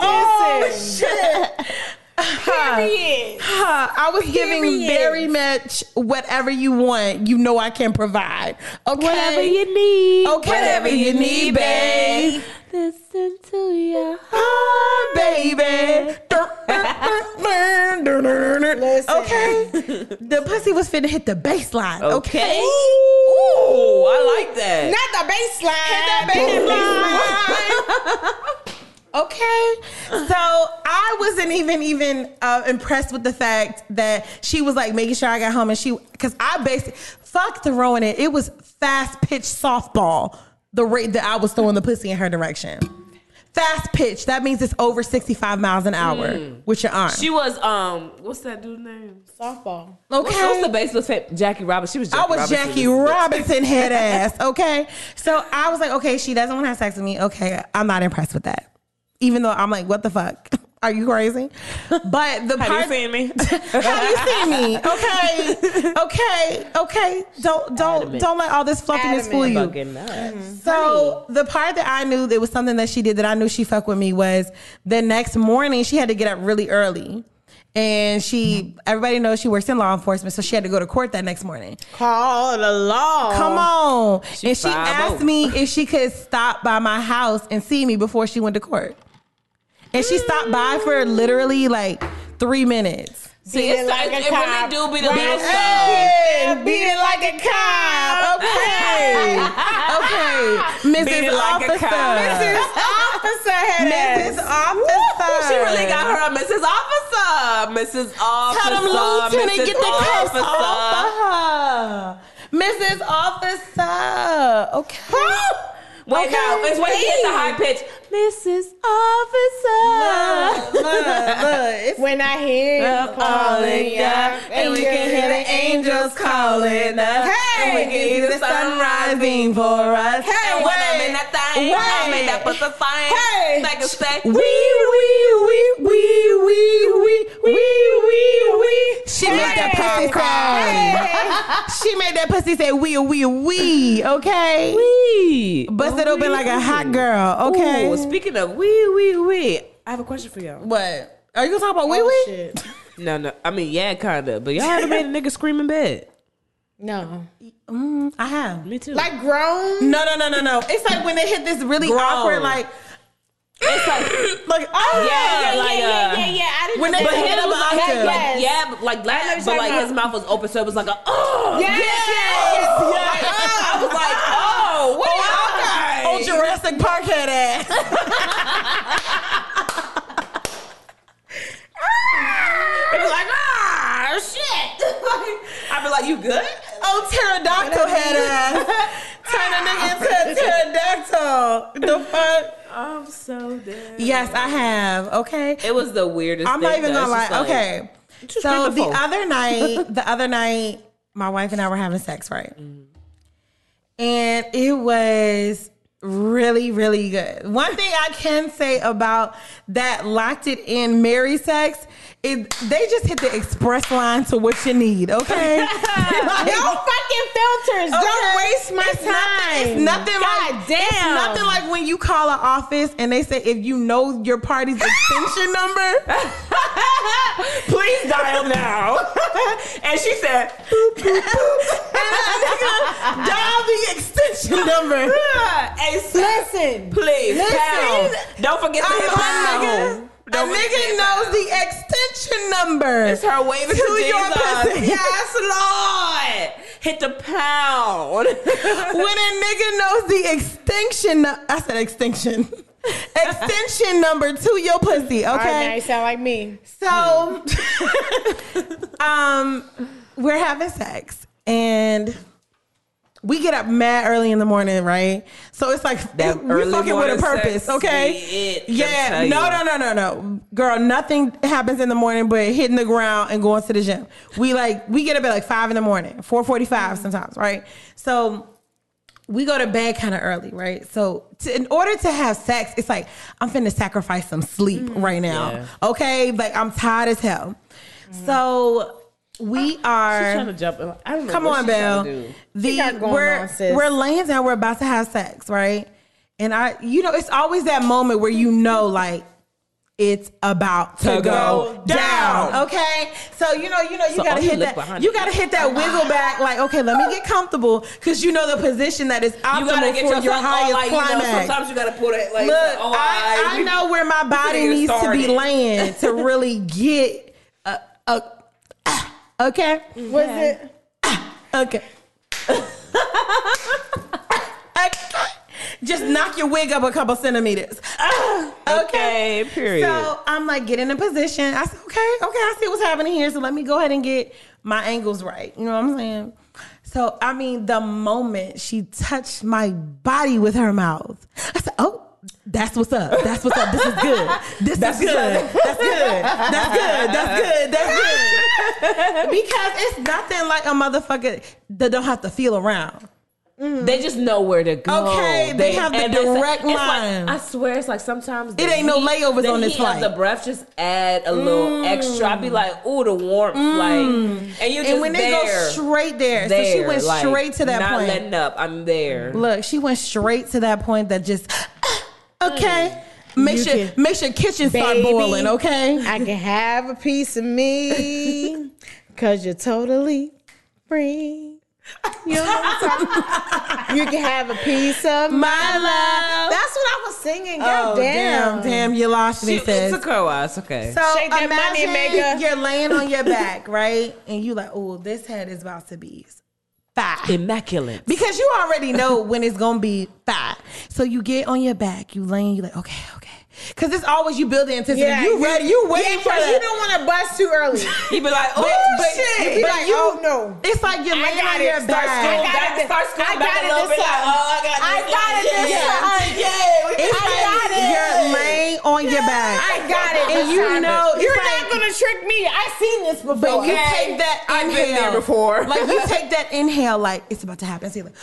Oh shit! Period. Huh, I was giving Period. very much whatever you want. You know I can provide. Okay, Whatever you need. Okay, whatever you need, babe. Listen to your Ah, baby. Listen. Okay, the pussy was finna hit the baseline. Okay, Okay. Ooh, I like that. Not the baseline. Hit that baseline. Okay, so I wasn't even even uh, impressed with the fact that she was like making sure I got home, and she because I basically fuck throwing it. It was fast pitch softball. The rate that I was throwing the pussy in her direction. Fast pitch. That means it's over sixty five miles an hour with your arm. She was um, what's that dude's name? Softball. Okay. what's the baseless fam- Jackie Robinson? She was. Jackie I was Robinson. Jackie Robinson head ass. Okay. So I was like, okay, she doesn't want to have sex with me. Okay. I'm not impressed with that. Even though I'm like, what the fuck? Are you crazy? But the Have part you seen me? Have you seen me? Okay. Okay. Okay. Don't don't Adamant. don't let all this fluffiness fool you. So the part that I knew there was something that she did that I knew she fucked with me was the next morning she had to get up really early. And she everybody knows she works in law enforcement, so she had to go to court that next morning. Call the law. Come on. and she 5'0". asked me if she could stop by my house and see me before she went to court. And she stopped by for literally like three minutes. See, Beat it it's like like a it cop. really do be the Right. little stuff. Beat it like a cop. Okay. Okay. Mrs. Beat it like a Officer. cop. Mrs. Officer head Mrs. ass. Officer. She really got her a Mrs. Officer. Mrs. Officer. Tell them lieutenant Mrs. get the cuffs Officer. off of her. Mrs. Officer. Okay. Wait, Okay. now it's when he hit the high pitch. Mrs. Officer. Look, look, it's When I hear you calling, yeah, and we can hear the angels calling us. Hey! and we can see the sun rising for us. Hey, And when I'm in that thing, I'm in that pussy thing. Hey! Like a say, Wee wee wee wee wee wee wee wee wee. She made that pussy say. She made that pussy say wee wee wee. Okay. wee. Bust it open like a hot girl. Okay. Ooh, speaking of wee, wee, wee, I have a question for y'all. what? Are you gonna talk about wee Oh, wee? shit. No, no. I mean, yeah, kinda. But y'all ever made a nigga scream in bed? No. Mm, I have. Me too. Like grown? No, no, no, no, no. It's like when they hit this really Grown. awkward, like, it's like, like, oh yeah, like, yeah, uh, yeah, yeah. I didn't When know they that. hit him was like, to- like, yeah, but like I that, but like his mouth was open, so it was like a oh, Yes, yes, Like, I was like, oh, what Oh, okay. oh, Jurassic Park head ass. It was like, ah, shit. I'd be like, you good? Oh, pterodactyl head ass. Turn a nigga into a pterodactyl. The fuck? I'm so dead. Yes, I have. Okay. It was the weirdest. I'm thing, not even though. gonna lie. Like- okay. So screaming the other night, the other night, my wife and I were having sex, right? And it was really, really good. One thing I can say about that locked it in Mary sex is they just hit the express line to what you need, okay? No fucking filters. Don't waste my It's time. Nothing, it's nothing God like damn. It's nothing like when you call an office and they say if you know your party's extension number, Please dial now. and she said, boop, boop, boop. dial the extension number. hey, sis, Listen. please, Listen. pound. Don't forget to I'm hit a pound. nigga. Don't forget nigga knows the extension number. It's her waving To to, your Jesus. pussy. Yes, Lord. hit the pound. when a nigga knows the extinction, I said extinction. Extension number to your pussy, All right, now okay? you sound like me. So, um, we're having sex and we get up mad early in the morning, right? So it's like That we fucking with a purpose, okay? it, yeah, no, no, no, no, no, girl. Nothing happens in the morning but hitting the ground and going to the gym. We like we get up at like five in the morning, four forty-five sometimes, right? So we go to bed kind of early, right? So to, in order to have sex, it's like I'm finna sacrifice some sleep right now. Yeah. Okay, like I'm tired as hell. So we are. She's trying to jump. in. I don't know Come what on, she's trying Belle. to do. The got going we're on, we're laying down. We're about to have sex, right? And I, you know, it's always that moment where you know, like it's about to, To go, go down. down. Okay, so you know, you know, you So gotta hit that. You you. gotta hit that wiggle back. Like, okay, let me get comfortable because you know the position that is You optimal gotta get for your all highest like, you know, climax. sometimes you gotta put it like, Look, oh, I, I we- know where my body get needs to be laying to really get. a, ah, okay. Was it? Okay. Just knock your wig up a couple centimeters. Okay, period. So I'm like getting in a position. I said, okay, okay, I see what's happening here. So let me go ahead and get my angles right. You know what I'm saying? So I mean, the moment she touched my body with her mouth, I said, oh. That's what's up. That's what's up. This is good. This is good. That's good. That's good. That's good. That's good. Because it's nothing like a motherfucker that don't have to feel around. Mm. They just know where to go. Okay, they have the direct it's like- line. I swear, it's like sometimes It ain't no layovers on this heat flight. The breath just add a little mm. extra. I'd be like, ooh, the warmth, mm. like, and you just and when they go straight there, so she went like, straight to that not point. letting up. I'm there. Look, she went straight to that point that just ah, okay. Make You sure can- make sure kitchen start Baby. boiling, okay? I can have a piece of me because you're totally free. You know what I'm You can have a piece of my love. That's what I was singing. Oh, damn. damn, damn, you lost me, She, sis. it's a girl. It's okay. So Shake that money imagine you're laying on your back, right? And you like, oh, this head is about to be fat. Immaculate. Because you already know when it's gonna be fat. So you get on your back, you laying, you like, okay, okay. Cause it's always you build the intensity. you ready, you waiting yeah, for 'cause that. you don't want to bust too early. You be like, oh But- shit. You be but like, you- oh no. It's like you're laying on it. your Start back. scooting Back, back. start scooting I back got a it little this bit. Like, time. oh, I got I got it this yeah. time. Yeah, It's I like got it. you're laying on your back. I got it. And you know, you're like- not gonna trick me. I've seen this before. But you take that I've been there before. Like you take that inhale, like it's about to happen. So you're like,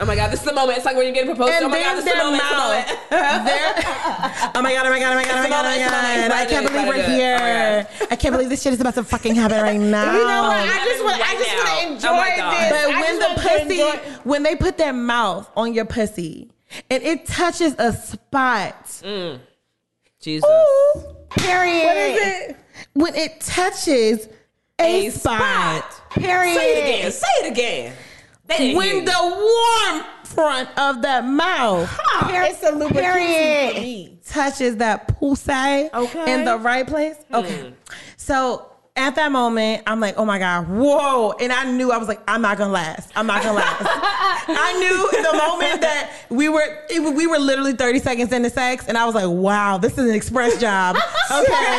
Oh my god, this is the moment. It's like when you're getting proposed to. and Oh my god, this is the moment. Mouth. their- oh my god! Oh my god! Oh my god! Oh my god! Oh my It's the moment, god! I can't believe we're It's about here. Oh I can't believe this shit is about to fucking happen right now. You know what? I just want. I just want to oh enjoy Oh this. But I when the pussy, enjoy- when they put their mouth on your pussy and it touches a spot, mm. Jesus. ooh, period. What is it? When it touches a, A spot, spot. period. Say it again. Say it again. They didn't hear When you. the warm front of that mouth It's a lubrication for period me. touches that pussy Okay. in the right place. Hmm. Okay. So at that moment, I'm like, oh my God, whoa. And I knew I was like, I'm not gonna last. I'm not gonna last. I knew in the moment that we were it, we were literally 30 seconds into sex, and I was like, wow, this is an express job. Okay.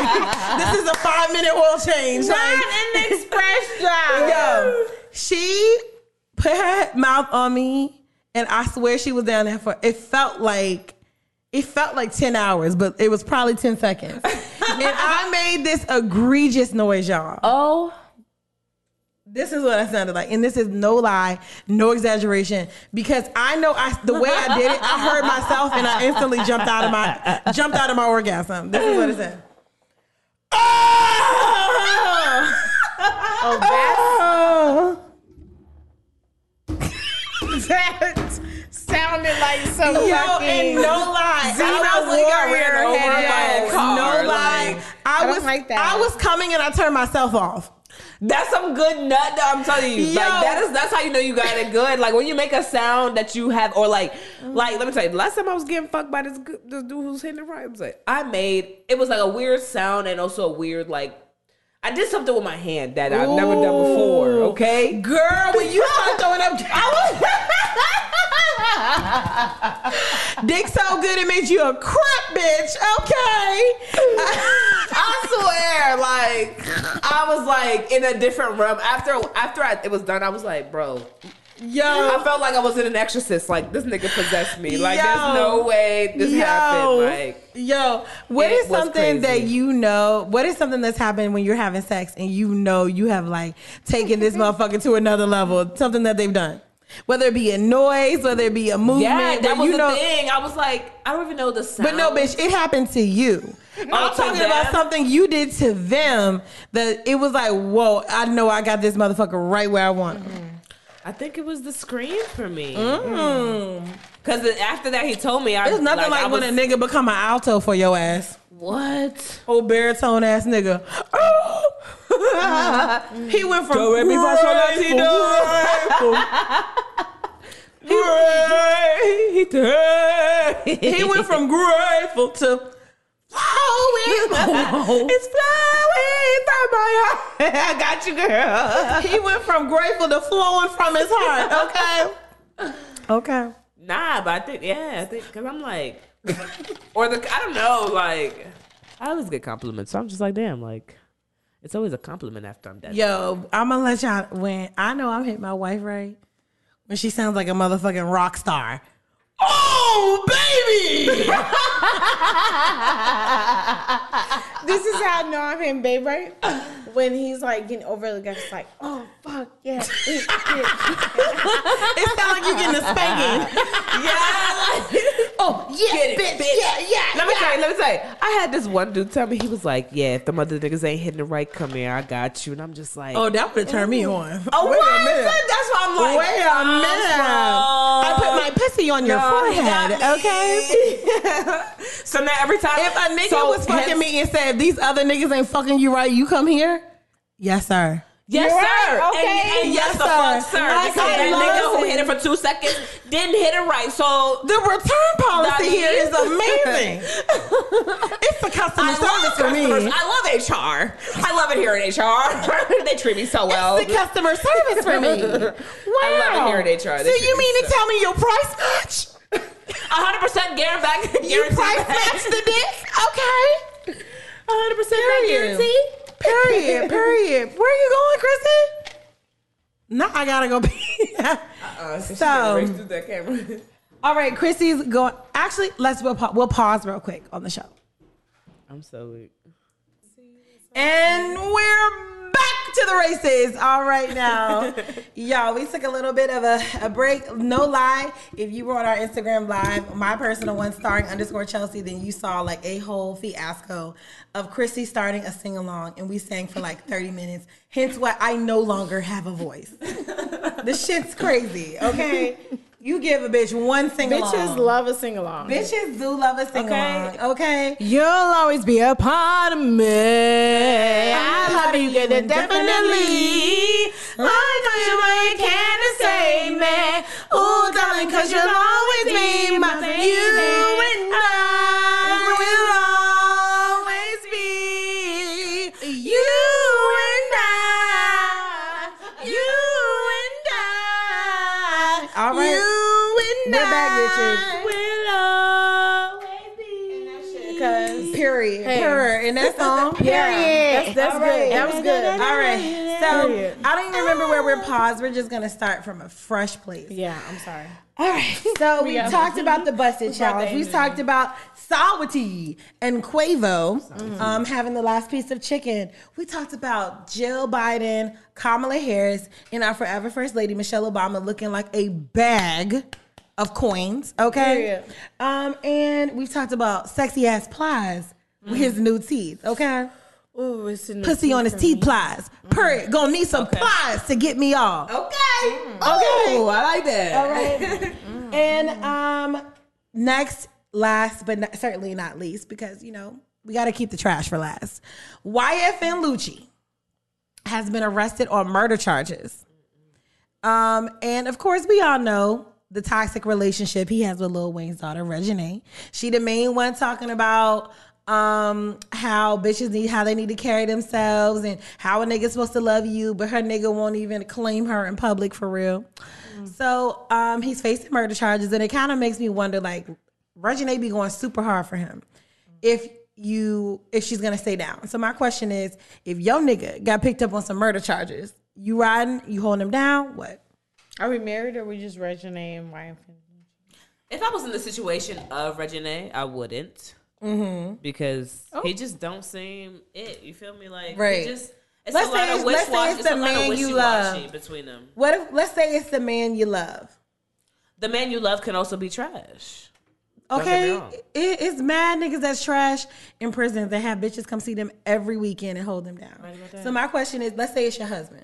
this is a five minute oil change. Not Like, an express job. Yo, she put her mouth on me, and I swear she was down there for. It felt like it felt like ten hours, but it was probably ten seconds. and I made this egregious noise, y'all. Oh, This is what I sounded like, and this is no lie, no exaggeration, because I know I the way I did it, I heard myself, and I instantly jumped out of my jumped out of my orgasm. This is what it said. Oh! Oh, that's! that sounded like some Yo, fucking. and no lie, Xena I was like, warrior ran over head by a car. No lie, I, I don't was like that. I was coming and I turned myself off. that's some good nut. though, I'm telling you, Yo. like that is that's how you know you got it good. Like when you make a sound that you have, or like, like let me tell you, last time I was getting fucked by this this dude who's hitting the right, I was like, I made it was like a weird sound and also a weird like. I did something with my hand that I've never done before. Okay, Girl, when you start throwing up, dick so good it made you a crap bitch. Okay. I swear, like I was like in a different room after after I, it was done. I was like, bro, Yo, I felt like I was in an exorcist. Like this nigga possessed me. Like Yo. there's no way this happened. Like yo, what is something that you know? What is something that's happened when you're having sex and you know you have like taken this motherfucker to another level? Something that they've done, whether it be a noise, whether it be a movement. yeah, that was you the know, thing. I was like, I don't even know the sound. But no, bitch, it happened to you. Oh, I'm Oh, to talking about something you did to them that it was like, whoa, I know I got this motherfucker right where I want. him. I think it was the scream for me. Mm. Because after that, he told me. I, There's nothing like, I when was- a nigga become an alto for your ass. What? Old baritone ass nigga. Oh. he went from Do, re, mi, fa, sol, la, si, do. grateful. he went from grateful to flowing. It's flowing through my heart. I got you, girl. he went from grateful to flowing from his heart. Okay. Okay. Nah, but I think yeah, I think because I'm like, or the I don't know, like I always get compliments, so I'm just like, damn, like it's always a compliment after I'm done. Yo, I'm gonna let y'all when I know I'm hitting my wife right when she sounds like a motherfucking rock star. Oh baby! This is how I know I'm him, babe, right? When he's like getting over the guy, it's like, oh fuck yeah. it- it- it sounds like you're getting a spanking. Yeah. oh yeah, bitch, yeah, yeah. Let me tell you, let me tell you. I had this one dude tell me he was like, "Yeah, if the mother niggas ain't hitting the right, come here, I got you." And I'm just like, Oh, that would have turned me on. oh, Wait what? a minute. That's why I'm like, Wait a minute. I put my pussy on your No, forehead, okay? so now every time If a nigga so was fucking hence- me and said, these other niggas ain't fucking you right, you come here? Yes, sir. Yes, You're sir. right, okay. And, and yes, Yes, the fuck, sir. sir. I Because that nigga who hit it for two seconds didn't hit it right. So The return policy here is amazing. it's the customer I service for me. I love HR. I love it here in HR. they treat me so well. It's the customer service for me. Wow. I love it here in HR. So They treat you me mean to tell me your price match? 100% guarantee back. You guarantee price back. match the dick? Okay. 100% back Period. guarantee. Period. Period. Where are you going, Kristen? No, I gotta go pee. Uh, so, So- race through that camera. All right, Chrissy's going. Actually, let's we'll, pa- we'll pause real quick on the show. I'm so weak. And we're back to the races. All right, now, y'all, we took a little bit of a, a break. No lie, if you were on our Instagram live, my personal one starring underscore Chelsea, then you saw like a whole fiasco of Chrissy starting a sing along, and we sang for like 30 minutes. Hence why I no longer have a voice. the shit's crazy, okay? You give a bitch one sing along. Bitches love a sing along. Bitches do love a sing along, okay? You'll always be a part of me. I love you, get it definitely. I know you ain't can to save me. Ooh, darling, cause you'll always be my. You and I In that song. Yeah, that's, that's All good. right. That was good. All right. So Period. I don't even remember where we're paused. We're just gonna start from a fresh place. Yeah, I'm sorry. All right. So we talked about the Buss It challenge. We talked about Saweetie and Quavo um, having the last piece of chicken. We talked about Jill Biden, Kamala Harris, and our forever first lady Michelle Obama looking like a bag of coins. Okay. Um, and we've talked about sexy ass Plies his new teeth. Okay. Ooh, it's in Pussy on his for teeth me. plies. Period. Gonna need some plies to get me off. Okay. Okay. Oh, I like that. All right. and um, next, last but not, certainly not least, because you know we got to keep the trash for last. YFN Lucci has been arrested on murder charges. Um, and of course, we all know the toxic relationship he has with Lil Wayne's daughter, Reginae. She the main one talking about um, how bitches need how they need to carry themselves and how a nigga's supposed to love you, but her nigga won't even claim her in public for real. So um, he's facing murder charges, and it kind of makes me wonder, like, Reginae be going super hard for him if you if she's gonna stay down. So my question is, if your nigga got picked up on some murder charges, you riding, you holding him down, what? Are we married or we just Regina and wife? If I was in the situation of Reginae, I wouldn't. Mm-hmm. Because he just don't seem it. You feel me? Like Right. Just it's Let's a say lot it's- of let's say it's It's, the a lot of man you love. between them. What if let's say it's the man you love? The man you love can also be trash. Don't get me Okay, it, it's mad niggas that's trash in prison that have bitches come see them every weekend and hold them down. So my question is, let's say it's your husband.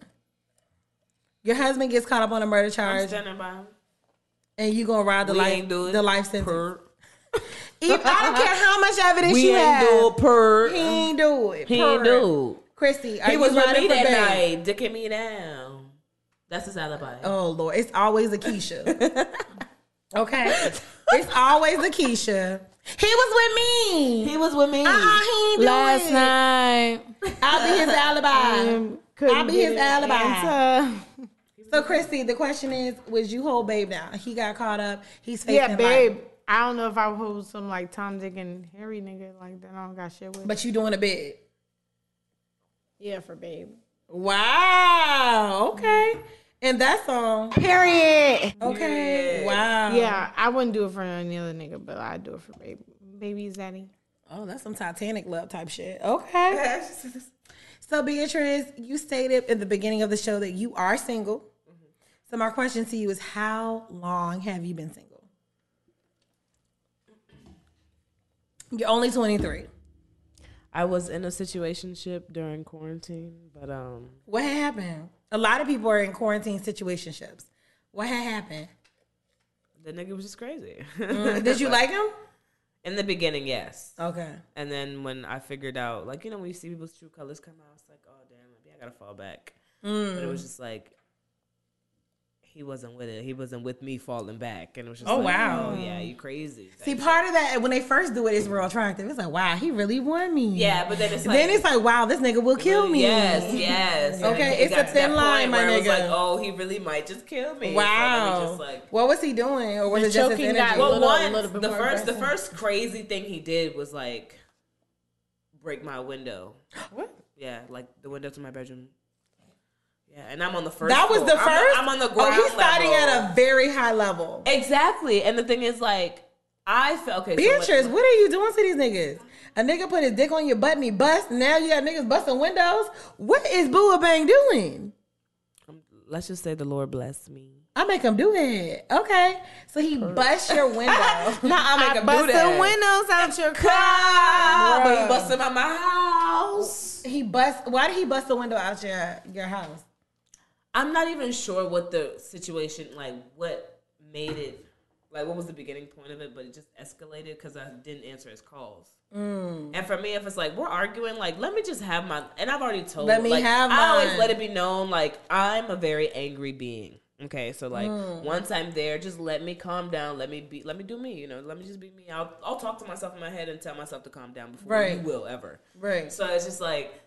Your husband gets caught up on a murder I'm charge, standing by him. and you gonna ride the We life ain't do it. the life sentence. Per. If, I don't care how much evidence We you ain't have. do it per. He ain't do it. He ain't Per. do. Christy, are He you was with me that babe? night, dicking me down. That's his alibi. Oh Lord, it's always a Keisha. okay, it's always a Keisha. He was with me. He was with me. Uh-uh, he ain't do Last it. night. I'll be his alibi. Um, I'll be his alibi. So, Christy, the question is: was you hold Babe down? He got caught up. He's facing Yeah, babe. life. I don't know if I would hold some like Tom, Dick, and Harry nigga like that. I don't got shit with. But you doing a bid. yeah, for babe. Wow. Okay. And that song. Period. Okay. Wow. Yeah, I wouldn't do it for any other nigga, but I'd do it for baby. Baby's daddy. Oh, that's some Titanic love type shit. Okay. so, Beatrice, you stated in the beginning of the show that you are single. Mm-hmm. So, my question to you is how long have you been single? You're only 23. I was in a situationship during quarantine, but um, What happened? A lot of people are in quarantine situationships. What had happened? the nigga was just crazy. Did you like him? in the beginning, yes. Okay. And then when I figured out, like, you know, when you see people's true colors come out, it's like, oh, damn, maybe I gotta fall back. Mm. But it was just like, he wasn't with it. He wasn't with me falling back. And it was just Oh, like, wow. oh, yeah, you crazy. See, part of that when they first do it is real attractive. It's like, wow, he really want me. Yeah, but then it's like, then it's like, wow, this nigga will kill me. Yes, yes. Okay, it it's a to thin that line, point my it was nigga. like, oh, he really might just kill me. So then we Wow. just like, what was he doing, or was The it just his energy? got well, little- one, little the more first, the first crazy thing he did was like break my window. What? Yeah, like the window to my bedroom. Yeah, and I'm on the first. that was floor. the I'm- first. I'm, on the Oh, he's starting level. at a very high level. exactly. And the thing is, like, I felt okay. so what- Beatrice, what are you doing to these niggas? A nigga put his dick on your butt and he bust. Now you got niggas busting windows. What is Boo Bang doing? Um, let's just say the Lord bless me. I make him do it. Okay, so he bust your window. Nah, I make him do Bust that. the windows out your car. But Bruh. he busted out my house. he bust. Why did he bust the window out your your house? I'm not even sure what the situation, like, what made it, like, what was the beginning point of it, but it just escalated because I didn't answer his calls. Mm. And for me, if it's like we're arguing, like, let me just have my, and I've already told, Let me like, have I always let it be known, like, I'm a very angry being. Okay, so like Mm. once I'm there, just let me calm down. Let me be. Let me do me. You know. Let me just be me. I'll I'll talk to myself in my head and tell myself to calm down before Right. you will ever. Right. So it's just like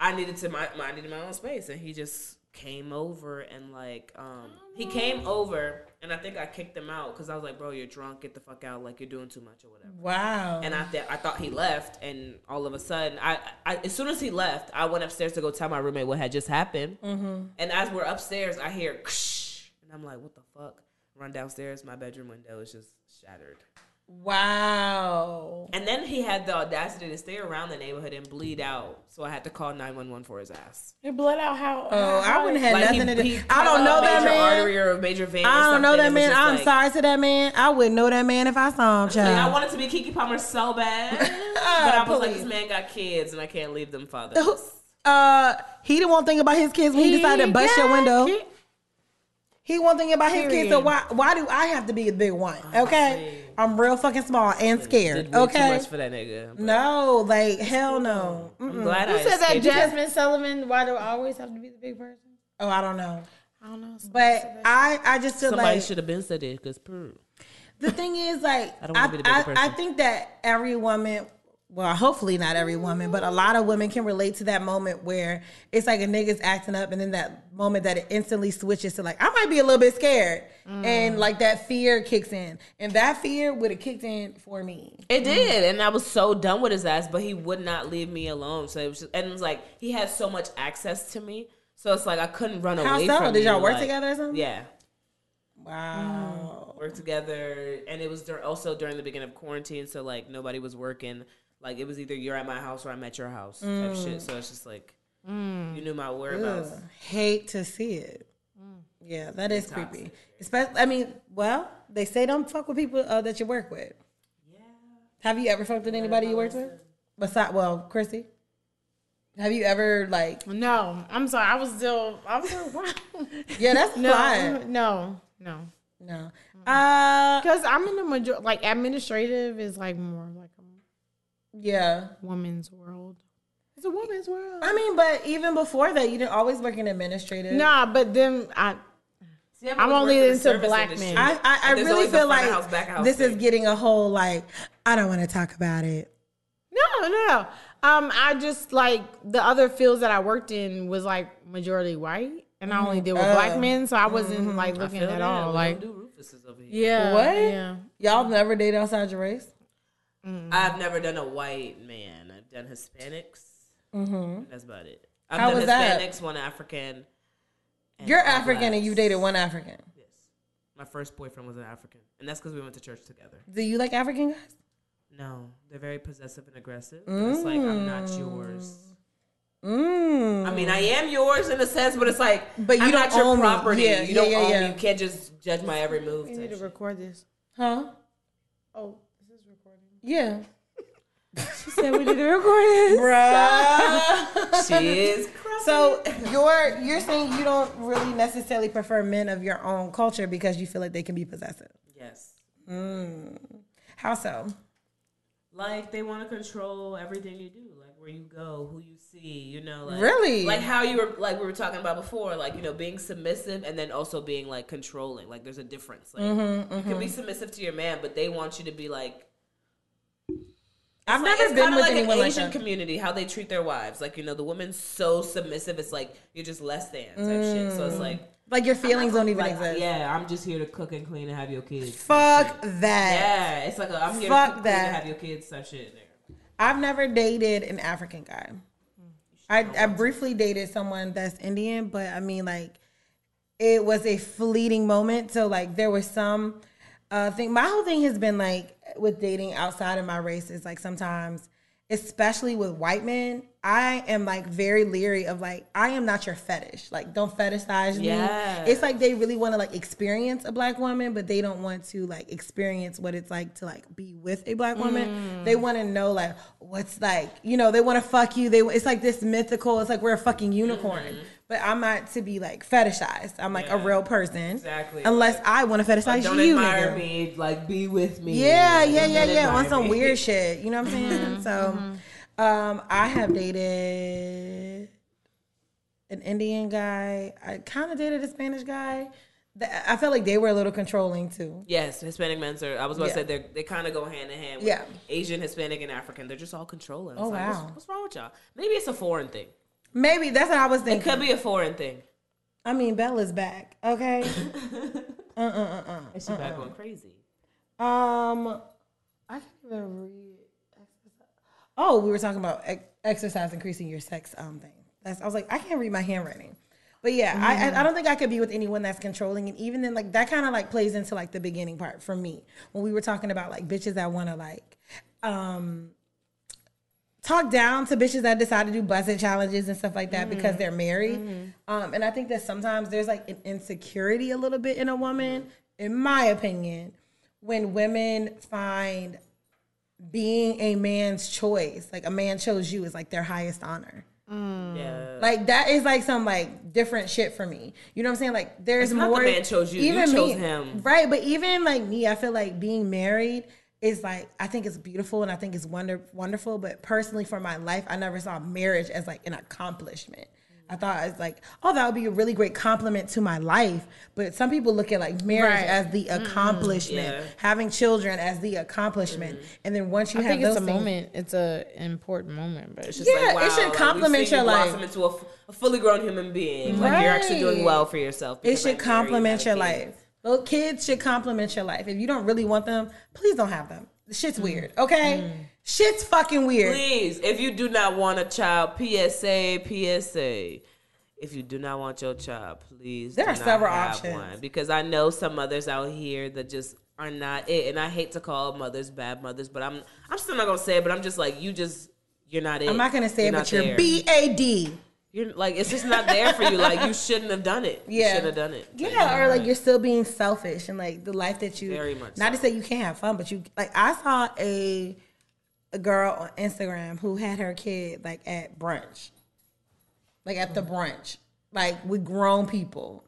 I needed to my, my I needed my own space, and he just came over and like um he came over, and I think I kicked him out because I was like, bro, you're drunk, get the fuck out, like you're doing too much or whatever. Wow. And I th- I thought he left, and all of a sudden, I, I as soon as he left, I went upstairs to go tell my roommate what had just happened. Mm-hmm. And as we're upstairs, I hear, Ksh! and I'm like, what the fuck? Run downstairs, my bedroom window is just shattered. Wow. And then he had the audacity to stay around the neighborhood and bleed out. So I had to call 911 for his ass. He bled out how? Oh, I wouldn't have Like, nothing he- to do. he I don't know that major man. artery or a major vein. I don't know that man. I'm like- sorry to that man. I wouldn't know that man if I saw him, Like, I wanted to be Keke Palmer so bad, but I was like, this man got kids and I can't leave them fatherless. uh, he didn't want to think about his kids when he, decided to bust your window. He won't think about his kids. So why why do I have to be the big one? Okay, I'm real fucking small and Did scared. way Okay, too much for that nigga. no, like hell no. Mm. I'm glad Who I said that? escaped. Jazmine Sullivan. Why do I always have to be the big person? Oh, I don't know. I don't know. But I I just feel Somebody like should have been said it because the thing is like I don't I wanna be the bigger I, I think that every woman well, hopefully not every woman, but a lot of women can relate to that moment where it's like a nigga's acting up, and then that moment that it instantly switches to like, I might be a little bit scared, and mm. like that fear kicks in, and that fear would have kicked in for me. It did, and I was so done with his ass, but he would not leave me alone. So it was, just, and it was like he had so much access to me, so it's like I couldn't run How away so? from. Did y'all work like- together or something? Yeah, Wow. work together, and it was dur- also during the beginning of quarantine, so like nobody was working. Like it was either you're at my house or I'm at your house type shit. So it's just like you knew my whereabouts. Ugh, hate to see it. Yeah, that is creepy. Especially, I mean, well, they say don't fuck with people uh, that you work with. Yeah. Have you ever fucked with anybody you worked with? Besides, well, Chrissy. Have you ever like? No, I'm sorry. I was still. I was like, wow. Yeah, that's no, fine. no, no. No. Uh, Because I'm in the major. Like administrative is like more like a yeah. woman's world. It's a woman's world. I mean, but even before that, you didn't always work in administrative. Nah, but then I. See, I've I'm only worked in the into black industry. men. I, I, I really feel like house, back house this is getting a whole like I don't want to talk about it. No, no, no. Um, I just like the other fields that I worked in was like majority white, and I only deal with Oh. black men, so I wasn't like looking at that. all. We Like, don't do Rufuses over here. yeah, What? Yeah. Y'all never date outside your race? I've never done a white man. I've done Hispanics. Mm-hmm. That's about it. I've How done was that? Hispanics, one African. You're all African and you blacks. dated one African. Yes. My first boyfriend was an African, and that's because we went to church together. Do you like African guys? No, they're very possessive and aggressive. but It's like I'm not yours. Mm. I mean, I am yours in a sense, but it's like, But you I'm don't not your own me. property. Yeah, you yeah, don't yeah, own yeah. me. You can't just judge my every move. You need to shit. record this. Huh? Oh, this is recording. Yeah. She said we need to record this. Bruh. She is. so you're you're saying you don't really necessarily prefer men of your own culture because you feel like they can be possessive. Yes. How so? Like they want to control everything you do, like where you go, who you see, you know, like Really? like how you were, like we were talking about before, like you know, being submissive and then also being like controlling. Like there's a difference. Like Mm-hmm, you can be submissive to your man, but they want you to be like. I've like- never been with like anyone an like Asian that. community, how they treat their wives. Like you know, the woman's so submissive. It's like you're just less than type shit. So it's like Like your feelings don't even like, exist. Yeah, I'm just here to cook and clean and have your kids. Fuck that. Yeah, it's like a, I'm here Fuck to cook, clean, that. and have your kids. Type shit. Nigga. I've never dated an African guy. I, I briefly dated someone that's Indian, but I mean, like, it was a fleeting moment. So, like, there was some uh, thing. My whole thing has been like with dating outside of my race is like sometimes, especially with white men, I am like very leery of like, I am not your fetish. Like, don't fetishize me. It's like they really want to like experience a black woman, but they don't want to like experience what it's like to like be with a black woman. Mm. They want to know like what's like, you know, they want to fuck you. They it's like this mythical. It's like we're a fucking unicorn. Mm-hmm. But I'm not to be like fetishized. I'm like a real person. Exactly. Unless I want to fetishize Like, don't you, admire nigga. me, like be with me. Yeah, Like, yeah, yeah, yeah. On some me. weird shit. You know what I'm saying? So, um, I have dated an Indian guy. I kind of dated a Spanish guy. I felt like they were a little controlling too. Yes, Hispanic men are. I was about Yeah. to say they they kind of go hand in hand. With Yeah. Asian, Hispanic, and African. They're just all controlling. It's Oh, like, what's- wow. What's, wrong with y'all? Maybe it's a foreign thing. Maybe that's what I was thinking. It could be a foreign thing. I mean, Bella's back. Okay. And she back going crazy. Um, I can't even read. exercise. Oh, we were talking about ex- exercise increasing your sex um thing. That's I was like, I can't read my handwriting. But yeah, I I I don't think I could be with anyone that's controlling, and even then, like that kind of like plays into like the beginning part for me when we were talking about like bitches that want to like, um, talk down to bitches that decide to do Buss It challenges and stuff like that because mm-hmm. they're married. Mm-hmm. Um, and I think that sometimes there's like an insecurity a little bit in a woman, in my opinion, when women find being a man's choice, like a man chose you, is like their highest honor. Mm. Yeah. Like that is like some like different shit for me. You know what I'm saying? Like there's It's not more. the man chose you, you chose him. right? But even like me, I feel like being married is like I think it's beautiful and I think it's wonder wonderful. But personally, for my life, I never saw marriage as like an accomplishment. I thought it's like, oh, that would be a really great compliment to my life. But some people look at like marriage Right. as the mm-hmm. accomplishment, Yeah. having children as the accomplishment, mm-hmm. and then once you I have think those it's a things, moment. It's a important moment, but it's It's just just Yeah, like, it wow, should like, compliment we've seen your you life. blossom into a, f- a fully grown human being. Like you're actually doing well for yourself. it should like, Mary complement your life. Those kids should complement your life. If you don't really want them, please don't have them. The shit's mm. weird. Okay, mm. shit's fucking weird. Please, if you do not want a child, PSA, PSA. If you do not want your child, please. There do are several have options. One. Because I know some mothers out here that just are not it, and I hate to call mothers bad mothers, but I'm I'm still not gonna say it. But I'm just like you just you're not it. I'm not gonna say You're it, but you're. B A D. You're like it's just not there for you. Like you shouldn't have done it. You Yeah. should have done it. Yeah, or like you're still being selfish and like the life that you Very much not so. to say you can't have fun, but you like I saw a a girl on Instagram who had her kid like at brunch. Like at the mm-hmm. brunch. Like with grown people.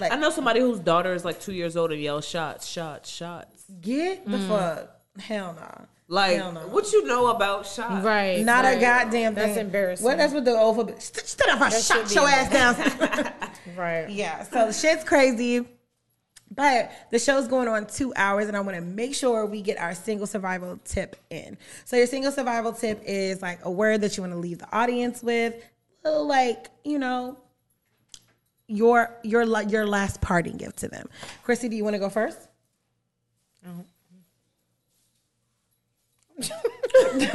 Like I know somebody whose daughter is like two years old and yells shots, shots, shots. get the mm. fuck. Hell no. Like no. what you know about shots? right. Not right. a goddamn thing. That's embarrassing. What that's what the old folks st- stand up and That shut should your ass down. right. Yeah, so shit's crazy. But the show's going on two hours, and I want to make sure we get our single survival tip in. So your single survival tip is like a word that you want to leave the audience with, like you know, your your your last parting gift to them. Chrissy, do you want to go first? Oh. Figure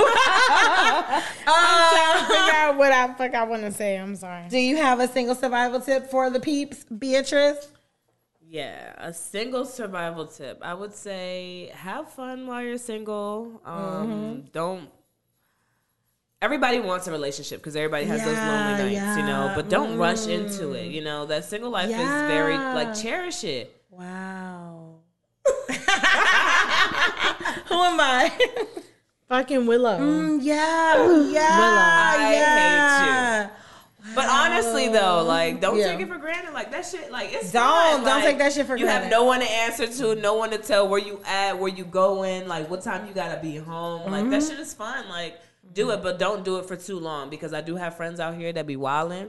out what I fuck I want to say. I'm sorry. Do you have a single survival tip for the peeps, Beatrice? Yeah, a single survival tip. I would say have fun while you're single. Um, Mm-hmm. Don't. Everybody wants a relationship because everybody has those lonely nights, you know. Mm. But don't rush into it. You know that single life is very like cherish it. Wow. Who am I? Fucking Willow. Mm, yeah, yeah, I yeah. But honestly, though, like don't Yeah. take it for granted. Like that shit, like it's Don't- fine. don't Like, take that shit for you granted. You have no one to answer to, no one to tell where you at, where you going, like what time you gotta be home. Like Mm-hmm. that shit is fun. Like do it, but don't do it for too long because I do have friends out here that be wilding.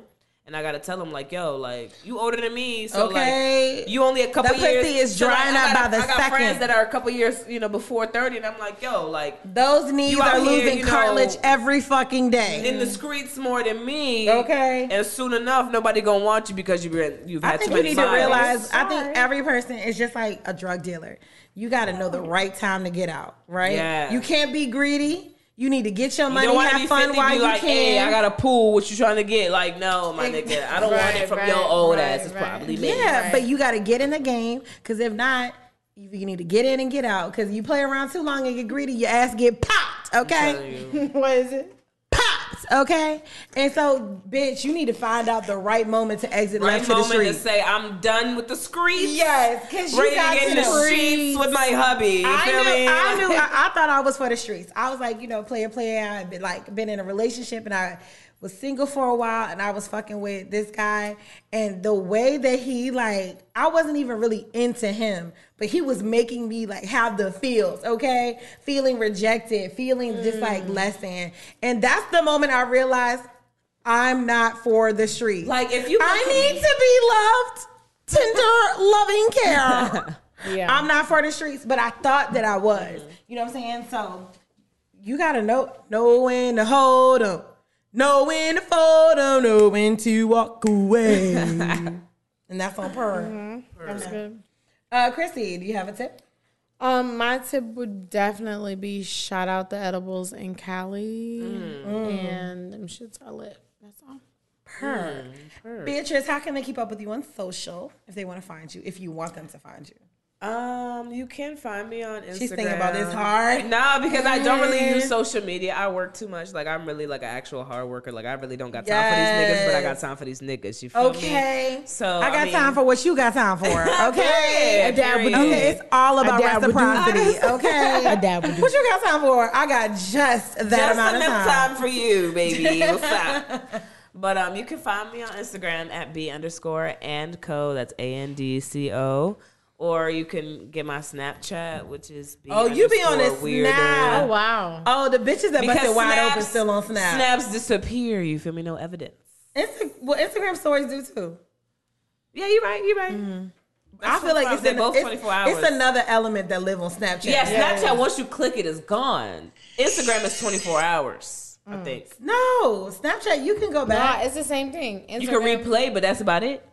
And I gotta tell them like, yo, like you older than me, so Okay. like you only a couple That pussy years. is so, like, drying I up got- by the I got second. friends that are a couple years, you know, before thirty, and I'm like, yo, like Those knees You out are here, losing you know, cartilage every fucking day. in the streets more than me. Okay. And soon enough, nobody gonna want you because you've been you've I had think too you many need to files. realize. I think every person is just like a drug dealer. You got to know the right time to get out. Right. Yeah. You can't be greedy. You need to get your You money, don't have fun while you like, can. hey, I got a pool. What you trying to get? Like, no, my nigga, I don't want it from right, your old right, ass. It's right. probably me. Yeah, but you got to get in the game because if not, you you need to get in and get out. Because you play around too long and get greedy, your ass get popped. Okay, you. what is it? Okay, and so bitch, you need to find out the right moment to exit Right left to the moment to say I'm done with the streets. Yes, because you ready got to get in the the streets with my hubby. I feel knew, me? I knew, I, I thought I was for the streets. I was like, you know, player, player. I've been like been in a relationship and I was single for a while and I was fucking with this guy. And the way that he like, I wasn't even really into him, but he was making me like have the feels, okay? Feeling rejected, feeling just like Mm. less than. And that's the moment I realized I'm not for the streets. Like, if you I need to be loved, tender, loving care. Yeah. I'm not for the streets, but I thought that I was. You know what I'm saying? So you gotta know know when to hold 'em, know when to fold 'em, know when to walk away. and that's on per. That's good. Uh, Chrissy, do you have a tip? Um, my tip would definitely be shout out the edibles in Cali, and them shits are lit. That's all. Per. Beatrice, how can they keep up with you on social if they want to find you? If you want them to find you, Um, you can find me on Instagram. she's thinking about this hard. No, because I don't really use social media. I work too much. Like I'm really like an actual hard worker. Like I really don't got time for these niggas, but I got time for these niggas. You feel me? Okay. So I got mean- time for what you got time for. Okay. Period, period. Okay, it's all about A dad reciprocity. Okay. A dad would do. What you got time for? I got just that Just amount of time. time for you, baby. What's up? But um, you can find me on Instagram at b underscore and co. That's a n d c o. Or you can get my Snapchat, which is b Oh, you be on underscore this weirder. Snap. Oh wow. Oh, the bitches that busted wide snaps- open still on Snap. Snaps disappear. You feel me? No evidence. Insta- well, Instagram stories do too. Yeah, you're right. You're right. Mm-hmm. I feel like it's, they're an, both it's, 24 hours. it's another element that live on Snapchat. Yeah, Snapchat. Once you click it, it's gone. Instagram is 24 hours. I mm. think No, Snapchat you can go Nah, back, it's the same thing. you can replay, but that's about it.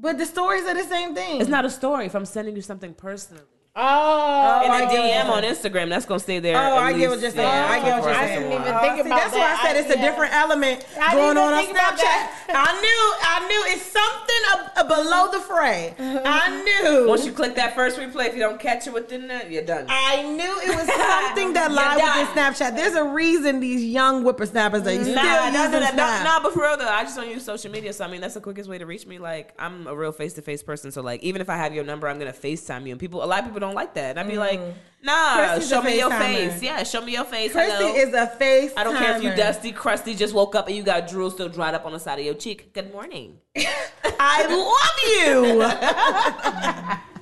But the stories are the same thing. It's not a story. If I'm sending you something personally Oh, in I a get what DM on Instagram, that's gonna stay there. Oh, at I get what you're saying. yeah, I get what you're saying. I didn't even more. think See, about that's why I that. said it's a Yeah. different element I going on on Snapchat. I knew, I knew it's something a, a uh, below the fray. Uh-huh. I knew. Once you click that first replay, if you don't catch it within that, you're done. I knew it was something that lied done. within Snapchat. There's a reason these young whippersnappers are still Nah, nah, using nah, nah, Snap. nah, but for real though, I just don't use social media. So I mean, that's the quickest way to reach me. Like, I'm a real face to face person. So like, even if I have your number, I'm gonna Facetime you. And people, a lot of people don't like that. And I'd be like, Nah, Chrissy's show me your face. Yeah, show me your face. Chrissy Hello. is a face. I don't care if you dusty, crusty, just woke up and you got drool still dried up on the side of your cheek. Good morning. I love you.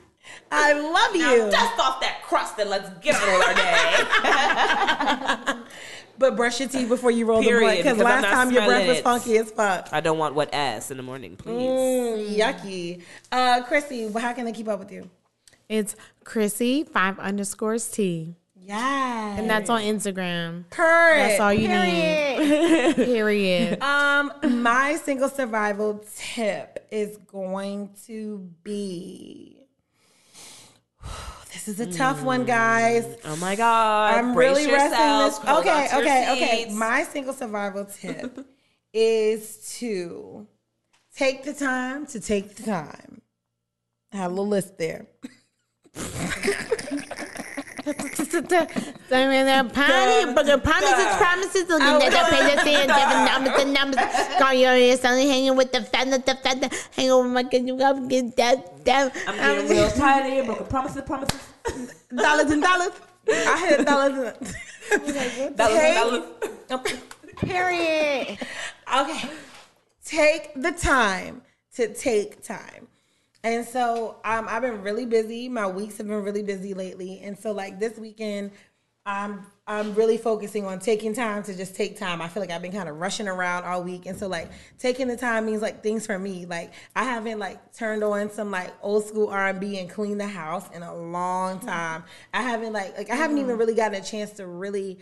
I love you. Dust off that crust and let's get on with our day. But brush your teeth before you roll the Period, blunt. Because last time your breath was funky as fuck. I don't want wet ass in the morning, please. Mm, yucky. Uh, Chrissy, how can they keep up with you? It's Chrissy five underscores T, Yeah. and that's on Instagram. Purr. That's all you need. Period. Um, my single survival tip is going to be. This is a tough one, guys. Oh my god. I'm Brace really resting this. Okay, okay, okay. seats. My single survival tip is to take the time to take the time. I have a little list there. I mean, they're party, but the promises, promises, looking at the pages, seeing different numbers, the numbers. Going on here, suddenly hanging with the fender, the fender, hanging with my kid, you got to get that, that. I'm getting real tired of you, broken promises, promises. Dollars and dollars. I had dollars and Dollars Hey. and dollars. Period. Okay. Take the time to take time. And so um, I've been really busy. My weeks have been really busy lately. And so like this weekend, I'm I'm really focusing on taking time to just take time. I feel like I've been kind of rushing around all week. And so like taking the time means like things for me. Like I haven't like turned on some like old school R and B and cleaned the house in a long time. I haven't like like I haven't even really gotten a chance to really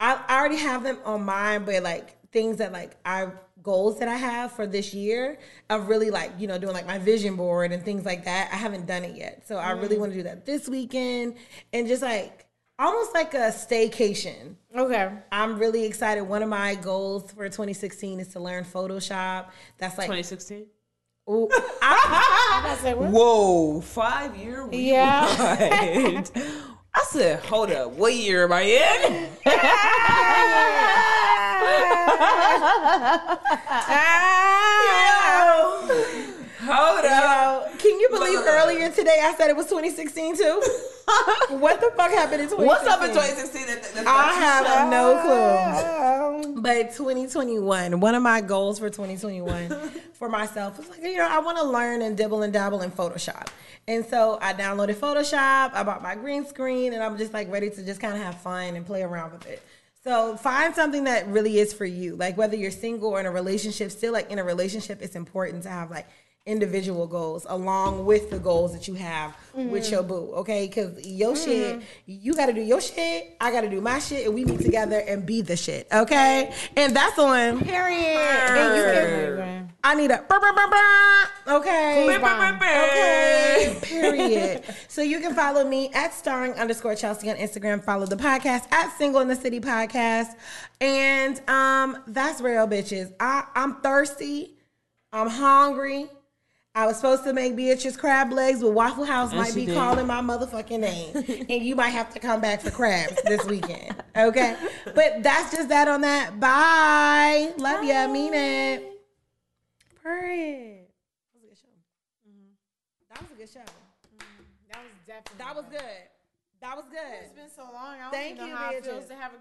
I, I already have them on mine, but like things that like I goals that I have for this year of really like you know doing like my vision board and things like that. I haven't done it yet, so I really mm. want to do that this weekend and just like almost like a staycation. Okay. I'm really excited. One of my goals for 2016 is to learn Photoshop. That's like 2016. ooh, I, I said. Whoa, five year Yeah. I said, hold up, what year am I in? Hold up. Yo, can you believe earlier today I said it was 2016 too? what the fuck happened in 2016? What's up in 2016? That, that, I have no clue. But 2021, one of my goals for 2021 for myself was like, you know, I want to learn and dibble and dabble in Photoshop. And so I downloaded Photoshop, I bought my green screen, and I'm just like ready to just kind of have fun and play around with it. So find something that really is for you. Like whether you're single or in a relationship, still like in a relationship, it's important to have like individual goals along with the goals that you have with your boo. Okay, because your shit, you got to do your shit. I got to do my shit, and we meet together and be the shit. Okay, and that's on. Period. And you can, I need a brr, brr, brr, brr. okay. Brr. Okay. Period. so you can follow me at starring underscore Chelsea on Instagram. Follow the podcast at Single in the City Podcast. And um, that's real bitches. I, I'm thirsty. I'm hungry. I was supposed to make Beatrice crab legs, but Waffle House might be did. calling my motherfucking name. and you might have to come back for crabs this weekend. Okay? But that's just that on that. Bye. Love ya. Mean it. Period. That was a good show. That was a good show. Mm-hmm. That was definitely. That was good. That was good. It's been so long. I don't Thank even know you, how it feels to have a